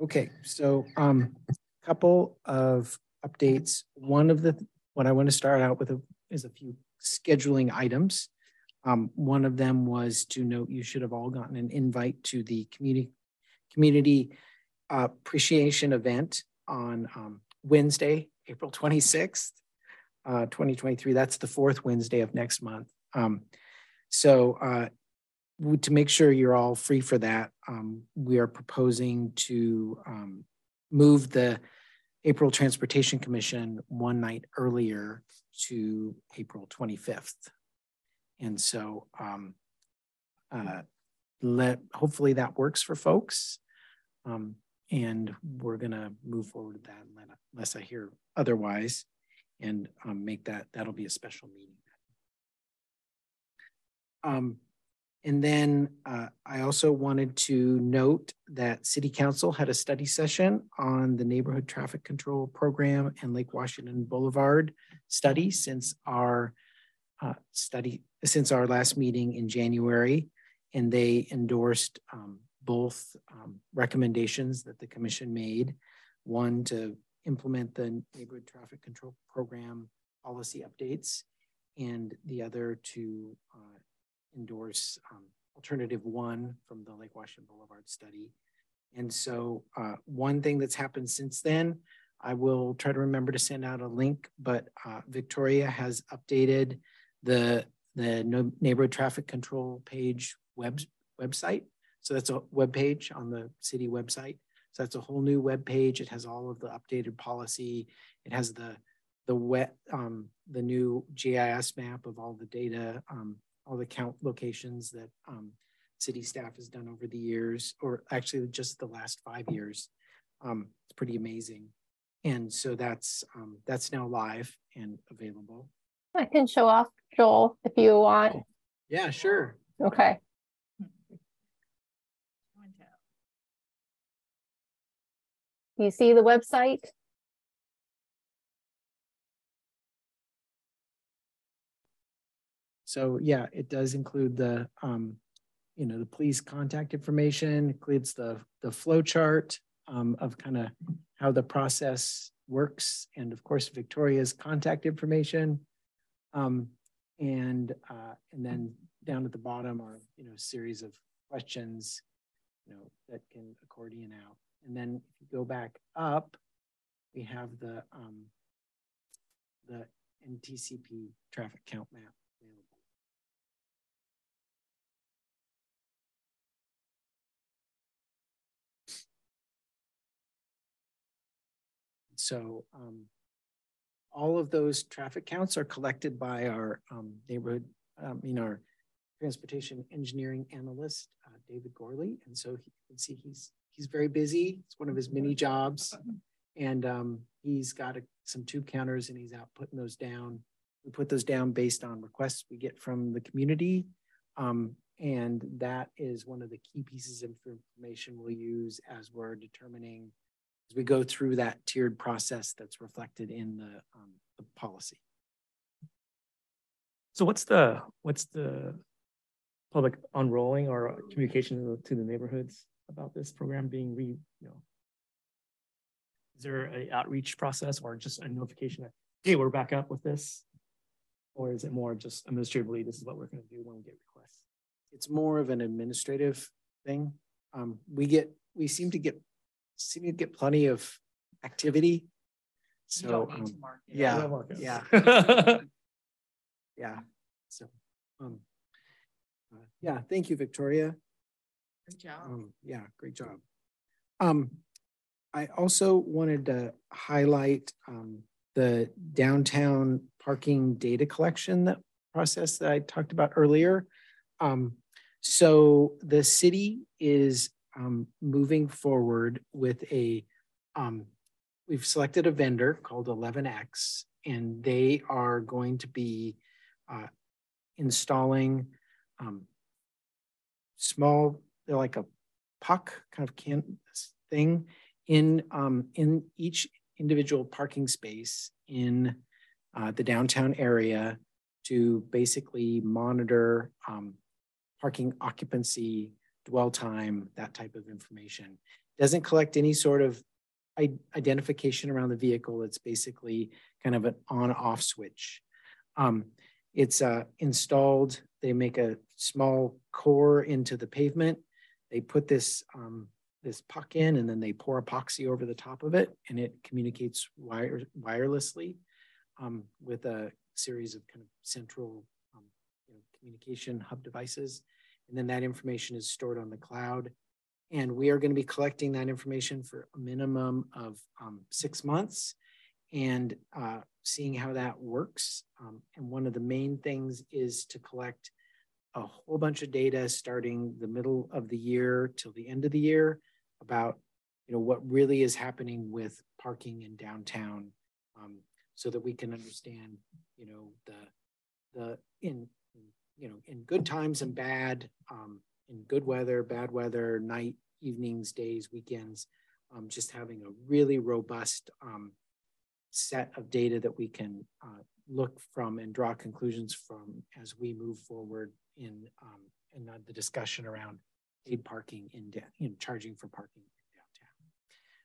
Okay, so um, a couple of updates. One of the, what I want to start out with is a few scheduling items. Um, one of them was to note you should have all gotten an invite to the community community appreciation event on um, Wednesday, April 26th, uh, 2023. That's the fourth Wednesday of next month. Um, so uh, to make sure you're all free for that, um, we are proposing to um, move the April Transportation Commission one night earlier to April 25th. And so um, uh, let hopefully that works for folks. Um, and we're gonna move forward with that unless I hear otherwise and um, make that, that'll be a special meeting. Um, and then uh, I also wanted to note that City Council had a study session on the neighborhood traffic control program and Lake Washington Boulevard study since our uh, study, since our last meeting in January. And they endorsed um, both um, recommendations that the commission made. One to implement the neighborhood traffic control program policy updates and the other to uh, endorse um, alternative one from the Lake Washington Boulevard study. And so uh, one thing that's happened since then, I will try to remember to send out a link, but uh, Victoria has updated the, the neighborhood traffic control page web, website. So that's a web page on the city website. So that's a whole new web page. It has all of the updated policy. It has the the wet um, the new GIS map of all the data um, all the count locations that um, city staff has done over the years, or actually just the last five years. Um, it's pretty amazing. And so that's um, that's now live and available. I can show off Joel if you want. Yeah, sure. Okay. You see the website? So yeah, it does include the, um, you know, the police contact information, includes the, the flow chart um, of kind of how the process works. And of course, Victoria's contact information. Um, and, uh, and then down at the bottom are, you know, a series of questions, you know, that can accordion out. And then if you go back up, we have the, um, the NTCP traffic count map. Available. So um, all of those traffic counts are collected by our um, neighborhood, um, you know, our transportation engineering analyst, uh, David Gorley. And so you can see he's he's very busy. It's one of his many jobs. And um, he's got a, some tube counters and he's out putting those down. We put those down based on requests we get from the community. Um, and that is one of the key pieces of information we'll use as we're determining as we go through that tiered process that's reflected in the, um, the policy. So what's the what's the public unrolling or communication to the, to the neighborhoods about this program being re, you know, is there an outreach process or just a notification that, hey, we're back up with this? Or is it more just administratively, this is what we're going to do when we get requests? It's more of an administrative thing. Um, we get, we seem to get, seem to get plenty of activity. So, um, yeah, yeah, yeah. So, um, uh, yeah, thank you, Victoria. Job. Um, yeah, great job. Um, I also wanted to highlight um, the downtown parking data collection that process that I talked about earlier. Um, so the city is um, moving forward with a, um, we've selected a vendor called 11X, and they are going to be uh, installing um, small, they're like a puck kind of thing in um, in each individual parking space in uh, the downtown area to basically monitor um, parking occupancy, dwell time, that type of information. Doesn't collect any sort of identification around the vehicle. It's basically kind of an on-off switch. Um, it's uh, installed, they make a small core into the pavement. They put this um, this puck in and then they pour epoxy over the top of it and it communicates wire, wirelessly um, with a series of kind of central um, you know, communication hub devices. And then that information is stored on the cloud. And we are going to be collecting that information for a minimum of um, six months and uh, seeing how that works. Um, and one of the main things is to collect a whole bunch of data starting the middle of the year till the end of the year about you know what really is happening with parking in downtown um, so that we can understand you know the the in, you know in good times and bad um, in good weather bad weather night evenings days weekends um, just having a really robust um, set of data that we can uh, look from and draw conclusions from as we move forward in um, in the discussion around paid parking in, in charging for parking in downtown.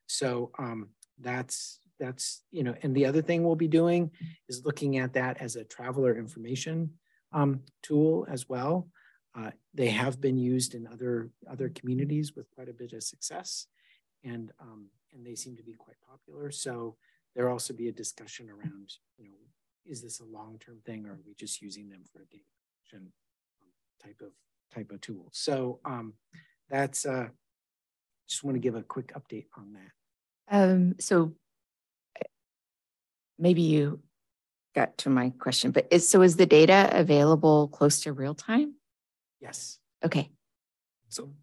So um, that's that's you know, and the other thing we'll be doing is looking at that as a traveler information um, tool as well. Uh, they have been used in other other communities with quite a bit of success, and um, and they seem to be quite popular. So there'll also be a discussion around you know, is this a long term thing or are we just using them for a um, type of type of tool. So um, that's uh, just want to give a quick update on that. Um, so maybe you got to my question, but is so is the data available close to real time? Yes. Okay. So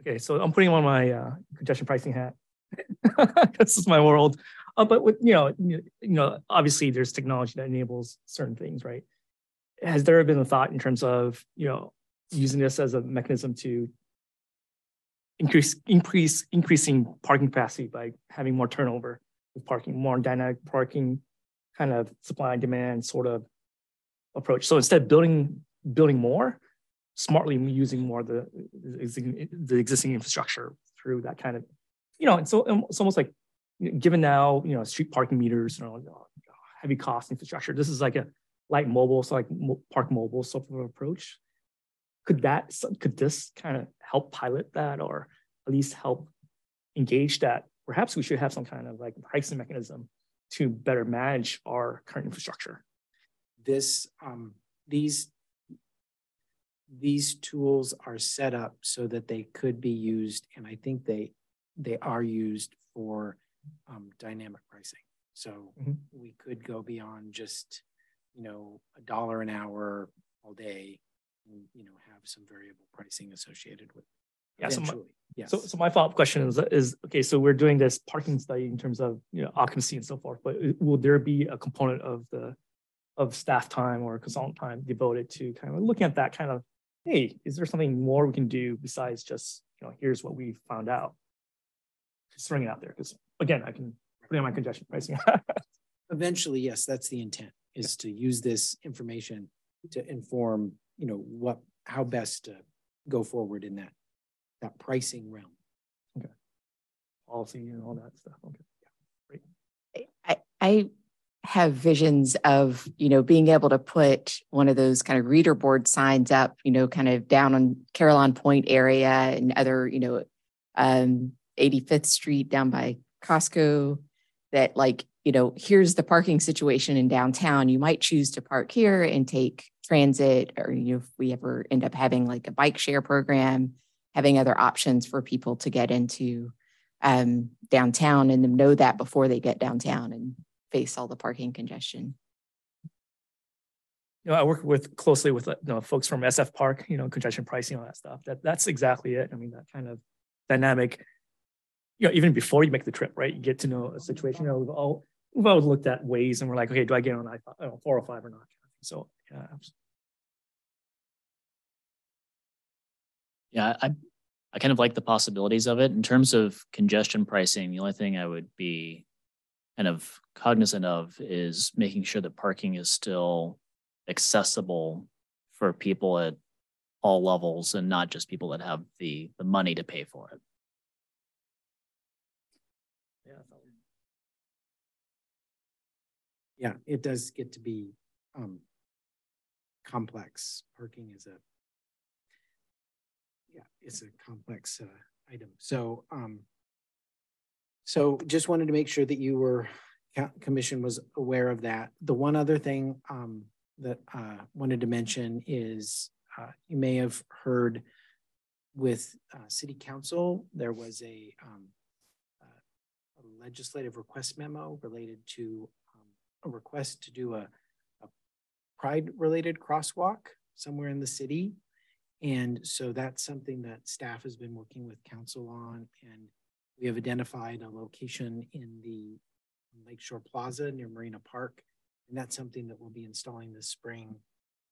okay, so I'm putting on my uh, congestion pricing hat. this is my world. Uh, but with you know, you know, obviously there's technology that enables certain things, right? Has there been a thought in terms of you know using this as a mechanism to increase increase increasing parking capacity by having more turnover with parking, more dynamic parking, kind of supply and demand sort of approach. So instead of building building more, smartly using more the the existing infrastructure through that kind of, you know, and so it's almost like given now, you know, street parking meters, you know, heavy cost infrastructure. This is like a light mobile, so like park mobile sort of approach could that could this kind of help pilot that or at least help engage that? Perhaps we should have some kind of like pricing mechanism to better manage our current infrastructure. This um, these these tools are set up so that they could be used and i think they they are used for um, dynamic pricing. So mm-hmm. we could go beyond just you know a dollar an hour all day and you know have some variable pricing associated with yeah so my, yes. so, so my follow-up question is is okay so we're doing this parking study in terms of you know occupancy and so forth but will there be a component of the of staff time or consultant time devoted to kind of looking at that kind of hey is there something more we can do besides just you know here's what we found out? Just throwing it out there because again i can put in my congestion pricing. Eventually yes that's the intent is to use this information to inform you know what how best to go forward in that that pricing realm. Okay. Policy and all that stuff. Okay. Yeah. Great. I, I have visions of, you know, being able to put one of those kind of reader board signs up, you know, kind of down on Carillon Point area and other, you know, um, 85th Street down by Costco that like, you know, here's the parking situation in downtown. You might choose to park here and take transit or you know, if we ever end up having like a bike share program, having other options for people to get into um, downtown and know that before they get downtown and face all the parking congestion. You know, I work with closely with you know folks from SF Park, you know, congestion pricing, all that stuff. That that's exactly it. I mean, that kind of dynamic. You know, even before you make the trip, right? You get to know a situation. You know, we've all we've always looked at ways, and we're like, okay, do I get on I oh, four oh or or not? So yeah, Yeah, I I kind of like the possibilities of it in terms of congestion pricing. The only thing I would be kind of cognizant of is making sure that parking is still accessible for people at all levels and not just people that have the the money to pay for it. Yeah, it does get to be um, complex. Parking is a yeah, it's a complex uh, item. So, um, so just wanted to make sure that you were commission was aware of that. The one other thing um, that uh, wanted to mention is uh, you may have heard with uh, City Council there was a, um, a, legislative request memo related to a request to do a, a pride related crosswalk somewhere in the city and so that's something that staff has been working with council on. And we have identified a location in the Lakeshore Plaza near Marina Park. And that's something that we'll be installing this spring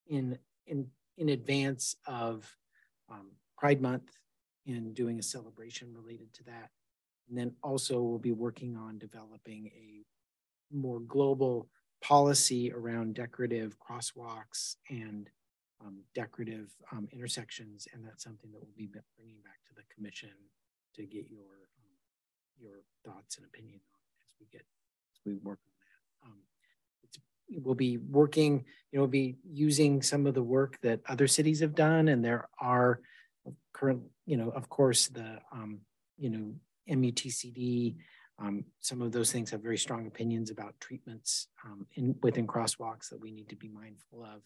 in, in, in advance of um, Pride Month and doing a celebration related to that. And then also we'll be working on developing a more global policy around decorative crosswalks and um, decorative um, intersections, and that's something that we'll be bringing back to the commission to get your um, your thoughts and opinion on as we get as we work on that. Um, we'll be working, you know, we'll be using some of the work that other cities have done, and there are current, you know, of course, the um, you know MUTCD. Um, some of those things have very strong opinions about treatments um, in within crosswalks that we need to be mindful of.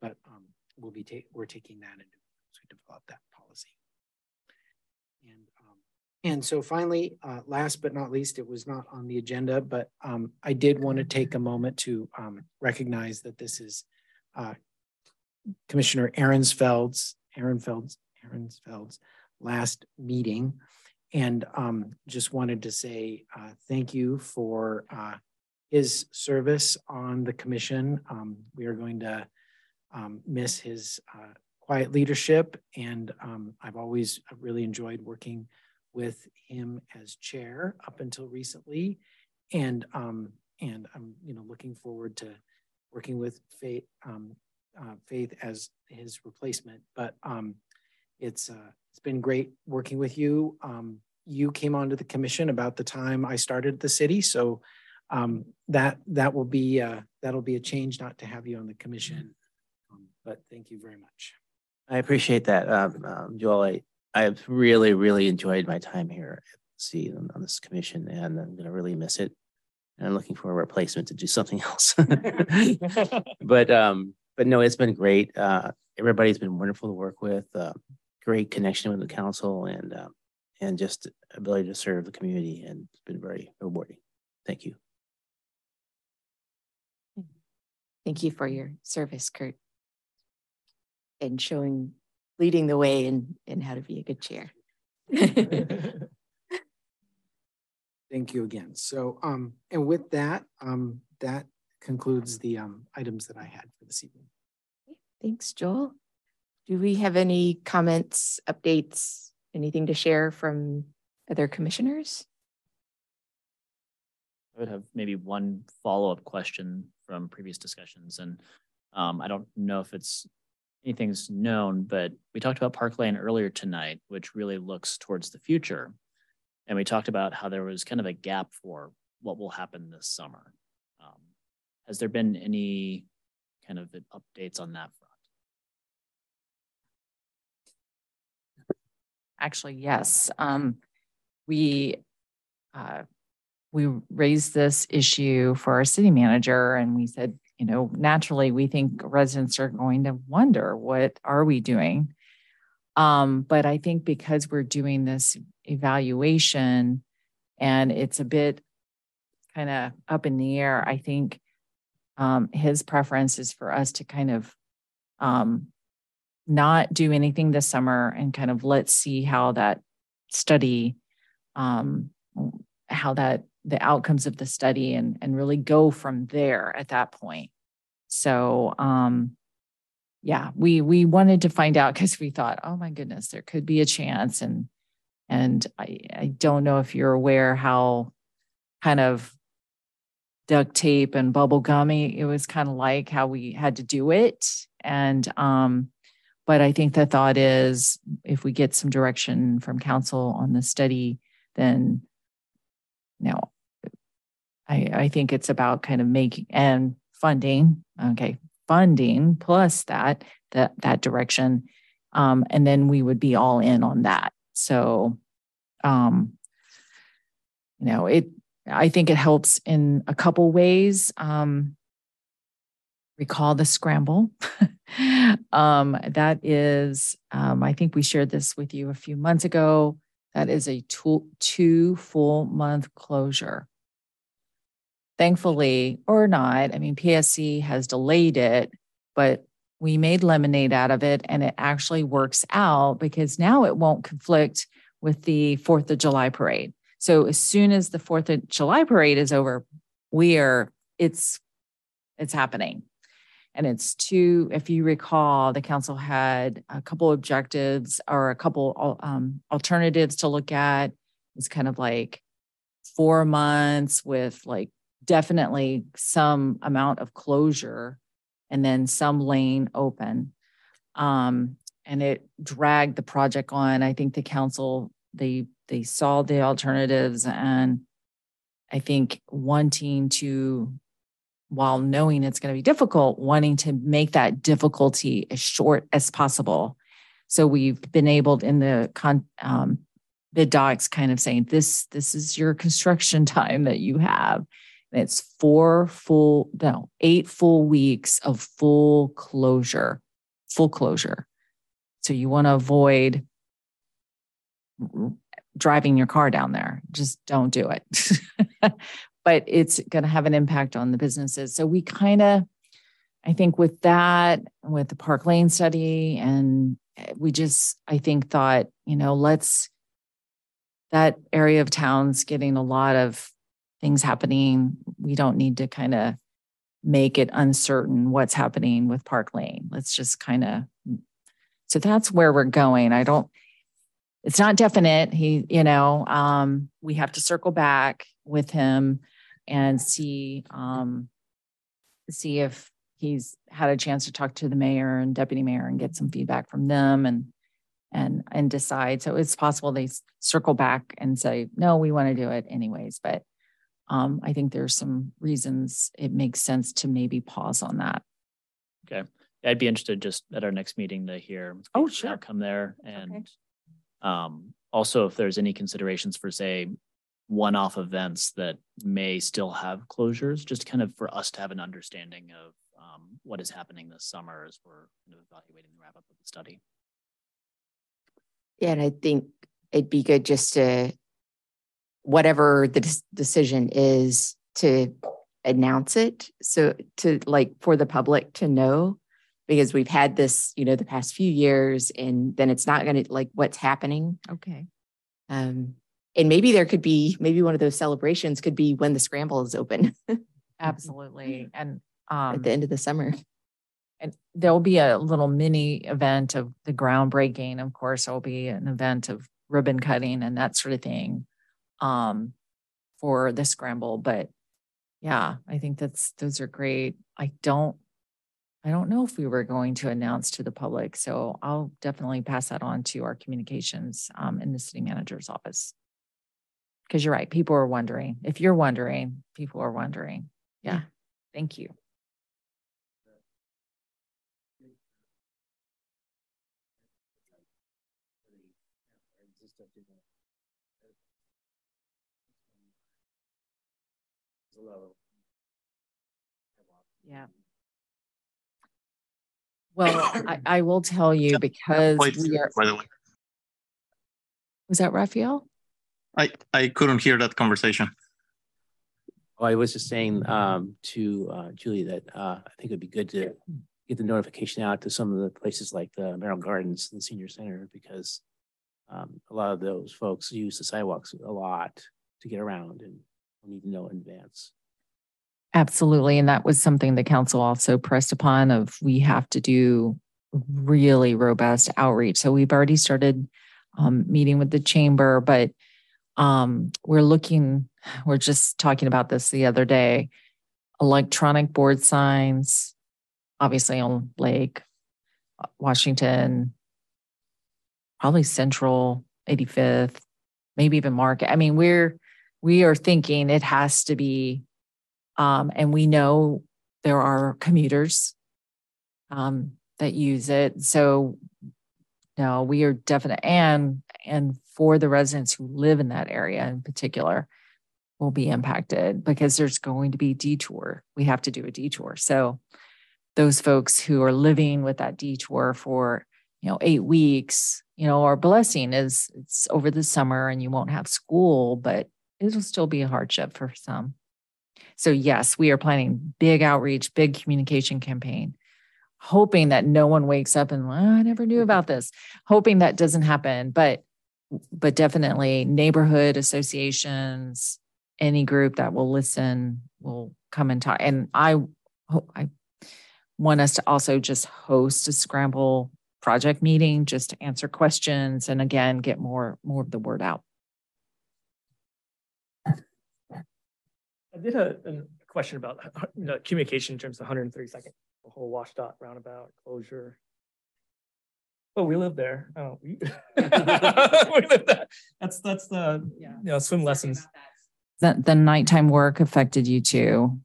But um, we'll be ta- we're taking that into as we develop that policy. And um, and so finally, uh, last but not least, it was not on the agenda, but um, I did want to take a moment to um, recognize that this is uh, Commissioner Ehrenfeld's Ehrenfeld's Ehrenfeld's last meeting, and um, just wanted to say uh, thank you for uh, his service on the commission. Um, we are going to um, miss his uh, quiet leadership. And um, I've always really enjoyed working with him as chair up until recently. And, um, and I'm you know, looking forward to working with Faith, um, uh, Faith as his replacement. But it's, uh, it's been great working with you. Um, you came onto the commission about the time I started the city. So um, that that will be uh, that'll be a change not to have you on the commission but thank you very much. I appreciate that, um, um, Joel. I, I've really, really enjoyed my time here at C on, on this commission, and I'm going to really miss it. And I'm looking for a replacement to do something else. but um, but no, it's been great. Uh, everybody's been wonderful to work with. Uh, great connection with the council, and uh, and just ability to serve the community, and it's been very rewarding. Thank you. Thank you for your service, Kurt and showing, leading the way in, in how to be a good chair. Thank you again. So, um, and with that, um, that concludes the um, items that I had for this evening. Thanks, Joel. Do we have any comments, updates, anything to share from other commissioners? I would have maybe one follow-up question from previous discussions. And um, I don't know if it's anything's known, but we talked about Park Lane earlier tonight, which really looks towards the future. And we talked about how there was kind of a gap for what will happen this summer. Um, has there been any kind of updates on that Actually, yes. Um, we uh, we raised this issue for our city manager, and we said, you know, naturally, we think residents are going to wonder what are we doing. Um, but I think because we're doing this evaluation, and it's a bit kind of up in the air, I think um, his preference is for us to kind of um, not do anything this summer and kind of let's see how that study um, how that the outcomes of the study and and really go from there at that point. So um yeah we we wanted to find out because we thought oh my goodness there could be a chance. And and i i don't know if you're aware how kind of duct tape and bubble gummy it was kind of like how we had to do it. And um but I think the thought is if we get some direction from council on the study, then no, I, I think it's about kind of making and funding. Okay, funding plus that that that direction, um, and then we would be all in on that. So, um, you know, it. I think it helps in a couple ways. Um, recall the scramble. um, that is, um, I think we shared this with you a few months ago. That is a two, two full month closure. Thankfully, or not, I mean, PSC has delayed it, but we made lemonade out of it and it actually works out because now it won't conflict with the 4th of July parade. So as soon as the 4th of July parade is over, we are, it's, it's happening. And it's two, if you recall, the council had a couple objectives or a couple um, alternatives to look at. It's kind of like four months with like definitely some amount of closure and then some lane open. Um, and it dragged the project on. I think the council, they they saw the alternatives and I think wanting to while knowing it's going to be difficult, wanting to make that difficulty as short as possible. So we've been able in the con, um, bid docs kind of saying this this is your construction time that you have. And it's four full, no, eight full weeks of full closure, full closure. So you want to avoid driving your car down there. Just don't do it. but it's going to have an impact on the businesses. So we kind of, I think with that, with the Park Lane study, and eh, we just, I think, thought, you know, let's, that area of town's getting a lot of things happening. We don't need to kind of make it uncertain what's happening with Park Lane. Let's just kind of, so that's where we're going. I don't, it's not definite. He, you know, um, we have to circle back with him and see um, see if he's had a chance to talk to the mayor and deputy mayor and get some feedback from them and and and decide. So it's possible they circle back and say, no, we want to do it anyways. But um, I think there's some reasons it makes sense to maybe pause on that. Okay. I'd be interested just at our next meeting to hear oh sure come there and okay. um, also if there's any considerations for say one-off events that may still have closures, just kind of for us to have an understanding of um, what is happening this summer as we're kind of evaluating the wrap up of the study. Yeah, and I think it'd be good just to, whatever the decision is, to announce it. So to like for the public to know, because we've had this, you know, the past few years, and then it's not going to like what's happening. Okay. Um, and maybe there could be maybe one of those celebrations could be when the scramble is open. Absolutely. And um, at the end of the summer. and there'll be a little mini event of the groundbreaking. Of course there'll be an event of ribbon cutting and that sort of thing um, for the scramble. But yeah i think that's those are great. I don't I don't know if we were going to announce to the public, so I'll definitely pass that on to our communications um, in the city manager's office. Because you're right, people are wondering. If you're wondering, people are wondering. Yeah, thank you. Yeah. Well, I, I will tell you because we are, by the way, was that Raphael? I, I couldn't hear that conversation. Oh, I was just saying um, to uh, Julie that uh, I think it'd be good to get the notification out to some of the places like the Merrill Gardens and the Senior Center because um, a lot of those folks use the sidewalks a lot to get around and we need to know in advance. Absolutely. And that was something the council also pressed upon of we have to do really robust outreach. So we've already started um, meeting with the chamber, but um, we're looking, we're just talking about this the other day, electronic board signs, obviously on Lake, Washington, probably Central, 85th, maybe even Market. I mean, we're, we are thinking it has to be um, and we know there are commuters um, that use it. So no, we are definite and and for the residents who live in that area in particular will be impacted because there's going to be detour. We have to do a detour. So those folks who are living with that detour for you know eight weeks, you know, our blessing is it's over the summer and you won't have school, but it'll still be a hardship for some. So, yes, we are planning big outreach, big communication campaign, hoping that no one wakes up and, well, I never knew about this, hoping that doesn't happen. But, but definitely neighborhood associations, any group that will listen will come and talk. And I, I want us to also just host a scramble project meeting just to answer questions and again get more more of the word out I did a, a question about you know, communication in terms of 130 second, the whole WashDOT roundabout closure. Oh, we live there. Oh, we, we live there. That's that's the yeah. you know swim lessons. That the nighttime work affected you too.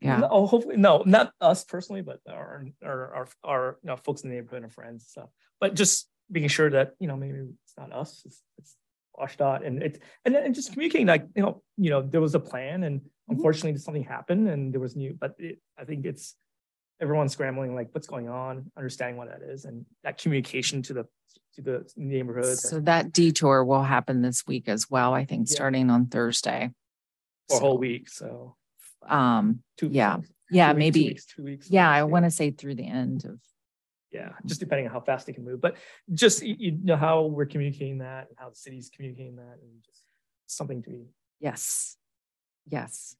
Yeah. No, oh, hopefully, no, not us personally, but our our our, our you know, folks in the neighborhood and friends and stuff. But just making sure that you know maybe it's not us, it's, it's WashDOT, and it and, and just communicating like you know you know there was a plan and Mm-hmm. Unfortunately, something happened and there was new, but it, I think it's everyone scrambling like what's going on, understanding what that is, and that communication to the to the neighborhood. So that detour will happen this week as well. I think yeah. starting on Thursday. For so, a whole week. So um two yeah. Weeks. Yeah, two maybe weeks, two weeks, two weeks, yeah, I want to say through the end of yeah, just depending on how fast they can move. But just you know how we're communicating that and how the city's communicating that and just something to be yes Yes.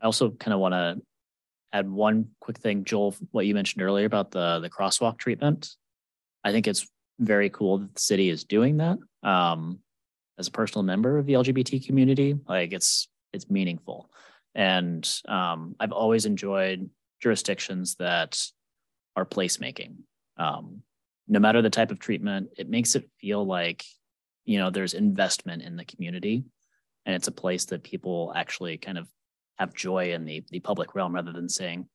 I also kind of want to add one quick thing, Joel, what you mentioned earlier about the the crosswalk treatment. I think it's very cool that the city is doing that. Um, as a personal member of the LGBT community, like it's it's meaningful, and um, I've always enjoyed jurisdictions that are placemaking. Um, no matter the type of treatment, it makes it feel like, you know, there's investment in the community and it's a place that people actually kind of have joy in the, the public realm rather than saying,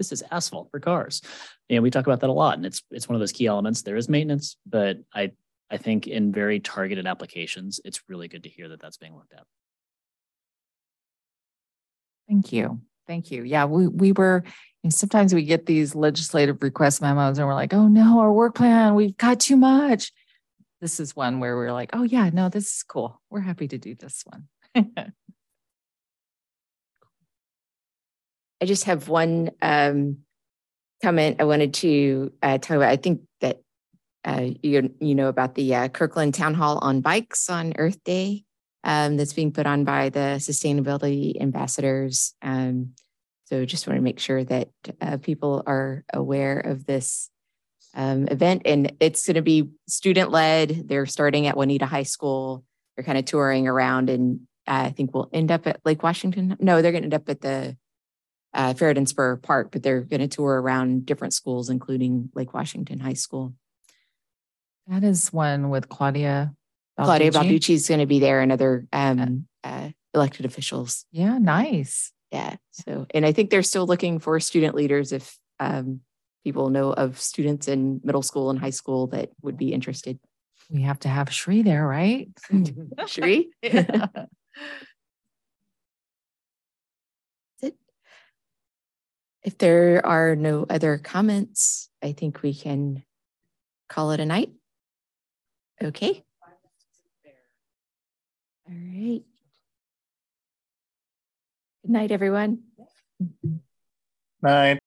this is asphalt for cars. And we talk about that a lot. And it's it's one of those key elements. There is maintenance, but I I think in very targeted applications, it's really good to hear that that's being looked at. Thank you. Thank you. Yeah, we we were and sometimes we get these legislative request memos and we're like, oh no, our work plan, we've got too much. This is one where we're like, oh yeah, no, this is cool. We're happy to do this one. I just have one um, comment I wanted to uh, talk about. I think that uh, you you know about the uh, Kirkland Town Hall on bikes on Earth Day um, that's being put on by the sustainability ambassadors. Um, so just want to make sure that uh, people are aware of this um, event. And it's going to be student led. They're starting at Juanita High School. They're kind of touring around and uh, I think we'll end up at Lake Washington. No, they're going to end up at the uh, Ferret Spur Park, but they're going to tour around different schools, including Lake Washington High School. That is one with Claudia. Claudia Balducci. Balducci is going to be there and other um, uh, elected officials. Yeah, nice. Yeah. So, and I think they're still looking for student leaders if um, people know of students in middle school and high school that would be interested. We have to have Shri there, right? Shri? Yeah. If there are no other comments, I think we can call it a night. Okay. All right. Good night, everyone. Night.